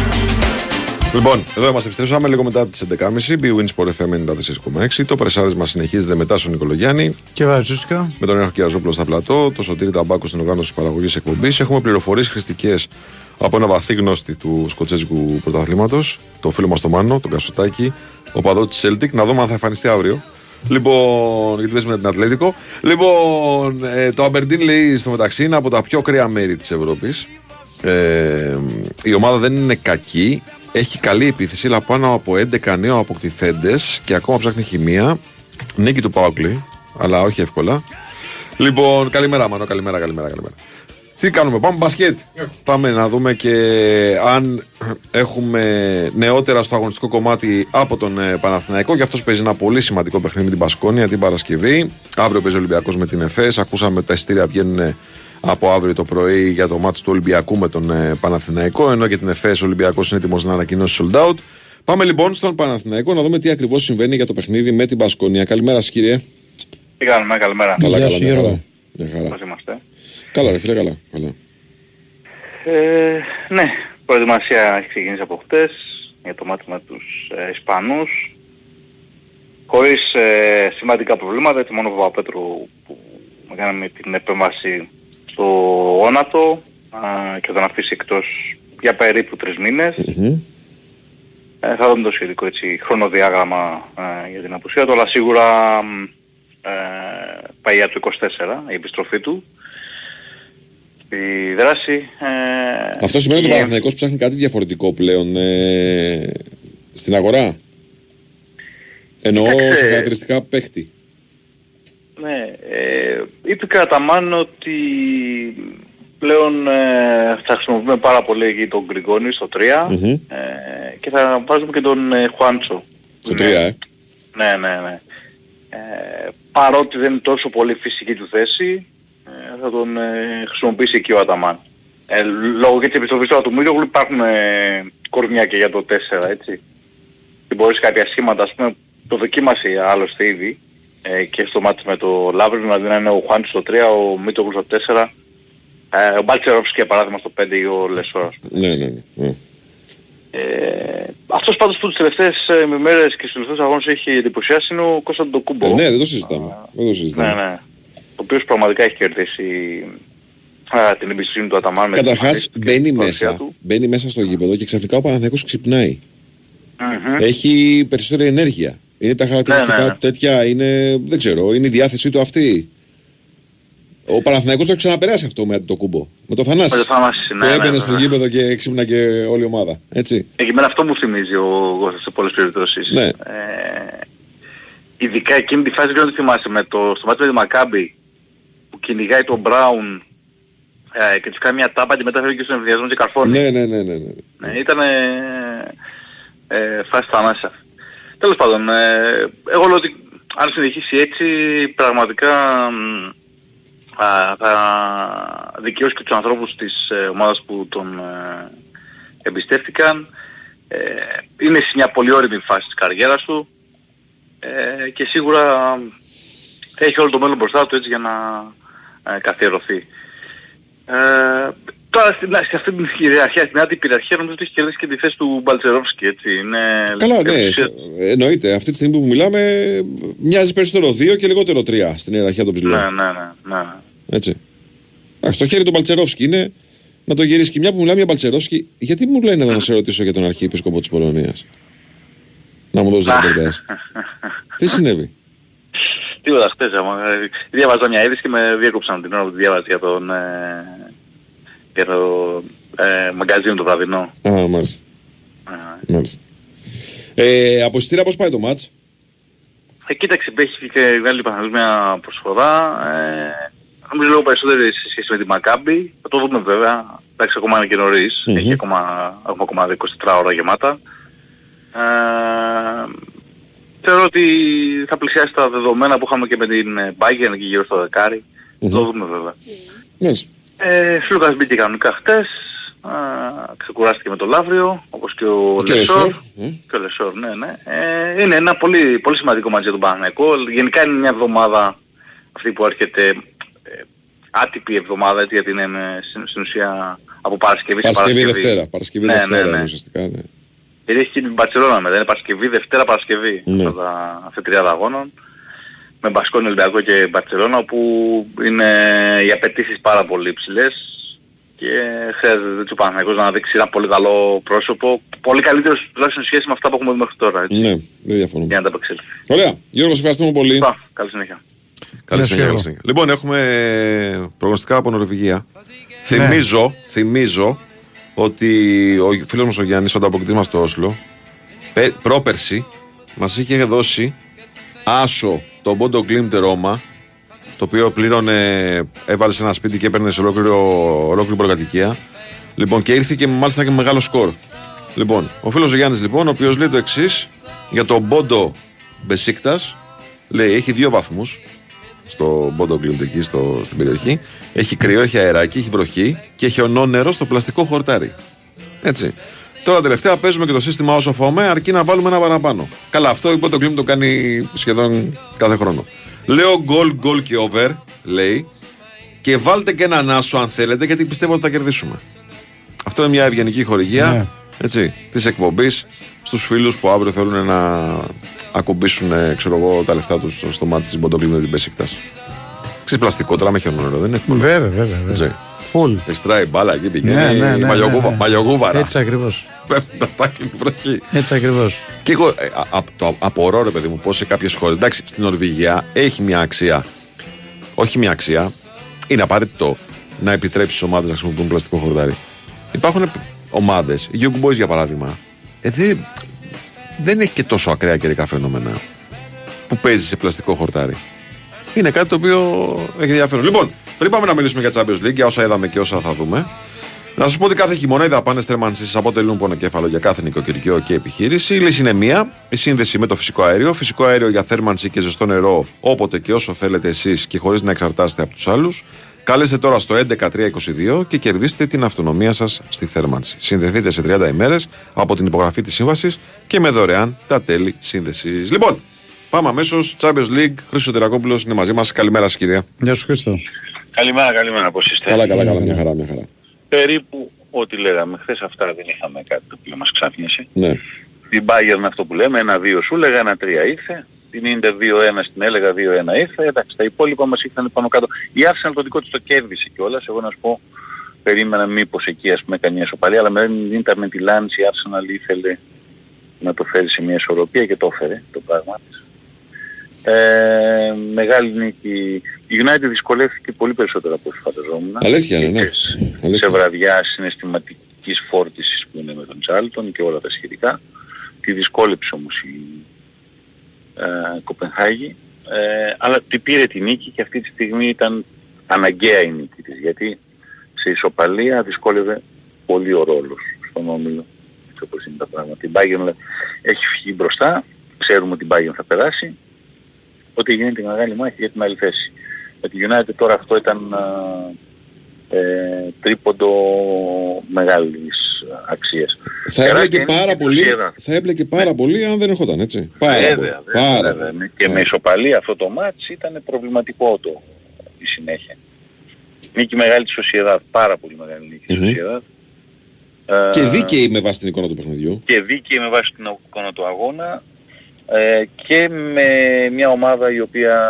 Λοιπόν, εδώ είμαστε. Επιστρέψαμε λίγο μετά τις 11.30. Bwin Sport FM 94,6. Το πρεσάρισμα συνεχίζεται μετά στον Νικολογιάννη. Και Βαζούσκα. Με τον Έρχο Κυραζόπουλο στα πλατό. Το Σωτήρι Ταμπάκου στην οργάνωση παραγωγής εκπομπής. Έχουμε πληροφορίες χρηστικές από ένα βαθύ γνώστη του σκοτσέζικου πρωταθλήματος. Το φίλο μας το Μάνο, τον Κασοτάκη, ο παδός της Celtic. Να δούμε αν θα εμφανιστεί αύριο. Λοιπόν, γιατί παίζουμε την Ατλέτικο. Λοιπόν, ε, το Αμπερντίν λέει στο μεταξύ είναι από τα πιο κρύα μέρη της Ευρώπης. Ε, η ομάδα δεν είναι κακή. Έχει καλή επίθεση, αλλά πάνω από 11 νέο αποκτηθέντες και ακόμα ψάχνει χημεία. Νίκη του Πάοκλη, αλλά όχι εύκολα. Λοιπόν, καλημέρα, Μανώ, καλημέρα, καλημέρα, καλημέρα. Τι κάνουμε, πάμε μπασκέτ. Πάμε να δούμε και αν έχουμε νεότερα στο αγωνιστικό κομμάτι από τον ε, Παναθηναϊκό. Και αυτός παίζει ένα πολύ σημαντικό παιχνίδι με την Πασκόνια την Παρασκευή. Αύριο παίζει ο Ολυμπιακός με την ΕΦΕΣ. Ακούσαμε ότι τα εισιτήρια βγαίνουν από αύριο το πρωί για το μάτι του Ολυμπιακού με τον ε, Παναθηναϊκό. Ενώ και την ΕΦΕΣ ο Ολυμπιακός είναι έτοιμος να ανακοινώσει sold out. Πάμε λοιπόν στον Παναθηναϊκό να δούμε τι ακριβώς συμβαίνει για το παιχνίδι με την Πασκόνια. Καλημέρα σας, κύριε. Τι κάνουμε, καλημέρα. Καλά, καλά, μια χαρά. Μια χαρά. Πώς είμαστε; Καλά, ρε φίλε, καλά. καλά. Ε, ναι, προετοιμασία έχει ξεκινήσει από χτες για το μάτι με τους ε, Ισπανούς. Χωρίς ε, σημαντικά προβλήματα, έτσι μόνο ο Παπαπέτρου που κάναμε την επέμβαση στο όνατο α, και τον αφήσει εκτός για περίπου τρεις μήνες. Ε, θα δούμε το σχετικό έτσι, χρονοδιάγραμμα ε, για την απουσία του, αλλά σίγουρα μ, ε, πάει για το 24 η επιστροφή του. Η δράση. Ε, Αυτό σημαίνει ότι ο και- Παναθηναϊκός ψάχνει κάτι διαφορετικό πλέον ε, στην αγορά. Εννοώ Κοίταξε. σε χαρακτηριστικά παίχτη. Ναι, ε, είπε κατά μάλλον ότι πλέον ε, θα χρησιμοποιούμε πάρα πολύ εκεί τον Γκριγκόνη στο 3 Μμμ. ε, και θα βάζουμε και τον ε, Χουάντσο. Στο 3, ε. Ναι, ναι, ναι. Ε, παρότι δεν είναι τόσο πολύ φυσική του θέση, ε, θα τον ε, χρησιμοποιήσει εκεί ο Αταμάν. Ε, λόγω και της επιστροφής τώρα του Μίλογλου υπάρχουν ε, κορμιά και για το 4, έτσι. Και μπορείς κάποια σχήματα, ας πούμε, το δοκίμασε άλλωστε ήδη ε, και στο μάτι με το Λάβριν, δηλαδή να είναι ο Χουάντσο στο 3, ο Μίτογλου στο 4, ε, ο Μπάλτσερόφσκι για παράδειγμα στο 5 ή ο Λεσόρ. Ναι, ναι, ναι. ναι. Ε, αυτός πάντως που τις τελευταίες ε, ημέρες και στους τελευταίους αγώνες έχει εντυπωσιάσει είναι ο Κώσταντ Ντοκούμπο. Ε, ναι, δεν το συζητάμε. Δεν το συζητάμε. Ναι, ναι. Ο οποίος πραγματικά έχει κερδίσει α, την εμπιστοσύνη του Αταμάν. με Καταρχάς την μπαίνει παρουσία μέσα, του. μπαίνει μέσα στο γήπεδο και ξαφνικά ο Παναθηναϊκός ξυπνάει. Μμμ. Έχει περισσότερη ενέργεια. Είναι τα χαρακτηριστικά Ναι, ναι, ναι. του τέτοια, είναι, δεν ξέρω, είναι η διάθεσή του αυτή. Ο Παναθηναϊκός το έχει ξαναπεράσει αυτό με το κούμπο. Με το Θανάση. Με το Θανάση, ναι, που ναι, έμπαινε ναι, στο ναι. γήπεδο και ξύπνα και όλη η ομάδα. Έτσι. Εκεί αυτό μου θυμίζει ο Γόθας σε πολλές περιπτώσεις. Ναι. Ε, ειδικά εκείνη τη φάση δεν τη θυμάσαι με το, στο μάτι με τη Μακάμπη που κυνηγάει τον Μπράουν ε, και τους κάνει μια τάπα και μετά φεύγει και στον ενδιασμό και καρφώνει. Ναι, ναι, ναι, ναι. ναι. Ναι, ήταν ε, ε, φάση θανάσια. Τέλος πάντων, ε, εγώ λέω ότι αν συνεχίσει έτσι πραγματικά μ, α, θα δικαιώσει και τους ανθρώπους της ε, ομάδας που τον ε, εμπιστεύτηκαν. Ε, είναι σε μια πολύ όρημη φάση της καριέρας του ε, και σίγουρα έχει όλο το μέλλον μπροστά του έτσι για να ε, καθιερωθεί. Ε, τώρα στην, σε αυτή την κυριαρχία, στην άτυπη κυριαρχία νομίζω ότι έχει κερδίσει και τη θέση του Μπαλτσερόφσκι έτσι. Είναι, Καλά, ναι, ουσία- εννοείται. Αυτή τη στιγμή που μιλάμε, μοιάζει περισσότερο 2 και λιγότερο 3 στην ιεραρχία των ψηλών. Ναι, ναι, ναι, ναι. Έτσι. Εντάξει, το χέρι του Μπαλτσερόφσκι είναι να το γυρίσει. Και μια που μιλάμε για Μπαλτσερόφσκι, γιατί μου λένε εδώ να σε ρωτήσω για τον αρχιεπίσκοπο της Πολωνίας; Να μου δώσεις ρεπορτάζ. Τι συνέβη; Τίποτα χτες, άμα, ε, διάβαζα μια είδηση και με διέκοψαν την ώρα που τη διάβαζα για τον ε, για το ε, μαγκαζίνο το βραδινό. Α, μάλιστα. μάλιστα. Ε, από εισιτήρια πώς πάει το μάτς; Ε, κοίταξε, έχει και βγάλει Παναγιώτης μια προσφορά. Ε, νομίζω λίγο περισσότερη σε σχέση με τη Μακάμπη. Θα το δούμε βέβαια. Εντάξει, ακόμα είναι και νωρίς. Μμμ. Έχει ακόμα, έχουμε ακόμα 24 ώρα γεμάτα. Ε, θεωρώ ότι θα πλησιάσει τα δεδομένα που είχαμε και με την ε, Bayern και γύρω στο δεκάρι. Θα το δούμε βέβαια. Μάλιστα. Ε, Σλούκας μπήκε κανονικά χτες. Α, ξεκουράστηκε με το Λαύριο, όπως και ο Και ο Λεσόρ. Λεσόρ, ε. Και ο Λεσόρ, ναι, ναι. Ε, είναι ένα πολύ, πολύ σημαντικό μάτς για τον Παναθηναϊκό. Γενικά είναι μια εβδομάδα αυτή που έρχεται ε, άτυπη εβδομάδα, έτσι, γιατί είναι με, στην, στην ουσία από Παρασκευή, σε Παρασκευή Παρασκευή. Δευτέρα. Παρασκευή Ναι, Δευτέρα ναι, ναι. είναι ουσιαστικά. Ναι. Γιατί έχει και την Μπαρτσελώνα μετά, είναι Παρασκευή, Δευτέρα, Παρασκευή. Ναι. Αυτά τα αυτή τριάδα αγώνων. Με Μπασκόνι, Ολυμπιακό και Μπαρτσελώνα, όπου είναι οι απαιτήσεις πάρα πολύ υψηλές και χρειάζεται έτσι ο Παναθηναϊκός να δείξει ένα πολύ καλό πρόσωπο, πολύ καλύτερος τουλάχιστον σε σχέση με αυτά που έχουμε δει μέχρι τώρα. Έτσι, Ναι, δεν διαφωνώ. Για να τα απεξέλθει. Ωραία. Γιώργος, σε ευχαριστούμε πολύ. Καλή συνέχεια. Καλή Γεια σου, συνέχεια. Γιώργο. καλή συνέχεια. Λοιπόν, έχουμε προγνωστικά από Νορβηγία. Θυμίζω, θυμίζω ότι ο φίλος μας ο Γιάννης, ο ανταποκριτής μας στο Όσλο, πε- πρόπερση μας είχε δώσει άσο τον Πόντο Γκλίμπτε Ρώμα, το οποίο πλήρωνε, έβαλε σε ένα σπίτι και έπαιρνε σε ολόκληρο, ολόκληρη προκατοικία. Λοιπόν, και ήρθε και μάλιστα και με μεγάλο σκορ. Λοιπόν, ο φίλος ο Γιάννης λοιπόν, ο οποίος λέει το εξής για τον Πόντο Μπεσίκτας, λέει έχει δύο βαθμούς στο Πόντο Γκλίμπτε εκεί στο, στην περιοχή. Έχει κρύο, έχει αεράκι, έχει βροχή και έχει ονό νερό στο πλαστικό χορτάρι. Έτσι. Τώρα τελευταία παίζουμε και το σύστημα όσο φάμε, αρκεί να βάλουμε ένα παραπάνω. Καλά, αυτό η Πόντο Γκλίμπτε το κάνει σχεδόν κάθε χρόνο. Λέω γκολ, γκολ και over, λέει, και βάλτε και έναν άσο αν θέλετε, γιατί πιστεύω ότι θα κερδίσουμε. Αυτό είναι μια ευγενική χορηγία Ναι. έτσι, της εκπομπής στους φίλους που αύριο θέλουν να ακουμπήσουν ε, ξέρω εγώ, τα λεφτά τους στο μάτι της Μποντοκλίνου με την Πεσίκτα. Ξέρεις πλαστικό τώρα με χιονό νερό, δεν είναι εύκολο. Βέβαια, βέβαια. βέβαια. Έτσι. Φουλ. Εξτράει μπάλα εκεί πηγαίνει. Ναι, ναι, ναι, μαλλιογούβα- ναι, ναι. μαλλιογούβαρα. Έτσι ακριβώς. Πέφτουν τα τάκλη βροχή. Έτσι ακριβώς. Και εγώ ε, α, α, το απορώ, ρε παιδί μου, πώ σε κάποιες χώρε. Εντάξει, στην Νορβηγία έχει μια αξία. Όχι μια αξία. Είναι απαραίτητο να επιτρέψεις στις ομάδες να χρησιμοποιούν πλαστικό χορτάρι. Υπάρχουν ομάδες, η Young Boys για παράδειγμα, ε, δεν, δεν έχει και τόσο ακραία καιρικά φαινόμενα που παίζει σε πλαστικό χορτάρι. Είναι κάτι το οποίο έχει ενδιαφέρον. Λοιπόν, Πριν πάμε να μιλήσουμε για Champions League, για όσα είδαμε και όσα θα δούμε, να σας πω ότι κάθε χειμώνα οι δαπάνες θέρμανση αποτελούν πονοκέφαλο για κάθε νοικοκυριό και επιχείρηση. Η λύση είναι μία, η σύνδεση με το φυσικό αέριο. Φυσικό αέριο για θέρμανση και ζεστό νερό όποτε και όσο θέλετε εσείς και χωρίς να εξαρτάστε από τους άλλους. Καλέστε τώρα στο 11322 και κερδίστε την αυτονομία σας στη θέρμανση. Συνδεθείτε σε 30 ημέρες από την υπογραφή της σύμβασης και με δωρεάν τα τέλη σύνδεσης. Λοιπόν, πάμε αμέσως. Champions League. Χρήσο Τερακόπουλος είναι μαζί μας. Καλημέρα σας, κυρία. Γεια σου Χρήστο. Καλημέρα, καλημέρα, πώς είστε; Καλά, καλά, καλά. Μια χαρά, μια χαρά. Περίπου ό,τι λέγαμε χθες αυτά δεν είχαμε κάτι το οποίο μας ξάφνιασε. Ναι. Την Bayern αυτό που λέμε, ένα-δύο σου έλεγα, ένα-τρία ήρθε. Την Inter 2-1 στην έλεγα, 2-1 ήρθε. Εντάξει, τα υπόλοιπα μας ήρθαν πάνω κάτω. Η Arsenal το δικό της το κέρδισε κιόλας. Εγώ να σου πω, περίμενα μήπως εκεί ας πούμε κάνει μια σοπαλία, αλλά με την Inter με τη Lance η Arsenal ήθελε να το φέρει σε μια ισορροπία και το έφερε το πράγμα της. Ε, μεγάλη νίκη. Η United δυσκολεύτηκε πολύ περισσότερο από όσο φανταζόμουν. Αλήθεια, ναι, ναι. Σε βραδιά συναισθηματικής φόρτισης που είναι με τον Τσάλτον και όλα τα σχετικά. Τη δυσκόλεψε όμως η ε, Κοπενχάγη. Ε, αλλά την πήρε τη νίκη και αυτή τη στιγμή ήταν αναγκαία η νίκη της. Γιατί σε ισοπαλία δυσκόλευε πολύ ο ρόλος στον όμιλο. Έτσι όπως είναι τα πράγματα. Η Bayern έχει φύγει μπροστά. Ξέρουμε ότι η Bayern θα περάσει ότι γίνεται η μεγάλη μάχη για την άλλη θέση. Με τη United τώρα αυτό ήταν ε, τρίποντο μεγάλης αξίας. Θα έμπλεκε πάρα πολύ, θα έμπλεκε πάρα πολύ αν δεν ερχόταν, έτσι. Πάρα βέβαια, πολύ. βέβαια, Πάρα βέβαια. πολύ. Και Ναι. με ισοπαλία αυτό το μάτς ήταν προβληματικό το η συνέχεια. Νίκη μεγάλη της Σοσιαδάδ, πάρα πολύ μεγάλη νίκη της Μμμ. Σοσιαδάδ. Και δίκαιη με βάση την εικόνα του παιχνιδιού. και δίκαιη με βάση την εικόνα του αγώνα ε, και με μια ομάδα η οποία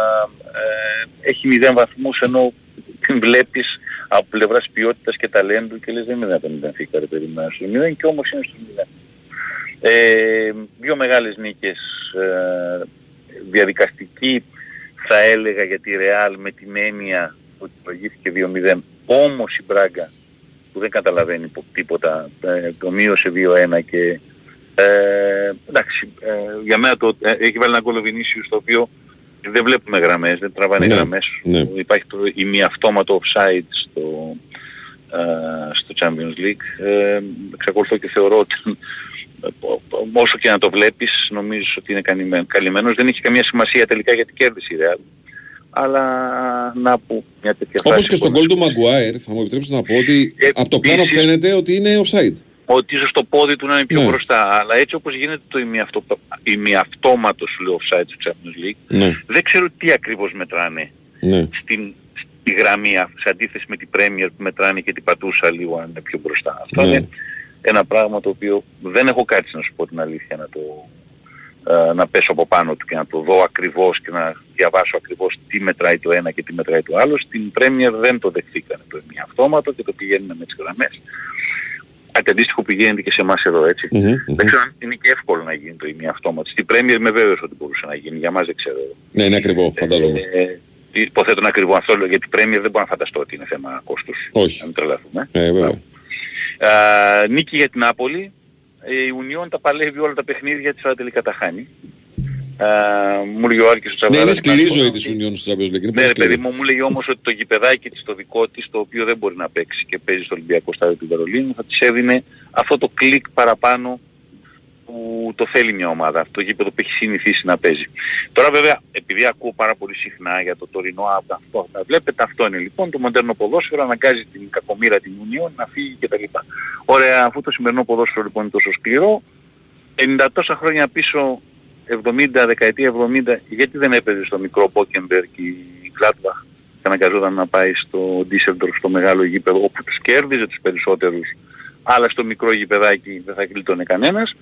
ε, έχει μηδέν βαθμούς ενώ την βλέπεις από πλευράς ποιότητας και ταλέντου και λες δεν είναι δυνατόν να φύγει ρε παιδί μου να είναι στο μηδέν και όμως είναι στο μηδέν. Ε, δύο μεγάλες νίκες ε, διαδικαστική θα έλεγα για τη Ρεάλ με την έννοια ότι προηγήθηκε 2-0 όμως η Μπράγκα που δεν καταλαβαίνει πο- τίποτα ε, το μείωσε 2-1 και ε, εντάξει, ε, για μένα το, ε, έχει βάλει ένα γκολ ο Βινίσιους το οποίο δεν βλέπουμε γραμμές, δεν τραβάνε Ναι, γραμμές. ναι. Υπάρχει το ημιαυτόματο offside στο, ε, στο Champions League. Ε, εξακολουθώ και θεωρώ ότι ε, όσο και να το βλέπεις νομίζω ότι είναι καλυμμένο- καλυμμένος. Δεν έχει καμία σημασία τελικά γιατί κέρδισε η Real. Αλλά να που μια τέτοια Όπως φάση και στον που- γκολ του Μαγκουάερ, θα μου επιτρέψετε να πω ότι από το πλάνο επίσης- φαίνεται ότι είναι offside. Ότι ίσως το πόδι του να είναι πιο Ναι. μπροστά. Αλλά έτσι όπως γίνεται το ημιαυτο, ημιαυτόματος σου λέω offside του Champions League, Ναι, δεν ξέρω τι ακριβώς μετράνε ναι. στην, στη γραμμή α- σε αντίθεση με την Premier που μετράνε και την πατούσα λίγο αν είναι πιο μπροστά. Αυτό Ναι. είναι ένα πράγμα το οποίο δεν έχω κάτσει να σου πω την αλήθεια να το ε, να πέσω από πάνω του και να το δω ακριβώς και να διαβάσω ακριβώς τι μετράει το ένα και τι μετράει το άλλο. Στην Premier δεν το δεχθήκανε το ημιαυτόματο και το πηγαίνουν με τις γραμμές. Κάτι αντίστοιχο πηγαίνεται και σε εμάς εδώ έτσι. Μμμ, μμμ. Δεν ξέρω αν είναι και εύκολο να γίνει το ημιαυτόματο. Στην Premier είμαι βέβαιος ότι μπορούσε να γίνει. Για μας δεν ξέρω. Ναι, είναι ακριβό, φαντάζομαι. Ε, υποθέτω είναι ακριβό αυτό, λέω, γιατί Premier δεν μπορώ να φανταστώ ότι είναι θέμα κόστους. Όχι. Να μην τρελαθούμε. Ε, βέβαια. Α, νίκη για την Νάπολη. Ε, Η Ουνιόν τα παλεύει όλα τα παιχνίδια της, αλλά τελικά τα χάνει. Α, μου λέει ο Άρκης ο Ναι, Τσαβάρας. είναι σκληρή η να- ζωή της Union στο Champions League. Είναι Ναι, πολύ ρε παιδί σκληρή. μου, μου λέει όμως ότι το γηπεδάκι της, το δικό της, το οποίο δεν μπορεί να παίξει και παίζει στο Ολυμπιακό Στάδιο του Βερολίνου, θα της έδινε αυτό το κλικ παραπάνω που το θέλει μια ομάδα, αυτό το γήπεδο που έχει συνηθίσει να παίζει. Τώρα βέβαια, επειδή ακούω πάρα πολύ συχνά για το τωρινό από αυτό, θα βλέπετε αυτό είναι λοιπόν, το μοντέρνο ποδόσφαιρο αναγκάζει την κακομήρα την Ουνιόν να φύγει κτλ. Ωραία, αφού το σημερινό ποδόσφαιρο λοιπόν είναι τόσο σκληρό, 50 τόσα χρόνια πίσω, 70, δεκαετία 70, γιατί δεν έπαιζε στο μικρό Πόκεμπεργκ η Gladbach και αναγκαζόταν να πάει στο Ντίσσελντορφ στο μεγάλο γήπεδο όπου τους κέρδιζε τους περισσότερους αλλά στο μικρό γηπεδάκι δεν θα γλιτώνε κανένας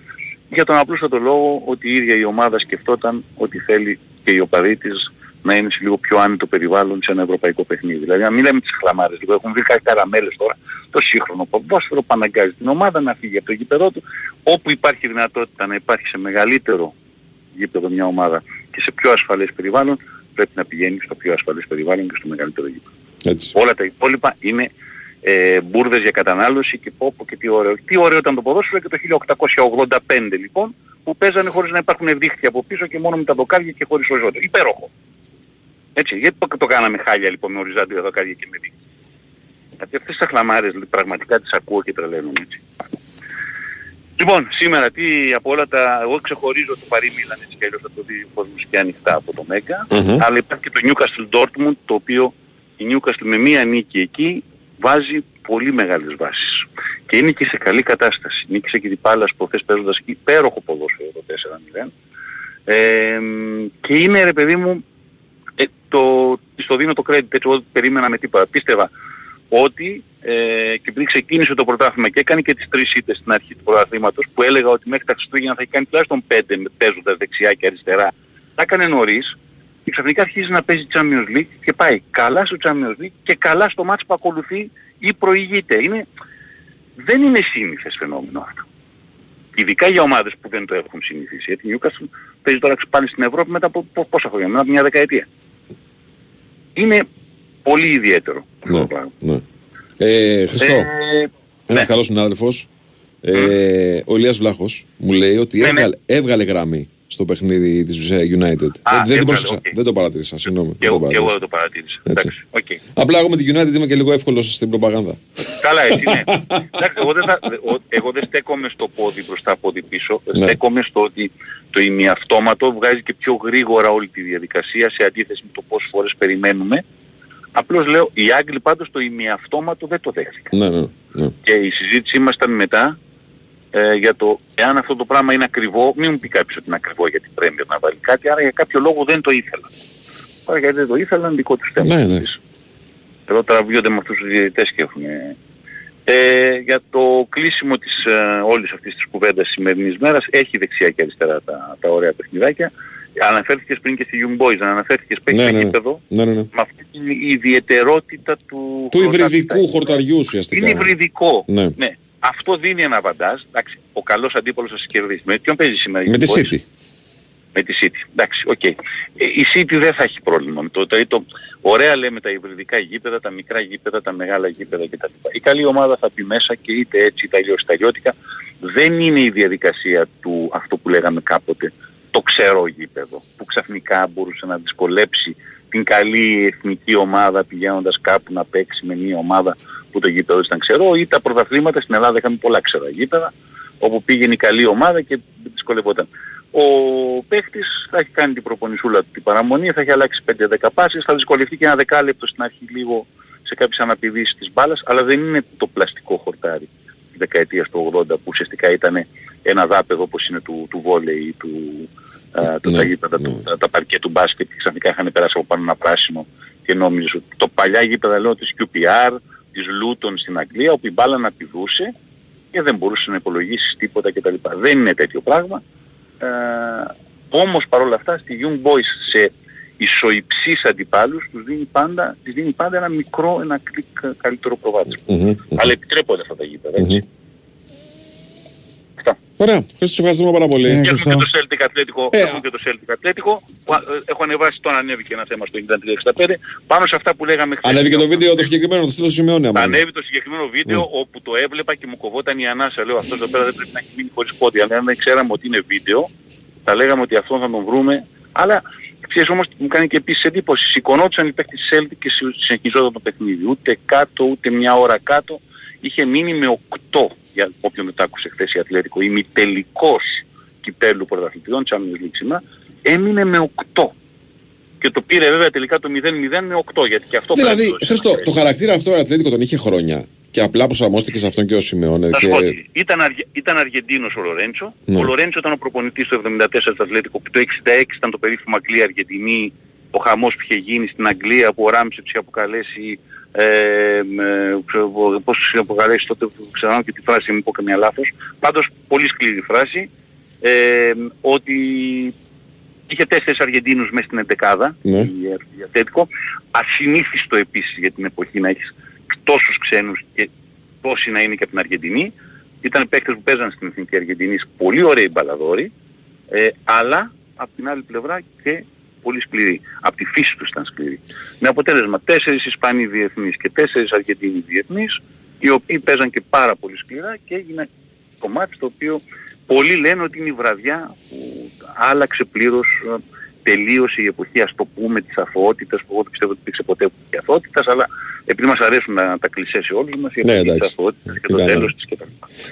για τον απλούστατο λόγο ότι η ίδια η ομάδα σκεφτόταν ότι θέλει και οι οπαδοί της να είναι σε λίγο πιο άνετο περιβάλλον σε ένα ευρωπαϊκό παιχνίδι. Δηλαδή να μην λέμε τις χλαμάρες, λίγο έχουν βρει κάτι καραμέλες τώρα, το σύγχρονο ποδόσφαιρο που αναγκάζει την ομάδα να φύγει από το γήπεδό του, όπου υπάρχει δυνατότητα να υπάρχει σε μεγαλύτερο γήπεδο μια ομάδα και σε πιο ασφαλές περιβάλλον, πρέπει να πηγαίνει στο πιο ασφαλές περιβάλλον και στο μεγαλύτερο γήπεδο. Έτσι. Όλα τα υπόλοιπα είναι ε, μπουρδες για κατανάλωση και πω πω και τι ωραίο. Τι ωραίο ήταν το ποδόσφαιρο και το 1885 λοιπόν που παίζανε χωρίς να υπάρχουν δίχτυα από πίσω και μόνο με τα δοκάρια και χωρίς οριζόντιο. Υπέροχο. Έτσι, γιατί το, το κάναμε χάλια λοιπόν με οριζόντια δοκάρια και με δίκτυα. Γιατί αυτές τις αχλαμάρες πραγματικά τις ακούω και τρελαίνουν έτσι. Λοιπόν, σήμερα τι από όλα τα... Εγώ ξεχωρίζω το Παρί Μίλαν έτσι κι αλλιώς θα το δει ο κόσμος και ανοιχτά από το Μέγκα. Μμμ. Αλλά υπάρχει και το Newcastle Dortmund το οποίο η Newcastle με μία νίκη εκεί βάζει πολύ μεγάλες βάσεις. Και είναι και σε καλή κατάσταση. Νίκησε και την Πάλας προχθές παίζοντας εκεί υπέροχο ποδόσφαιρο το 4-0. Ε, και είναι ρε παιδί μου ε, το, στο δίνω το credit έτσι εγώ περίμενα με τίποτα. Πίστευα ότι ε, και επειδή ξεκίνησε το πρωτάθλημα και έκανε και τις τρεις ήττες στην αρχή του πρωταθλήματος που έλεγα ότι μέχρι τα Χριστούγεννα θα έχει κάνει τουλάχιστον πέντε με- παίζοντας δεξιά και αριστερά. Τα έκανε νωρίς και ξαφνικά αρχίζει να παίζει Champions League και πάει καλά στο Champions League και καλά στο μάτς που ακολουθεί ή προηγείται. Είναι, δεν είναι σύνηθες φαινόμενο αυτό. Ειδικά για ομάδες που δεν το έχουν συνηθίσει. Γιατί η Newcastle παίζει τώρα πάλι στην Ευρώπη μετά από πο- πόσα χρόνια, μετά από μια δεκαετία. Είναι πολύ ιδιαίτερο. Ναι, ναι. Ε, Χριστό, Ε, ένας καλός συνάδελφος, ε, ο Ηλίας Βλάχος, μου λέει ότι Ναι, ναι. έβγαλε, έβγαλε γραμμή στο παιχνίδι της ε, United. Α, δεν, δεν, την έβγαλε, πρόσεξα, οκ. δεν το παρατήρησα, συγγνώμη. Και δεν το εγώ, και εγώ παρατήρησα. δεν το παρατήρησα. Έτσι. Εντάξει, οκ. Απλά εγώ με τη United είμαι και λίγο εύκολος στην προπαγάνδα. Καλά έτσι ναι. Εντάξει, εγώ δεν, θα, ο- εγώ δεν στέκομαι στο πόδι μπροστά, πόδι πίσω. Ναι. Στέκομαι στο ότι το ημιαυτόματο βγάζει και πιο γρήγορα όλη τη διαδικασία σε αντίθεση με το πόσες φορές περιμένουμε. Απλώς λέω, οι Άγγλοι πάντως το ημιαυτόματο δεν το δέχτηκαν. ναι, ναι, ναι. Και η συζήτησή μας ήταν μετά ε, για το εάν αυτό το πράγμα είναι ακριβό, μην μου πει κάποιος ότι είναι ακριβό για την Πρέμιερ να βάλει κάτι, άρα για κάποιο λόγο δεν το ήθελα. Άρα γιατί δεν το ήθελαν, δικό τους θέμα. Ναι, ναι. Εδώ τραβιούνται με αυτούς τους διαιτητές και έχουν... Ε, για το κλείσιμο της ε, όλης αυτής της κουβέντας της σημερινής μέρας έχει δεξιά και αριστερά τα, τα ωραία παιχνιδάκια. Αναφέρθηκες πριν και στη Young Boys, αναφέρθηκες πριν Ναι, και ναι, ναι. γήπεδο ναι, ναι, ναι. με αυτή την ιδιαιτερότητα του... Του χορτάρι υβριδικού χορταριού ουσιαστικά. είναι υβριδικό. Ναι. Αυτό δίνει ένα αβαντάζ. Εντάξει, ο καλός αντίπαλος θα σε κερδίσει. Με ποιον παίζεις σήμερα η Με τη Young Boys? City. Με τη City. Εντάξει, οκ. Ε, η City δεν θα έχει πρόβλημα με το. το, το ωραία λέμε τα υβριδικά γήπεδα, τα μικρά γήπεδα, τα μεγάλα γήπεδα κτλ. Η καλή ομάδα θα πει μέσα και είτε έτσι είτε αλλιώς είτε αλλιώτικα. Δεν είναι η διαδικασία του αυτό που λέγαμε κάποτε το ξερό γήπεδο που ξαφνικά μπορούσε να δυσκολέψει την καλή εθνική ομάδα πηγαίνοντας κάπου να παίξει με μια ομάδα που το γήπεδο ήταν ξερό ή τα πρωταθλήματα στην Ελλάδα είχαμε πολλά ξερά γήπεδα όπου πήγαινε η καλή ομάδα και δυσκολευόταν. Ο παίχτης θα έχει κάνει την προπονησούλα του την παραμονή, θα έχει αλλάξει 5-10 πάσεις, θα δυσκολευτεί και ένα δεκάλεπτο στην αρχή λίγο σε κάποιες αναπηδήσεις της μπάλας, αλλά δεν είναι το πλαστικό χορτάρι της δεκαετίας του 80 που ουσιαστικά ήταν ένα δάπεδο όπως είναι του, του βόλεϊ ή του, α, του, τα, γήπεδα, του, τα, τα παρκέ του μπάσκετ και ξαφνικά είχαν περάσει από πάνω ένα πράσινο και νόμιζες ότι το παλιά γήπεδα λέω της QPR, της Luton στην Αγγλία όπου η μπάλα να πηδούσε και δεν μπορούσε να υπολογίσεις τίποτα κτλ. Δεν είναι τέτοιο πράγμα. Ε, όμως παρόλα αυτά στη Young Boys σε ισοϊψείς αντιπάλους τους δίνει πάντα, τις δίνει πάντα ένα μικρό, ένα κλικ καλύτερο προβάδισμα. Μμμ. Αλλά επιτρέπονται αυτά τα γήπεδα, έτσι. Ωραία, Χρήστο, σε ευχαριστούμε πάρα πολύ. Και έχουμε και το Celtic Ατλέτικο, Ε, έχουμε και το Celtic Ατλέτικο, που, ε, έχω ανεβάσει τώρα ανέβηκε ένα θέμα στο 9365, πάνω σε αυτά που λέγαμε χθες. Ανέβηκε το βίντεο το συγκεκριμένο, το στείλω στο σημειώνει. άμα είναι. Ανέβη το συγκεκριμένο βίντεο όπου το έβλεπα και μου κοβόταν η ανάσα. Λέω αυτός εδώ πέρα δεν πρέπει να έχει μείνει χωρίς πόδια. Αλλά αν δεν ξέραμε ότι είναι βίντεο, θα λέγαμε ότι αυτόν θα τον βρούμε. Αλλά ξέρεις όμως μου κάνει και επίσης εντύπωση. Σηκωνόντουσαν οι παίκτες της Celtic και συ- συνεχιζόταν το παιχνίδι. Ούτε κάτω, ούτε μια ώρα κάτω. Είχε μείνει με 8 για όποιον δεν τα άκουσε χθες η Ατλέτικο. Ημιτελικός κυπέλου πρωταθλητριών, Champions League σήμερα, έμεινε με 8. Και το πήρε βέβαια τελικά το 0-0 με 8, γιατί και αυτό Δηλαδή, πρέπει να το Χρήστο, το χαρακτήρα αυτό ο Ατλέτικο τον είχε χρόνια και απλά προσαρμόστηκε σε αυτόν και ο Σιμεώνε. Θα Και... σου πω ότι ήταν, Αργε- ήταν Αργεντίνος ο Λορέντσο. Ναι. Ο Λορέντσο ήταν ο προπονητής του 74 του Ατλέτικο που το 66 ήταν το περίφημο Αγγλία-Αργεντινή. Ο χαμός που είχε γίνει στην Αγγλία που ο Ράμψετ είχε αποκαλέσει ε, με, ξέρω, πώς είχε αποκαλέσει τότε, ξέρω και τη φράση, μην πω καμία λάθος. Πάντως πολύ σκληρή φράση. Ε, ότι είχε τέσσερις Αργεντίνους μέσα στην εντεκάδα Ναι. η, η Ατλέτικο. Ασυνήθιστο επίσης για την εποχή να έχεις τόσους ξένους και τόσοι να είναι και από την Αργεντινή. Ήταν παίκτες που παίζαν στην Εθνική Αργεντινής, πολύ ωραίοι μπαλαδόροι, ε, αλλά από την άλλη πλευρά και πολύ σκληροί. Από τη φύση τους ήταν σκληροί. Με αποτέλεσμα τέσσερις Ισπανοί διεθνείς και τέσσερις Αργεντινοί διεθνείς, οι οποίοι παίζαν και πάρα πολύ σκληρά και έγινε το μάτι το οποίο πολλοί λένε ότι είναι η βραδιά που άλλαξε πλήρως ε, τελείωσε η εποχή ας το πούμε της αθωότητας που εγώ δεν πιστεύω ότι υπήρξε ποτέ εποχή αθωότητας αλλά επειδή μας αρέσουν να τα κλεισέ σε όλους μας η Ναι, εποχή της εντάξει. αθωότητας και Τι το κάναμε. τέλος της κτλ.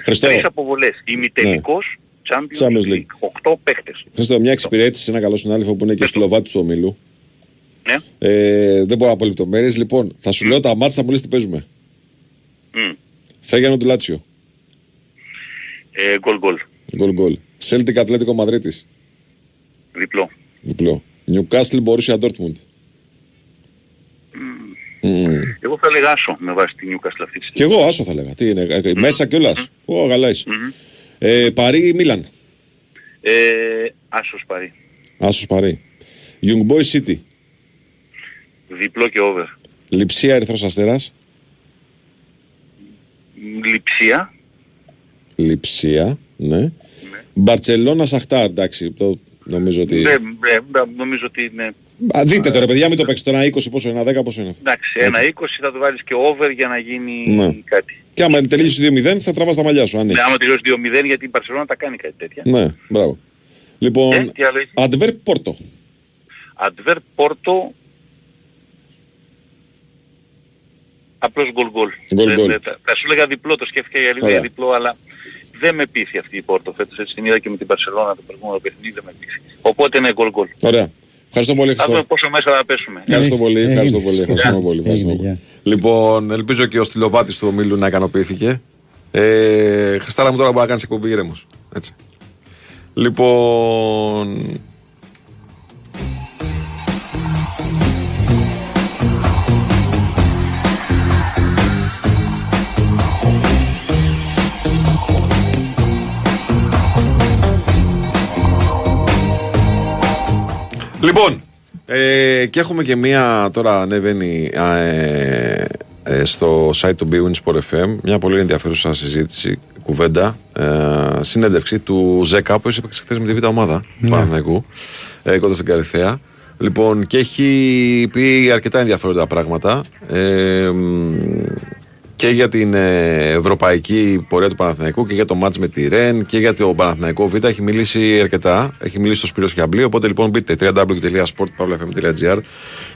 Χριστό. Τρεις αποβολές. Ημιτελικός Champions, Champions League. League. Οκτώ παίχτες. Χριστό, μια εξυπηρέτηση σε ένα καλό συνάδελφο που είναι και στη Λοβάτη του ομίλου. Ναι. Ε, δεν μπορώ να πω λεπτομέρειες. Λοιπόν, θα σου λέω τα μάτια θα μου λες τι παίζουμε. Μμ. Φέγγανο του Λάτσιο. Ε, Γκολ γκολ. Γκολ γκολ. Celtic Ατλέτικο Μαδρίτη. Διπλό. Διπλό. Newcastle Borussia Dortmund. Μμμ. Εγώ θα έλεγα άσο με βάση την Newcastle αυτή τη Κι εγώ άσο θα λέγα. Τι είναι, ε, μέσα κιόλας. Ω, γαλάεις. Ε, Παρί Μίλαν; Ε, άσος πάρει. Άσος Παρί. Young Boys City. Διπλό και over. Λιψία Ερυθρός Αστέρας. Λειψία. Λιψία. Ναι. Μπαρτσελώνα Σαχτά. Εντάξει. Το νομίζω ότι. Ναι, ναι, ναι, νομίζω ότι είναι... Α, δείτε το ρε παιδιά, μην το παίξετε. Ένα 20 πόσο είναι, ένα 10 πόσο είναι; Εντάξει, ένα 20 θα το βάλεις και over για να γίνει Ναι. κάτι. Και άμα τελείωσε 2-0 θα τραβάς τα μαλλιά σου. Αν Ναι, έχεις. άμα τελειώσει 2-0 γιατί η Barcelona τα κάνει κάτι τέτοια. Ναι, μπράβο. Λοιπόν, Ε, τι άλλο έχεις; Αντβέρ Πόρτο. Adver Porto απλώς γκολ γκολ. Γκολ Ε, γκολ. ε, Θα θα σου έλεγα διπλό, το σκέφτηκα για λίγο Ωραία. για διπλό, αλλά δεν με πείθει αυτή η Πόρτο φέτος. Έτσι την είδα και με την Barcelona το προηγούμενο παιχνίδι, δεν με πείθει. Οπότε είναι γκολ γκολ. Ωραία. Ευχαριστώ πολύ, Θα δούμε Χριστό. πόσο μέσα θα πέσουμε. Ευχαριστώ πολύ, Έγινε. ευχαριστώ πολύ. Έγινε. Ευχαριστούμε πολύ. ευχαριστούμε Έγινε, πολύ. Λοιπόν, ελπίζω και ο στυλοβάτης του ομίλου να ικανοποιήθηκε. Ε, Χριστάρα μου τώρα μπορεί να κάνεις εκπομπή ήρεμος. Έτσι. Λοιπόν, Λοιπόν, ε, και έχουμε και μία τώρα ανεβαίνει α, ε, ε, στο site του Bwin Sport FM μια πολύ ενδιαφέρουσα συζήτηση, κουβέντα, ε, συνέντευξη του Ζέκα που έπαιξε χθες με τη β' ομάδα του Ναι. Παναθηναϊκού ε, κοντά στην Καλυθέα. Λοιπόν, και έχει πει αρκετά ενδιαφέροντα πράγματα. Ε, μ, και για την ε, ευρωπαϊκή πορεία του Παναθηναϊκού και για το μάτς με τη Ρεν και για το Παναθηναϊκό Β. Έχει μιλήσει αρκετά. Έχει μιλήσει στο Σπύρος Χιαμπλή. Οπότε λοιπόν μπείτε www.sport.fm.gr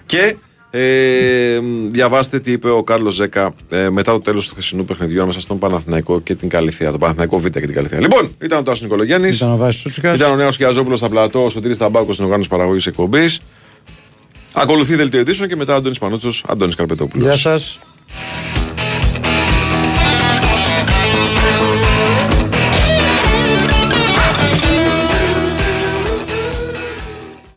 και ε, διαβάστε τι είπε ο Κάρλος Ζέκα ε, μετά το τέλος του χθεσινού παιχνιδιού μέσα στον Παναθηναϊκό και την Καλυθέα. Τον Παναθηναϊκό Β και την Καλυθέα. Λοιπόν, ήταν ο Τάσος Νικολογιάννης. Ήταν ο Βάσης Σούτσικας. Ήταν ο νέος Κιαζόπουλος στα πλατό, ο Σωτήρης Ταμπάκος στην οργάνωση παραγωγής εκπομπής. Ακολουθεί δελτίο ειδήσεων και μετά Αντώνης Πανούτσος, Αντώνης Καρπετόπουλος. Γεια σας.